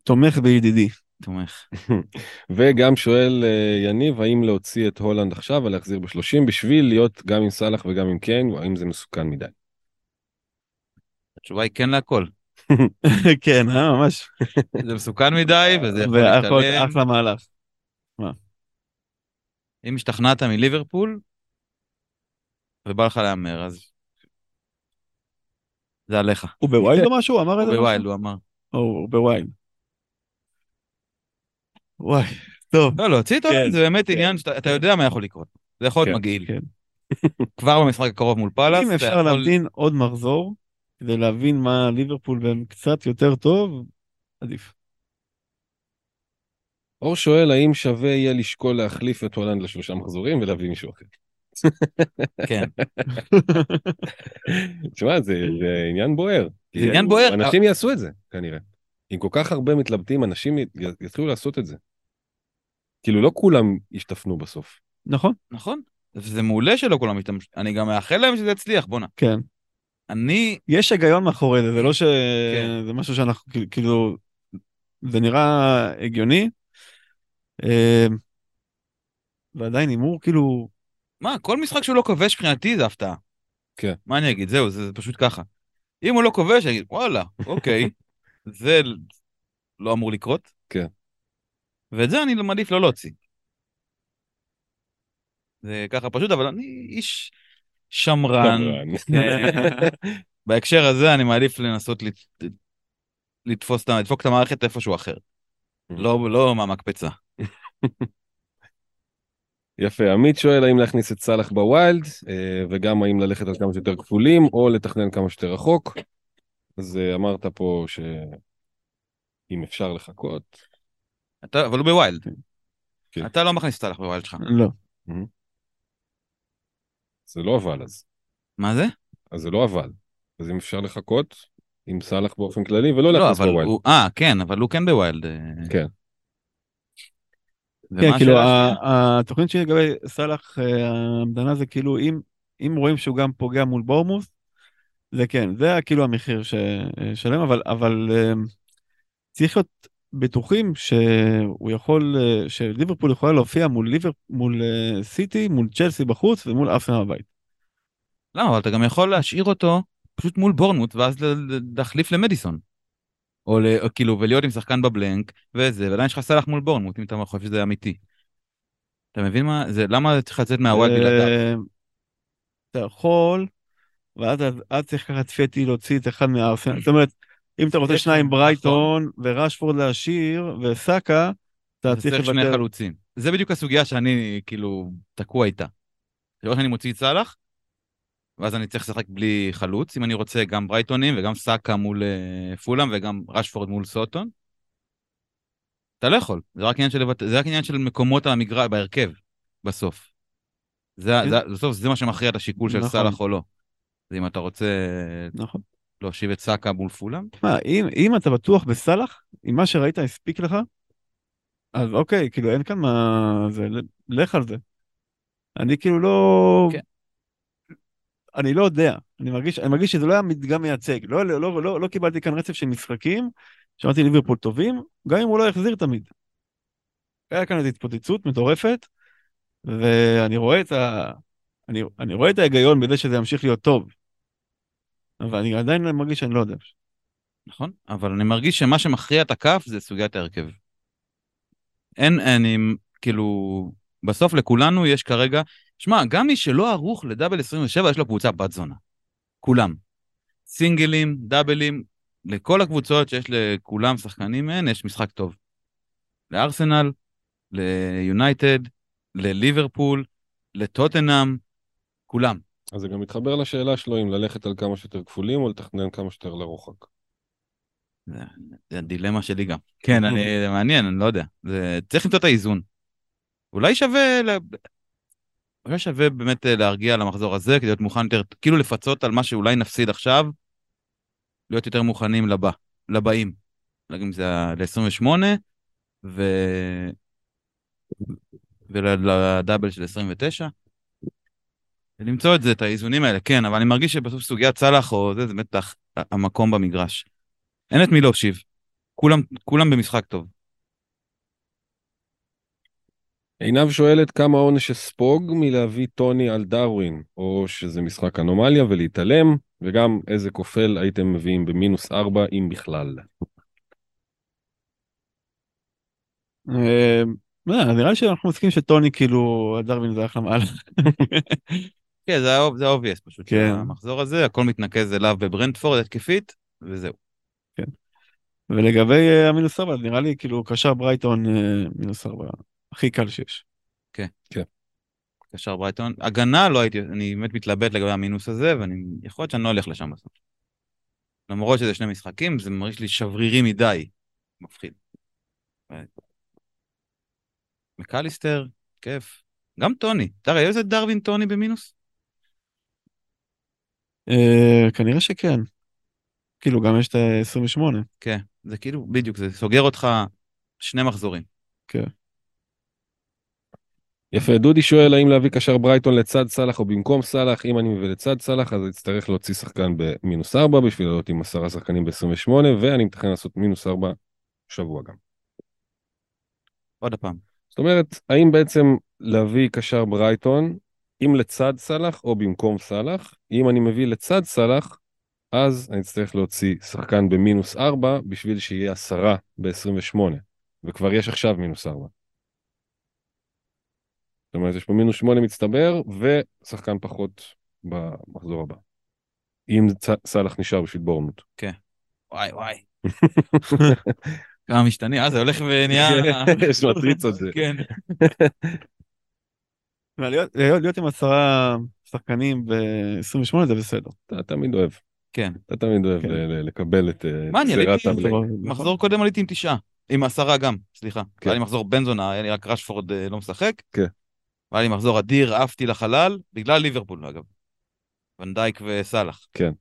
תומך בידידי. תומך. וגם שואל אה, יניב האם להוציא את הולנד עכשיו ולהחזיר ב-30 בשביל להיות גם עם סאלח וגם עם קיין, או האם זה מסוכן מדי? התשובה היא כן להכל. כן, אה, ממש. זה מסוכן מדי, וזה יכול להשתלם. אחלה מהלך. אם השתכנעת מליברפול, ובא לך להמר, אז... זה עליך. הוא ב wild או משהו? הוא אמר את זה? ב wild, הוא אמר. או, הוא ב wild. וואי, טוב. לא, להוציא אותו, כן, זה באמת כן. עניין שאתה אתה יודע מה יכול לקרות. זה יכול להיות כן, מגעיל. כבר במשחק הקרוב מול פאלאס, אם אפשר להמתין עוד מחזור, כדי להבין מה ליברפול והם קצת יותר טוב, עדיף. אור שואל האם שווה יהיה לשקול להחליף את הולנד לשלושה מחזורים ולהביא מישהו אחר. כן. תשמע, זה זה עניין בוער. זה עניין בוער. אנשים יעשו את זה, כנראה. אם כל כך הרבה מתלבטים, אנשים יתחילו לעשות את זה. כאילו, לא כולם ישתפנו בסוף. נכון? נכון. זה מעולה שלא כולם משתמשים. אני גם מאחל להם שזה יצליח, בואנה. כן. אני, יש היגיון מאחורי זה, זה לא ש... כן. זה משהו שאנחנו, כאילו- כאילו, זה נראה הגיוני. אה, ועדיין הימור, כאילו, מה, כל משחק שהוא לא כובש מבחינתי זה הפתעה. כן. מה אני אגיד? זהו, זה זה פשוט ככה. אם הוא לא כובש, אני אגיד, וואלה, אוקיי, זה לא אמור לקרות. כן. ואת זה אני מעדיף לא להוציא. זה ככה פשוט, אבל אני איש שמרן. בהקשר הזה אני מעדיף לנסות לת... לתפוס לדפוק את המערכת איפשהו אחר. לא, לא מהמקפצה. יפה, עמית שואל האם להכניס את סאלח בווילד, אה, וגם האם ללכת על כמה שיותר כפולים, או לתכנן כמה שיותר רחוק. אז אה, אמרת פה שאם אפשר לחכות. אתה, אבל הוא ב wild. כן. אתה לא מכניס את סאלח ב wild שלך. לא. זה לא אבל אז. מה זה? אז זה לא אבל. אז אם אפשר לחכות עם סאלח באופן כללי, ולא לא, להכניס אבל ב wild. אה, כן, אבל הוא כן ב wild. אה. כן. כן, כאילו? התוכנית שלי לגבי סאלח, אה, ההמתנה זה כאילו, אם, אם רואים שהוא גם פוגע מול בורמוס, זה כן, זה כאילו המחיר ששלם, אבל, אבל אה, צריך להיות בטוחים שהוא יכול, אה, שליברפול יכולה להופיע מול ליבר, מול סיטי, מול צ'לסי בחוץ ומול ארסנל בבית. למה? אבל אתה גם יכול להשאיר אותו פשוט מול בורנמוט, ואז להחליף למדיסון. או, ל... או כאילו, ולהיות עם שחקן בבלנק, וזה, ועדיין יש לך סלאח מול בורנמוט, אם אתה חושב שזה אמיתי. אתה מבין מה? זה, למה צריך לצאת מה wild בלעדיו? אה, אתה יכול, ואז אז צריך לקחת פטי להוציא את אחד מהארסנל. זאת אומרת, אם אתה רוצה שניים נכון. ברייטון ורשפורד להשאיר וסאקה, אתה צריך צריך שני לוותר. חלוצים. זה בדיוק הסוגיה שאני, כאילו, תקוע איתה. זה לא שאני מוציא את סאלח, ואז אני צריך לשחק בלי חלוץ, אם אני רוצה גם ברייטונים וגם סאקה מול אה, פולאם וגם רשפורד מול סוטון. אתה לא יכול, זה רק עניין של, זה רק עניין של מקומות המגרש, בהרכב, בסוף. זה, כן. זה, בסוף זה מה שמכריע את השיקול של נכון. סאלח או לא. זה אם אתה רוצה נכון. להושיב את סאקה מול פולאם, אם, אם אתה בטוח בסאלח, אם מה שראית הספיק לך, אז אוקיי, כאילו אין כאן מה... זה, לך על זה. אני כאילו לא... כן. אני לא יודע, אני מרגיש, אני מרגיש שזה לא היה מדגם מייצג, לא, לא, לא, לא, לא קיבלתי כאן רצף של משחקים, שמעתי ליברפול טובים, גם אם הוא לא החזיר תמיד. היה כאן איזו התפוצצות מטורפת, ואני רואה את ה... אני, אני רואה את ההיגיון בזה שזה ימשיך להיות טוב, אבל אני עדיין מרגיש שאני לא יודע. נכון? אבל אני מרגיש שמה שמכריע את הכף זה סוגיית ההרכב. אין, אני, כאילו, בסוף לכולנו יש כרגע, שמע, גם מי שלא ערוך לדאבל 27, יש לו קבוצה בת זונה. כולם. סינגלים, דאבלים, לכל הקבוצות שיש לכולם שחקנים מהן, יש משחק טוב. לארסנל, ליונייטד, לליברפול, לטוטנאם, כולם. אז זה גם מתחבר לשאלה שלו אם ללכת על כמה שיותר כפולים או לתכנן כמה שיותר לרוחק. זה, זה הדילמה שלי גם. כן, אני, זה מעניין, אני לא יודע. זה, צריך למצוא את האיזון. אולי שווה. אולי שווה באמת אה, להרגיע למחזור הזה, כדי להיות מוכן יותר, כאילו לפצות על מה שאולי נפסיד עכשיו, להיות יותר מוכנים לבא, לבאים. אם זה ל-28, ו... ולדאבל של 29. ולמצוא את זה, את האיזונים האלה, כן, אבל אני מרגיש שבסוף סוגיית סאלח או זה, זה באמת המקום במגרש. אין את מי להושיב. כולם, כולם במשחק טוב. עינב שואלת כמה עונש אספוג מלהביא, טוני על דרווין, או שזה משחק אנומליה ולהתעלם, וגם איזה כופל הייתם מביאים במינוס 4, אם בכלל. אה, לא, נראה לי שאנחנו מסכימים שטוני כאילו דרווין זה אחלה מעל. כן, זה ה- זה ה obvious פשוט. כן. המחזור הזה, הכל מתנקז אליו בברנטפורד התקפית, וזהו. ולגבי אה, המינוס ארבע, נראה לי כאילו קשר ברייטון אה, מינוס ארבע, הכי קל שיש. קשר ברייטון. הגנה לא הייתי, אני באמת מתלבט לגבי המינוס הזה, ואני, יכול להיות שאני לא הולך לשם בסוף. למרות שזה שני משחקים, זה מרגיש לי שברירי מדי. מפחיד. מקליסטר, כיף. גם טוני. תראה, איזה דרווין טוני במינוס? אה, כנראה שכן. כאילו גם יש את ה-28. כן, זה כאילו, בדיוק, זה סוגר אותך שני מחזורים. יפה, דודי שואל האם להביא קשר ברייטון לצד סאלח או במקום סאלח, אם אני מביא לצד סאלח אז אצטרך להוציא שחקן במינוס 4 בשביל לעלות עם עשרה שחקנים ב-28 ואני מתכנן לעשות מינוס 4 שבוע גם. עוד פעם. זאת אומרת, האם בעצם להביא קשר ברייטון אם לצד סאלח או במקום סאלח, אם אני מביא לצד סאלח אז אני אצטרך להוציא שחקן במינוס 4 בשביל שיהיה עשרה ב-28 וכבר יש עכשיו מינוס 4. זאת אומרת, יש פה מינוס 8 מצטבר ושחקן פחות במחזור הבא. אם צ- סאלח נשאר בשביל בורנות. וואי וואי. כמה משתנים, אה, זה הולך ונהיה... יש מטריצות זה. כן. להיות, עם עשרה שחקנים ב-28 זה בסדר. אתה תמיד אוהב, כן. אתה תמיד אוהב כן. לקבל את מה, אני גזירת עליתי- הבלייק. מחזור קודם עליתי עם תשעה. עם עשרה גם, סליחה. כן. היה לי מחזור בן זונה, היה לי רק רשפורד אה, לא משחק. כן. והיה לי מחזור אדיר, עפתי לחלל, בגלל ליברפול אגב. ונדייק וסאלח. כן.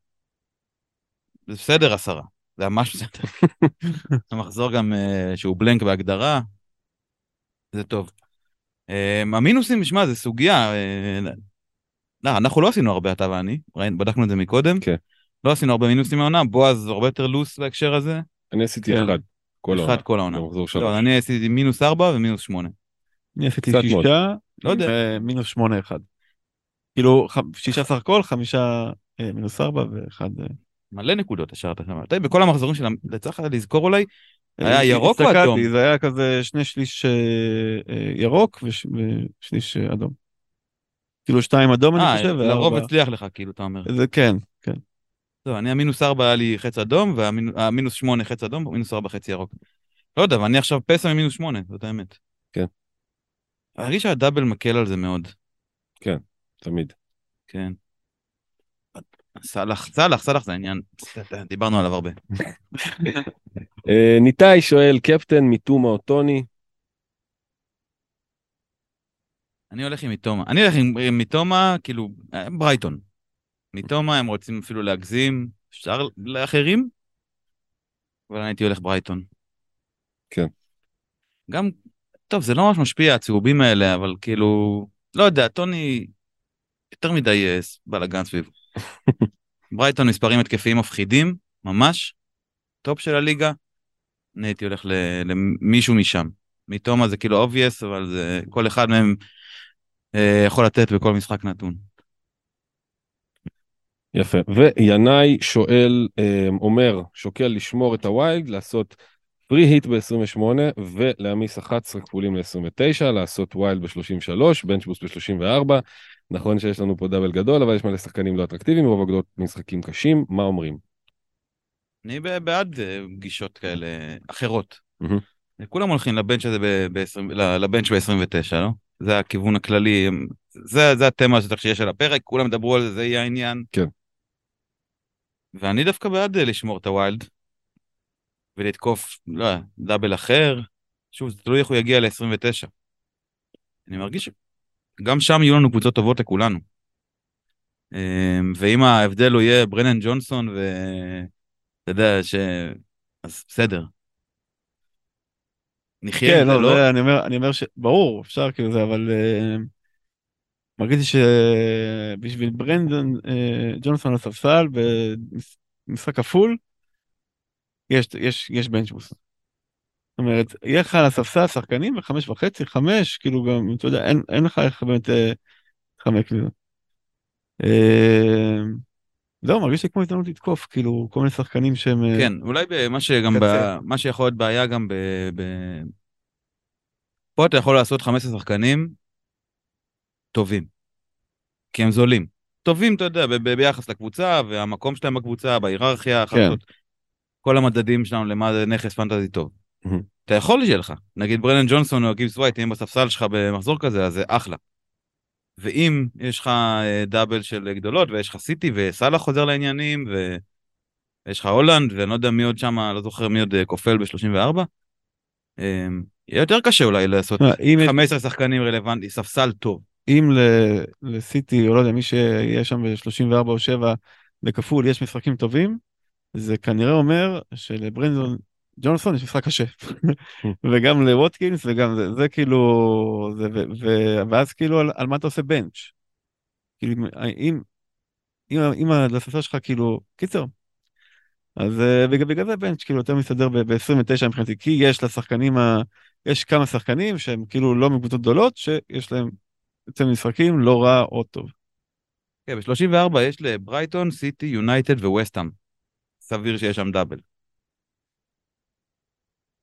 זה בסדר עשרה. זה ממש בסדר. זה מחזור גם אה, שהוא בלנק בהגדרה. זה טוב. אה, המינוסים, שמע, זה סוגיה. אה, לא, אנחנו לא עשינו הרבה, אתה ואני. בדקנו את זה מקודם. כן. לא עשינו הרבה מינוסים מהעונה. בועז הרבה יותר לוס בהקשר הזה. אני עשיתי כן. אחד. כל העונה. אחד כל העונה. במחזור שלוש. לא, אני עשיתי מינוס ארבע ומינוס שמונה. אני עשיתי. שישה, לא יודע. ומינוס שמונה אחד. כאילו שישה סך הכל, חמישה אה, מינוס ארבע ואחד... אה, מלא נקודות השארת שם. בכל המחזורים של... צריך לזכור אולי, היה ירוק או אדום? זה היה כזה שני שליש אה, אה, ירוק וש- ושליש אה, אדום. כאילו שתיים אדום אני אה, חושב, לרוב הצליח לך, כאילו, אתה אומר. זה כן, כן. לא, אני המינוס ארבע היה לי חץ אדום, והמינוס שמונה חץ אדום, ומינוס ארבע חץ ירוק. לא יודע, ואני עכשיו פסע ממינוס שמונה, זאת האמת. כן. אני מרגיש שהדאבל מקל על זה מאוד. תמיד. כן. סאלח, סאלח, סאלח זה העניין. דיברנו עליו הרבה. אה, ניתאי שואל, קפטן מתומה או טוני? אני הולך עם מתומה. אני הולך עם, עם מתומה, כאילו, אה, ברייטון. מתומה הם רוצים אפילו להגזים, אפשר לאחרים, אבל אני הייתי הולך ברייטון. כן. גם, טוב, זה לא ממש משפיע, הצהובים האלה, אבל כאילו, לא יודע, טוני יותר מדי אה, בלאגן סביב. ברייטון מספרים התקפיים מפחידים, ממש, טופ של הליגה. אני הייתי הולך למישהו משם. מתומה זה כאילו obvious, אבל זה, כל אחד מהם אה, יכול לתת בכל משחק נתון. יפה. וינאי שואל, אה, אומר, שוקל לשמור את הווילד, לעשות free hit ב-28 ולהעמיס 11 כפולים ל-29, לעשות wild ב-33, bench boost ב-34. נכון שיש לנו פה double גדול, אבל יש מלא שחקנים לא אטרקטיביים, רוב הגדולות משחקים קשים, מה אומרים? אני בעד אה, גישות כאלה אחרות. מהמם. כולם הולכים ל bench הזה ב- ב-20 ל- ל bench ב-29, לא? זה הכיוון הכללי, זה, זה התמה שיש על הפרק, כולם דברו על זה, זה יהיה העניין. כן. ואני דווקא בעד אה, לשמור את הווילד, ולתקוף, לא יודע, דאבל אחר. שוב, זה תלוי איך הוא יגיע ל-29. אני מרגיש שגם שם יהיו לנו קבוצות טובות לכולנו. אה, ואם ההבדל הוא יהיה ברנן ג'ונסון ו... אתה יודע ש... אז בסדר. נחיה כן, לא, לא? אני אומר, אני אומר ש... ברור, אפשר כאילו זה, אבל אה, מרגיש שבשביל ברנדון אה, ג'ונסון לספסל במשחק כפול, יש, יש, יש בנצ'בוס. זאת אומרת, יהיה לך על הספסל שחקנים בחמש וחצי, חמש, כאילו גם, אתה יודע, אין, אין לך איך באמת אה, להתחמק מזה. אה, זהו, מרגיש לי כמו הזדמנות לתקוף, כאילו, כל מיני שחקנים שהם... אה, כן, אולי במה שגם, ב... מה שיכול להיות בעיה גם ב... ב... פה אתה יכול לעשות 15 שחקנים טובים, כי הם זולים. טובים, אתה יודע, ב... ב... ביחס לקבוצה, והמקום שלהם בקבוצה, בהיררכיה, כן. כל המדדים שלנו למה זה נכס פנטזי טוב. אתה יכול שיהיה לך, נגיד ברנן ג'ונסון או גיבס ווייט, אם בספסל שלך במחזור כזה, אז זה אחלה. ואם יש לך אה, דאבל של גדולות, ויש לך סיטי, וסאלח חוזר לעניינים. ויש לך הולנד, ואני לא יודע מי עוד שם, לא זוכר מי עוד אה, כופל ב-34, יהיה יותר קשה אולי לעשות תשמע, אם יש- 15 שחקנים רלוונטי, ספסל טוב. אם לסיטי, או לא יודע, מי שיהיה שם ב-34 או 7 בכפול, יש משחקים טובים, זה כנראה אומר שלברנדון ג'ונסון יש משחק קשה. וגם לווטקינס, וגם זה, זה כאילו, זה, ו, ו, ואז כאילו על, על מה אתה עושה בנץ'. כאילו, אם, אם, אם לספסל שלך כאילו, קיצר. אז אה, בגלל, בגלל זה בנץ' כאילו יותר מסתדר ב-29 מבחינתי, כי יש לשחקנים, ה, יש כמה שחקנים שהם כאילו לא מקבוצות גדולות, שיש להם יוצא משחקים לא רע או טוב. כן, ב-34 יש לברייטון, סיטי, יונייטד וווסטהאם. סביר שיש שם דאבל.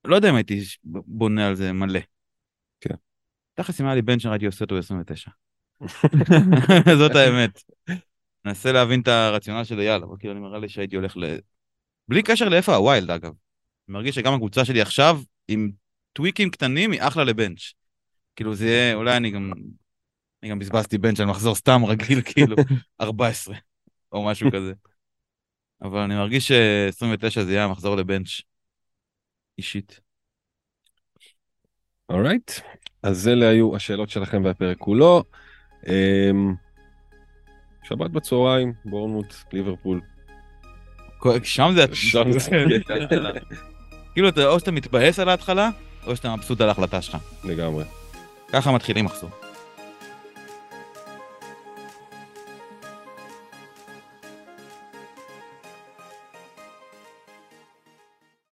לא יודע אם הייתי בונה על זה מלא. כן. תכלס אם היה לי בן שהייתי עושה אותו ב-29. זאת האמת. ננסה להבין את הרציונל של אייל, אבל כאילו נראה לי שהייתי הולך ל... בלי קשר לאיפה ה wild אגב. אני מרגיש שגם הקבוצה שלי עכשיו, עם טוויקים קטנים, היא אחלה ל bench. כאילו זה יהיה, אולי אני גם... אני גם בזבזתי bench על מחזור סתם רגיל, כאילו, 14, או משהו כזה. אבל אני מרגיש ש-29 זה יהיה המחזור ל bench אישית. alright, אז אלה היו השאלות שלכם והפרק כולו. אמ, שבת בצהריים, בורנמוט, ליברפול. שם זה... שם זה- כאילו, או שאתה מתבאס על ההתחלה, או שאתה מבסוט על ההחלטה שלך. לגמרי. ככה מתחילים מחזור.